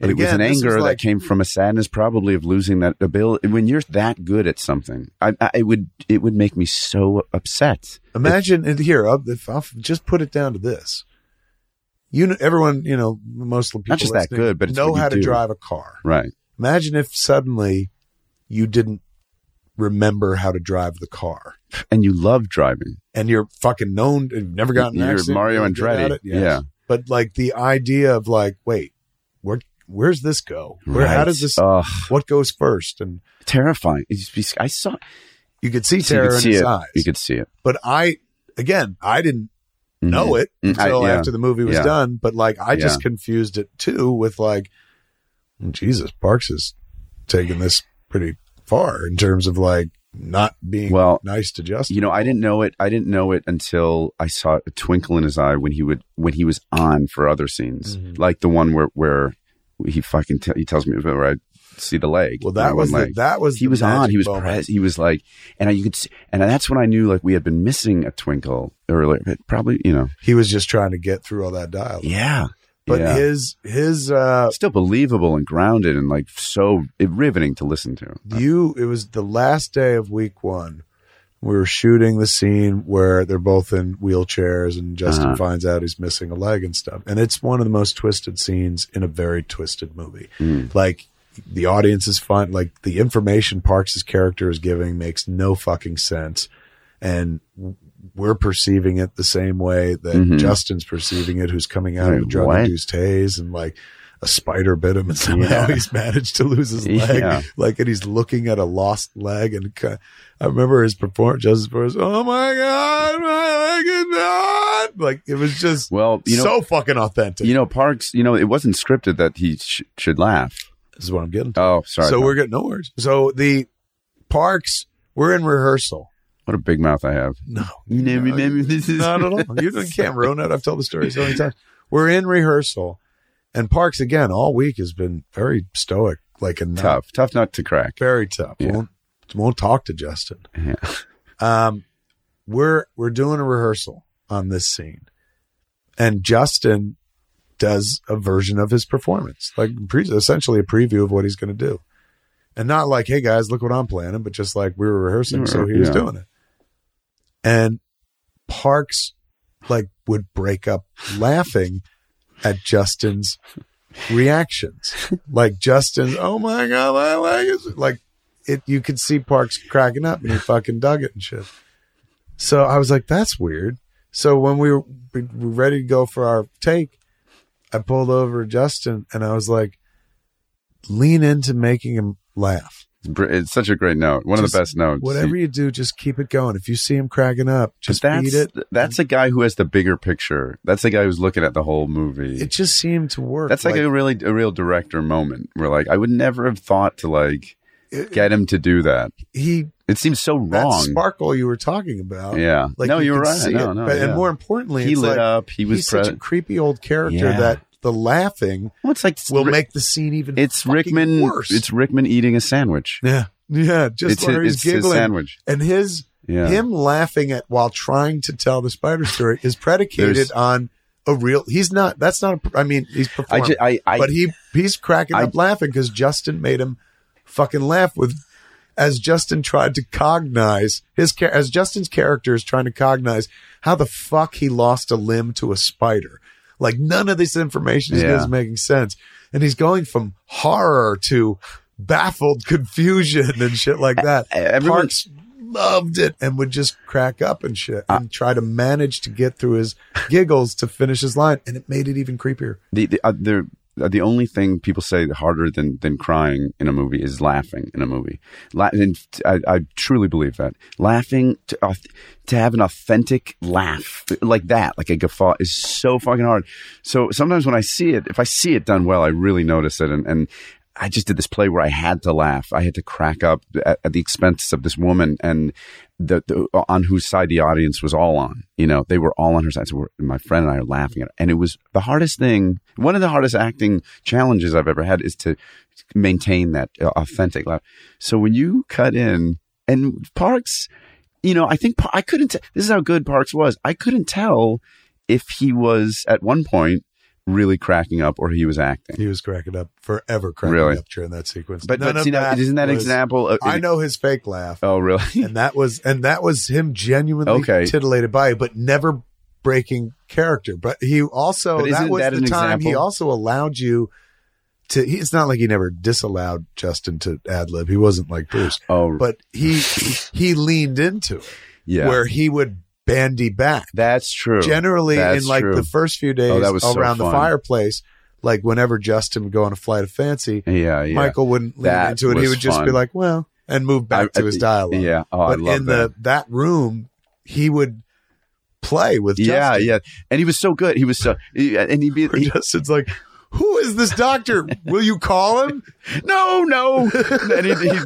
But it was an was anger like- that came from a sadness, probably of losing that ability. When you're that good at something, I, I it would, it would make me so upset. Imagine it here. I'll, if I'll just put it down to this. You know, everyone, you know, most people Not just that good, but know how to do. drive a car. Right. Imagine if suddenly you didn't remember how to drive the car, And you love driving. and you're fucking known. and You've never gotten an You're accident, Mario Andretti. yes. Yeah. But like the idea of like, wait, where where's this go? Where how does this? Ugh, what goes first? And terrifying. I saw, you could see terror could in see his it. eyes. You could see it. but I, again, I didn't Mhm. know it Mm, I- until yeah. after the movie was Yeah. done. But like, I just Yeah. confused it too with like, Jesus, Parks is taking this pretty far in terms of like not being Well, nice to Justin. You know, I didn't know it. I didn't know it until I saw a twinkle in his eye when he would when he was on for other scenes, Mm-hmm. like the one where where he fucking te- he tells me where I see the leg. well, that was the, that was he was on. He was moment. pres- He was like, and I, you could, see, and that's when I knew like we had been missing a twinkle earlier. But probably, you know, He was just trying to get through all that dialogue. yeah. But yeah. his his uh still believable and grounded and like so riveting to listen to. you it was the last day of week one. We were shooting the scene where they're both in wheelchairs and Justin Uh-huh. finds out he's missing a leg and stuff. And it's one of the most twisted scenes in a very twisted movie. Mm. Like the audience is fun. Like the information Parks' character is giving makes no fucking sense. And we're perceiving it the same way that Mhm. Justin's perceiving it, who's coming out of a drug induced haze and like a spider bit him and somehow Yeah. he's managed to lose his leg. Yeah. Like, and he's looking at a lost leg and I remember his performance, Justin's performance, oh my God, my leg is not. Like, it was just Well, you know, so fucking authentic. you know, Parks. You know, it wasn't scripted that he sh- should laugh. this is what I'm getting to. Oh, sorry. so Tom. we're getting no words. So the parks, we're in rehearsal. what a big mouth I have. No, You know, remember this is not at all. You can't ruin it. I've told the story so many times. We're in rehearsal, and Parks again all week has been very stoic, like a tough, tough nut to crack. very tough. Yeah. Won't won't talk to Justin. Yeah. Um, we're we're doing a rehearsal on this scene, and Justin does a version of his performance, like pre- essentially a preview of what he's going to do. And not like, hey guys, look what I'm planning, but just like we were rehearsing, so he was Yeah. doing it. And Parks like would break up laughing at Justin's reactions. like Justin, oh my god, I like it. Like it, you could see Parks cracking up, and he fucking dug it and shit. So I was like, that's weird. So when we were, we were ready to go for our take, I pulled over Justin and I was like, lean into making him laugh. It's, such a great note. One of the best notes. Whatever you do, just keep it going. If you see him cracking up, But just that's beat it. that's a guy who has the bigger picture. That's the guy who's looking at the whole movie. It just seemed to work. That's like, a really a real director moment where like I would never have thought to like it- get him to do that. he It seems so that wrong. sparkle you were talking about. Yeah. Like no, you could right. No, it. no, But- yeah. And more importantly, he it's lit like, up. He was he's such a creepy old character Yeah. that the laughing Well, it's like will Rick- make the scene even. it's Rickman. Worse. It's Rickman eating a sandwich. yeah, yeah. Just it's where his, he's it's his giggling sandwich. and his Yeah. him laughing at while trying to tell the spider story is predicated on a real. He's not. That's not. A, I mean, he's I, performing, ju- I, I but he he's cracking I- up laughing because Justin made him fucking laugh with. As Justin tried to cognize his as Justin's character is trying to cognize how the fuck he lost a limb to a spider. Like none of this information is Yeah. making sense, and he's going from horror to baffled confusion and shit like that. everyone- Parks loved it and would just crack up and shit and try to manage to get through his giggles to finish his line, and it made it even creepier. the the, uh, the uh, the only thing people say harder than than crying in a movie is laughing in a movie. La- and I, I truly believe that laughing to uh, to have an authentic laugh like that, like a guffaw, is so fucking hard. So sometimes when I see it, if I see it done well, I really notice it. And, and I just did this play where I had to laugh. I had to crack up at, at the expense of this woman and the, the on whose side the audience was all on. You know, they were all on her side. So my friend and I are laughing at it. And it was the hardest thing. One of the hardest acting challenges I've ever had is to maintain that uh, authentic laugh. So when you cut in and Parks, you know, I think I couldn't, t- this is how good Parks was. I couldn't tell if he was at one point really cracking up or he was acting. He was cracking up forever, cracking Really? up during that sequence. But, None but of see, that, isn't that an was- example? Of, I know his fake laugh, Oh, really? and that was and that was him genuinely Okay. titillated by it, but never breaking character. But he also But that was that the an time he also allowed you to. He, it's not like he never disallowed Justin to ad lib. He wasn't like Bruce, Oh, but he he leaned into it yeah. where he would bandy back. That's true. generally That's in like true. the first few oh, days Oh, was so around the fireplace, like whenever Justin would go on a flight of fancy, yeah, yeah. Michael wouldn't lean That into it. He would just be like, well, and move back I- to his dialogue. Yeah. Oh, I but in that. the that room, he would play with yeah, Justin. yeah. And he was so good. He was so, and he'd be, he, Justin's like, who is this doctor? Will you call him? no, no. he, he,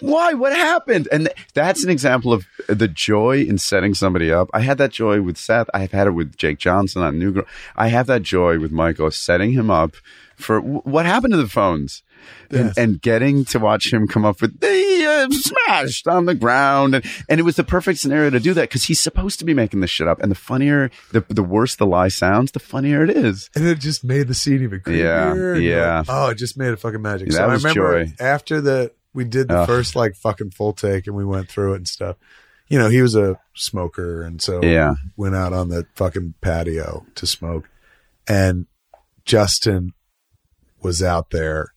why? What happened? And th- that's an example of the joy in setting somebody up. I had that joy with Seth. I have had it with Jake Johnson on New Girl. I have that joy with Michael setting him up for what happened to the phones. Yes. And, and getting to watch him come up with they uh, smashed on the ground, and, and it was the perfect scenario to do that because he's supposed to be making this shit up. And the funnier, the the worse the lie sounds, the funnier it is. And it just made the scene even creepier. Yeah, yeah. like, oh, it just made it fucking magic. That so was I remember joy. after the we did the Ugh. first like fucking full take and we went through it and stuff. You know, he was a smoker and so Yeah. went out on the fucking patio to smoke. And Justin was out there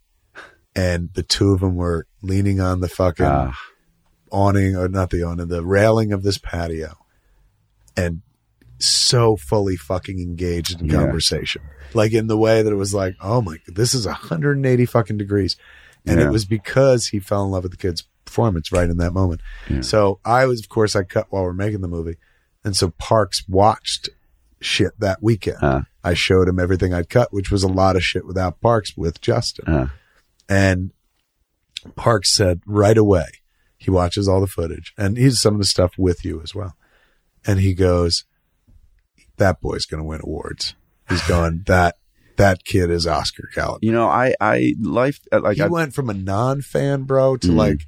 and the two of them were leaning on the fucking Ah. awning or not the awning, the railing of this patio and so fully fucking engaged in Yeah. conversation. Like in the way that it was like, oh my, this is 180 fucking degrees. And Yeah. it was because he fell in love with the kid's performance right in that moment. So I was, of course, I cut while we're making the movie. And so Parks watched shit that weekend. Uh. I showed him everything I'd cut, which was a lot of shit without Parks with Justin. Uh. And Parks said right away, he watches all the footage and he's some of the stuff with you as well. And he goes, that boy's going to win awards. He's going, that, that kid is Oscar caliber. You know, I, I, life, uh, like, He I, went from a non fan, bro, to Mm. like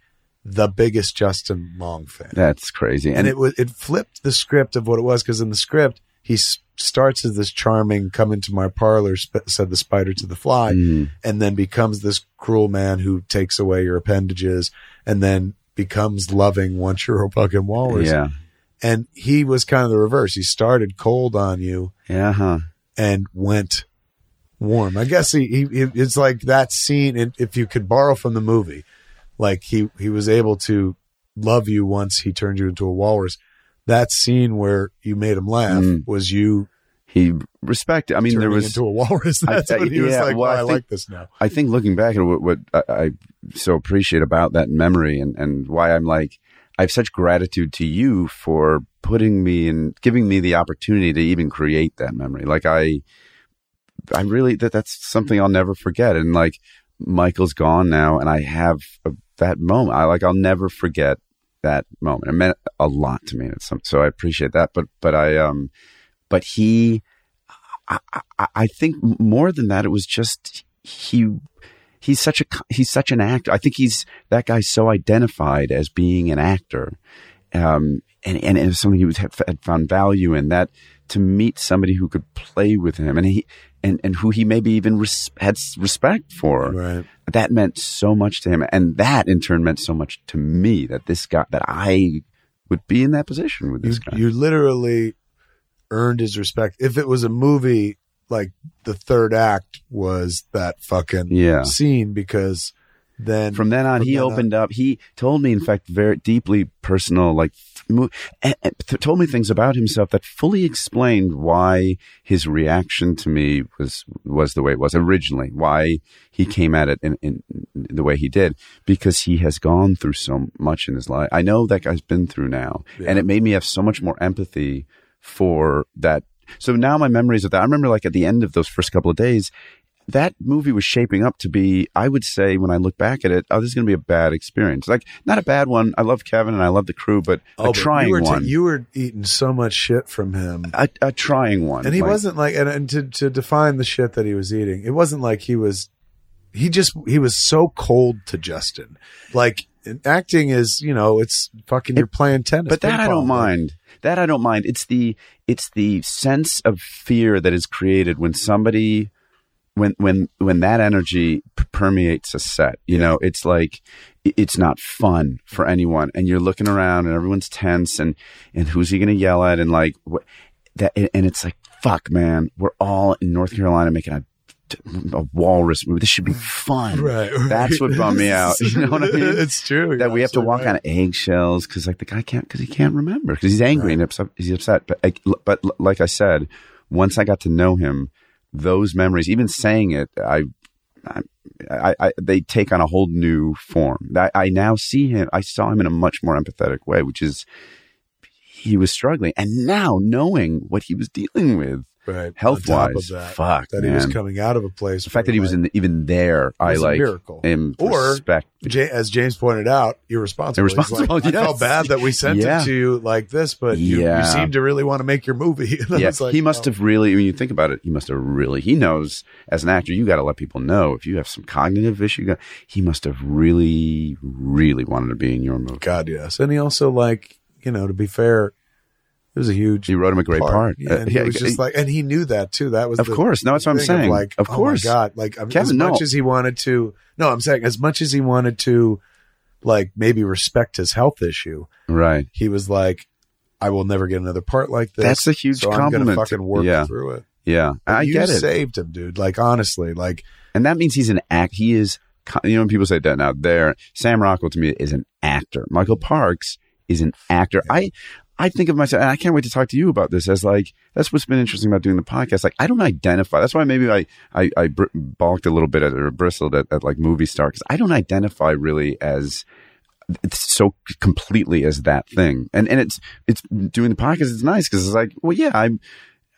the biggest Justin Long fan. that's crazy. and it was, it flipped the script of what it was. Cause in the script, he s- starts as this charming, come into my parlor, sp- said the spider to the fly, Mm. and then becomes this cruel man who takes away your appendages and then becomes loving once you're a fucking walrus. Yeah. And he was kind of the reverse. He started cold on you Yeah. Huh. and went warm. I guess he, he it's like that scene. and If you could borrow from the movie, like he he was able to love you once he turned you into a walrus. That scene where you made him laugh Mm. was you He respected. I mean, there was. into a walrus. That's I- when he was like, well, "Oh, I I, think- like this now." I think looking back at what, what I, I so appreciate about that memory and, and why I'm like, I have such gratitude to you for putting me and giving me the opportunity to even create that memory. Like I, I really, that that's something I'll never forget. And like Michael's gone now and I have a, that moment. I like, I'll never forget that moment. It meant a lot to me. So I appreciate that. But, but I, um, but he, I, I, I think more than that, it was just he. He's such a he's such an actor. I think he's that guy's so identified as being an actor, um, and and it was something he was had found value in. That to meet somebody who could play with him, and he and and who he maybe even res- had respect for, Right. that meant so much to him, and that in turn meant so much to me. That this guy that I would be in that position with You this guy. you literally earned his respect. If it was a movie, like the third act was that fucking Yeah. scene because then From then on, From he then on. opened up. He told me, in fact, very deeply personal, like, and eh, eh, th- told me things about himself that fully explained why his reaction to me was was the way it was originally. Why he came at it in, in the way he did, because he has gone through so much in his life. I know that guy's been through now, and it made me have so much more empathy for that. So now my memories of that. I remember, like at the end of those first couple of days, that movie was shaping up to be, I would say, when I look back at it, oh, this is going to be a bad experience. Like, not a bad one. I love Kevin and I love the crew, but Oh, a trying you were, one. you were eating so much shit from him. a, a trying one. and he Like, wasn't like and, and to to define the shit that he was eating it wasn't like he was he just he was so cold to justin like acting is you know it's fucking you're playing tennis But that I don't mind. That I don't mind. It's the it's the sense of fear that is created when somebody when when when that energy permeates a set. You know, it's like it's not fun for anyone, and you're looking around and everyone's tense, and and who's he going to yell at, and like what that, and it's like fuck, man, we're all in North Carolina making a a walrus movie. This should be fun. Right, right. That's what bummed me out. You know what I mean? it's true that we have to walk right. on eggshells because like the guy can't because he can't remember because he's angry and upset. He's upset. But but like I said, once I got to know him, those memories, even saying it, I. I, I, I, they take on a whole new form. I, I now see him. I saw him in a much more empathetic way, which is he was struggling, and now knowing what he was dealing with, right health wise, that, fuck, that he was coming out of a place the fact that he was in the, even there, I like miracle. Or- respect. Ja- as James pointed out, irresponsible. Irresponsible, Like, I yes. felt bad that we sent Yeah. it to you like this, but you, Yeah. you seem to really want to make your movie. Yeah, like, he must oh. have really. When you think about it, he must have really. He knows as an actor, you got to let people know if you have some cognitive issue. He must have really, really wanted to be in your movie. God, yes. And he also like, you know, to be fair, it was a huge. He wrote him a great part. Yeah, and Uh, he yeah, was just he- like, and he knew that too. That was Of the course. No, that's what I'm thing of saying. Like, Of oh course. God, like Kevin, as much no. as he wanted to. No, I'm saying as much as he wanted to, like maybe respect his health issue. right. He was like, I will never get another part like this. That's a huge so I'm gonna fucking work Yeah. through it. Yeah, I you get it, saved him, dude. Like honestly, like and that means he's an act. He is. You know, when people say that now, there, Sam Rockwell to me is an actor. Michael Parks is an actor. I. I think of myself, and I can't wait to talk to you about this. As like, that's what's been interesting about doing the podcast. Like, I don't identify. That's why maybe I I, I br- balked a little bit at or bristled at, at like movie star because I don't identify really as so completely as that thing. And and it's it's doing the podcast. It's nice because it's like, well, yeah, I'm.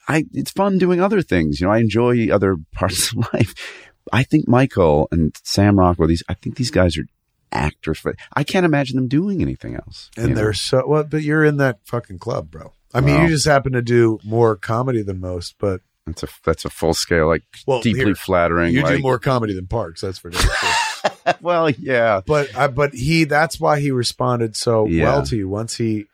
I it's fun doing other things. You know, I enjoy other parts of life. I think Michael and Sam Rockwell. These I think these guys are actors. But I can't imagine them doing anything else. and they're so well, but you're in that fucking club, bro. I mean, you just happen to do more comedy than most, but That's a that's a full scale, like Well, deeply here, flattering. you do more comedy than Parks. That's for sure. well, yeah, but I, but he that's why he responded so Yeah. well to you once he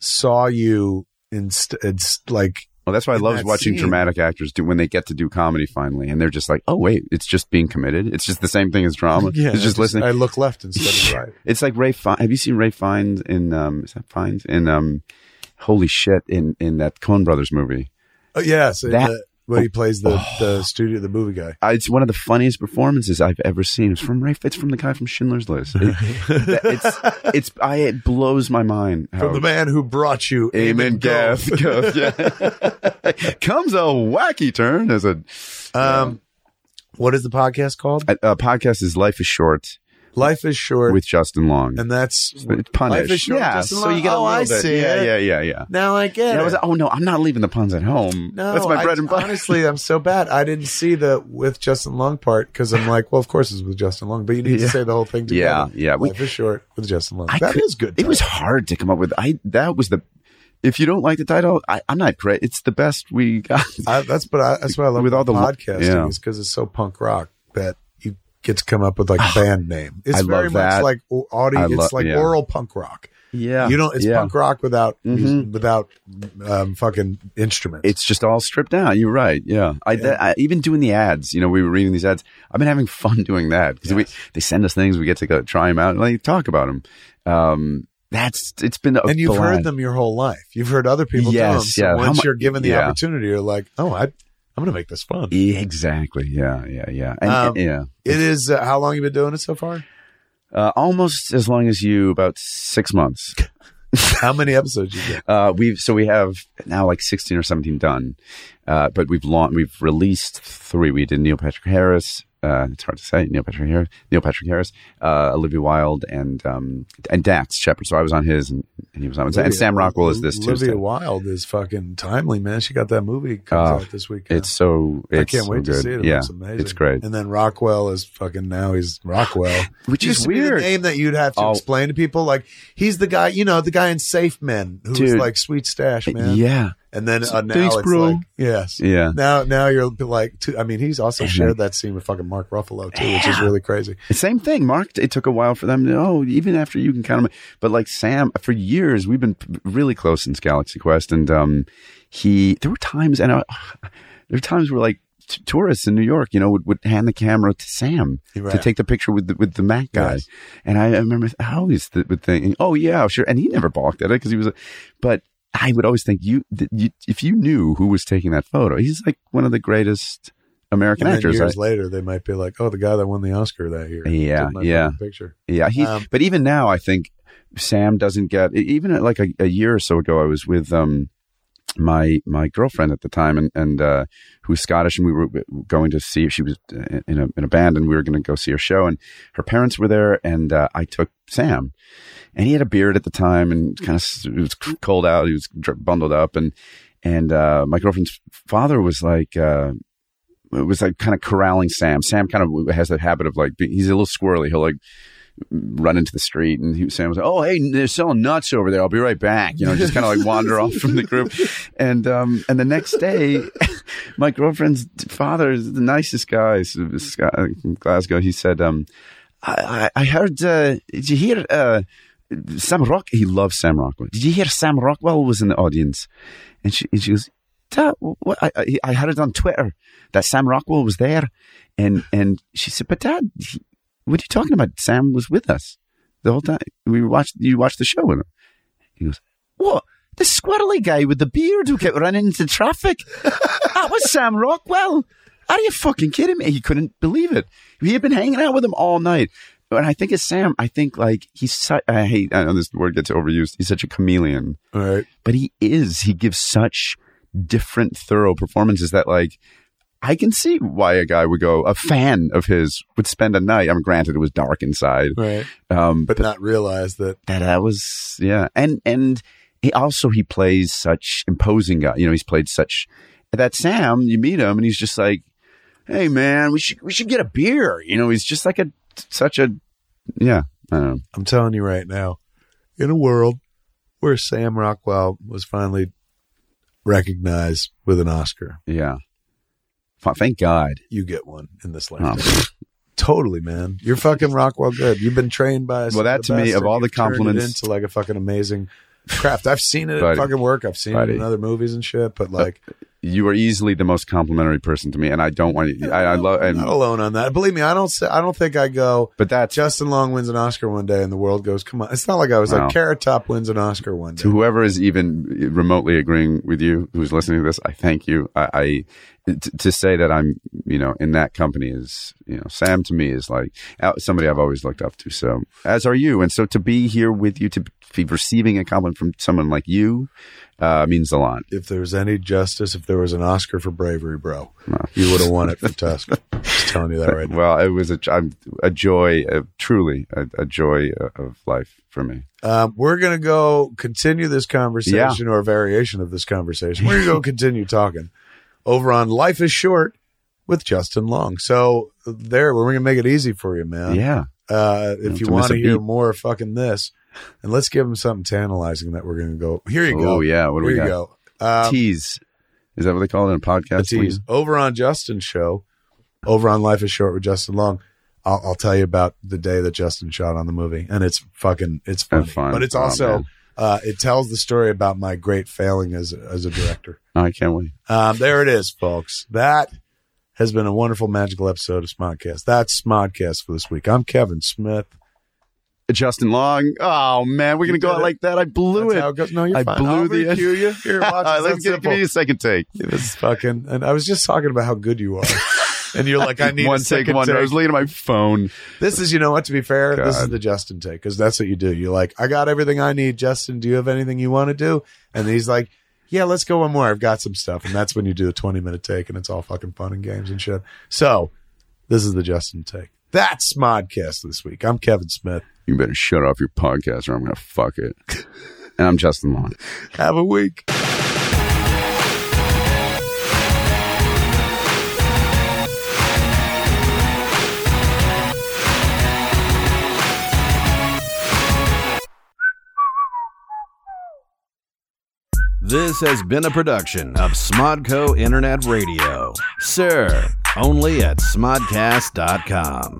saw you in st- it's like Well, that's why I love watching scene. dramatic actors do when they get to do comedy finally, and they're just like, "Oh wait, it's just being committed. It's just the same thing as drama. Yeah, it's just listening." I look left instead of right. It's like Ray. Fi- Have you seen Ray Fiennes in? Um, is that Fiennes in? Um, holy shit! In in that Coen Brothers movie, Oh, yes, That- the- when he plays the the studio, the movie guy. uh, it's one of the funniest performances I've ever seen. It's from Ray. It's from the guy from Schindler's List. It- it's it's I it blows my mind. How, From the man who brought you Amon. Gath. Gath, yeah. Comes a wacky turn as a Um, what is the podcast called? a, a podcast is Life is Short Life is short, with Justin Long. and that's it's punish. Life is short. yeah, Justin so Long. you get a oh, little I bit. see yeah, it. yeah, yeah, yeah. Now I get And I it. was oh no, I'm not leaving the puns at home. no, That's my bread I- and butter. Honestly, I'm so bad. I didn't see the with Justin Long part because I'm like, well, of course it's with Justin Long, but you need Yeah. to say the whole thing Yeah, together. yeah. yeah. Life is short with Justin Long. I That is could- good. It was hard to come up with. I that was the. If you don't like the title, I, I'm not great. It's the best we got. I, that's but I, that's why I love With all the- podcasting yeah. is because it's so punk rock that to come up with like a band name. It's I very love much like audio. I it's like yeah. oral punk rock. Yeah, You don't. It's yeah. punk rock without Mhm. without um, fucking instruments. It's just all stripped down. You're right. Yeah. I, that- I even doing the ads. You know, we were reading these ads. I've been having fun doing that because we they send us things. We get to go try them out and like talk about them. Um, that's it's been a and you've heard them your whole life. You've heard other people do them. Yes, So yeah. Once you're given the yeah. opportunity, you're like, oh, I, I'm going to make this fun. Exactly. Yeah, yeah, yeah. And, Um, yeah. It is. Uh, how long you been doing it so far? Uh, almost as long as you, about six months. How many episodes you get? Uh, we've so we have now like sixteen or seventeen done, uh, but we've launched, we've released three. We did Neil Patrick Harris. Uh, it's hard to say Neil Patrick Harris, Neil Patrick Harris, uh, Olivia Wilde, and um, and Dax Shepard. So I was on his, and, and he was on. his. and Sam Rockwell is this Olivia Tuesday. Wilde is fucking timely, man. She got that movie comes Oh, out this weekend. It's so it's I can't so wait to good. see it. It yeah, looks amazing. it's great. And then Rockwell is fucking now he's Rockwell, Which is weird. name that you'd have to Oh. explain to people. Like he's the guy, you know, the guy in Safe Men who's Dude. like Sweet Stash man. Yeah, And then uh, now Thanks, it's bro. like yes, yeah. Now now you're like, too, I mean, he's also And shared that scene with fucking Mark Ruffalo too, which is really crazy. Same thing, Mark. It took a while for them to, oh, even after you can count them. But like Sam, for years, we've been really close since Galaxy Quest. And um, he, there were times, and I, there were times where like t- tourists in New York, you know, would, would hand the camera to Sam to take the picture with the, with the Mac guy. Yes. And I, I remember always th- would thinking, oh, yeah, sure. And he never balked at it because he was, a, but I would always think you, you, if you knew who was taking that photo, he's like one of the greatest American And actors. years I- later, they might be like, "Oh, the guy that won the Oscar that year." Yeah, yeah. Picture. Yeah, he. Um, but even now, I think Sam doesn't get. Even like a, a year or so ago, I was with um my my girlfriend at the time, and and uh, who's Scottish, and we were going to see. She was in a in a band, and we were going to go see her show, and her parents were there, and uh, I took Sam, and he had a beard at the time, and kind of it was cold out. He was bundled up, and and uh, my girlfriend's father was like. Uh, it was like kind of corralling Sam. Sam kind of has that habit of like, he's a little squirrely. He'll like run into the street and he, was like, Oh, hey, they're selling nuts over there. I'll be right back. You know, just kind of like wander off from the group. And, um, and the next day, my girlfriend's father is the nicest guy Scott from Glasgow. He said, um, I, I heard, uh, did you hear, uh, Sam Rock? He loves Sam Rockwell. Did you hear Sam Rockwell was in the audience? And she, and she goes, what? I, I, I heard it on Twitter that Sam Rockwell was there. And, and she said, but dad, he, what are you talking about? Sam was with us the whole time. We watched, you watched the show with him. He goes, what? The squirrely guy with the beard who kept running into traffic? that was Sam Rockwell. Are you fucking kidding me? He couldn't believe it. He had been hanging out with him all night. And I think it's Sam. I think like he's such, I hate, I know this word gets overused. He's such a chameleon All right. but he is. He gives such different, thorough performances that, like, I can see why a guy would go, a fan of his would spend a night. I mean, granted, it was dark inside, Right. um, But not realize that that that was yeah, and and he also he plays such imposing guy. You know, he's played such that Sam. You meet him, and he's just like, "Hey, man, we should we should get a beer." You know, he's just like a such a yeah. I don't know. I'm telling you right now, in a world where Sam Rockwell was finally recognized with an Oscar, Yeah. Thank God. you get one in this Oh. Totally, man. You're fucking Rockwell good. You've been trained by us. Well, that to me, of all the compliments into like a fucking amazing craft. I've seen it fucking work. I've seen Buddy. it in other movies and shit. But uh, like, You are easily the most complimentary person to me, and I don't want you. I, I love, and not alone on that. Believe me, I don't. Say, I don't think I go. but that Justin Long wins an Oscar one day, and the world goes, "Come on!" It's not like I was Wow. like Carrot Top wins an Oscar one day. to whoever is even remotely agreeing with you, who's listening to this. I thank you. I, I t- to say that I'm, you know, in that company is, you know, Sam to me is like uh, somebody I've always looked up to. So as are you, and so to be here with you, to be receiving a compliment from someone like you, uh, means a lot. If there was any justice, if there was an Oscar for bravery, bro, you would have won it for Tusk. Just telling you that right now. Well, it was a, I'm- a joy, uh, truly a, a joy uh, of life for me. Um, we're gonna go continue this conversation or a variation of this conversation. We're gonna go continue talking over on Life is Short with Justin Long. So there, we're gonna make it easy for you, man. Yeah. Uh, if you have to miss want to hear beat. more of fucking this, and let's give them something tantalizing that we're gonna go. Here you go. Oh yeah. What do Here we you got? go. Um, Tease. Is that what they call it in podcast? tease over on Justin's show, over on Life is Short with Justin Long. I'll, I'll tell you about the day that Justin shot on the movie, and it's fucking it's fun, fun. but it's Oh, also man. uh, it tells the story about my great failing as as a director. I can't wait. Um, there it is, folks. That has been a wonderful, magical episode of Smodcast. That's Smodcast for this week. I'm Kevin Smith. Justin Long. Oh man, we're gonna go out it. like that. I blew That's it. it goes. No, you're I fine. blew I'll the end. you. Here, watch. All right, It's let's get, give me a second take. This is fucking. And I was just talking about how good you are, and you're like, I need one a take, one. take. I was looking at my phone. This is, you know what? To be fair, this is the Justin take because that's what you do. You're like, I got everything I need. Justin, do you have anything you want to do? And he's like, Yeah, let's go one more. I've got some stuff, and that's when you do a 20 minute take, and it's all fucking fun and games and shit. So, this is the Justin take. That's Modcast this week. I'm Kevin Smith. You better shut off your podcast, or I'm gonna fuck it. and I'm Justin Long. Have a week. This has been a production of Smodco Internet Radio. Sir, only at smodcast.com.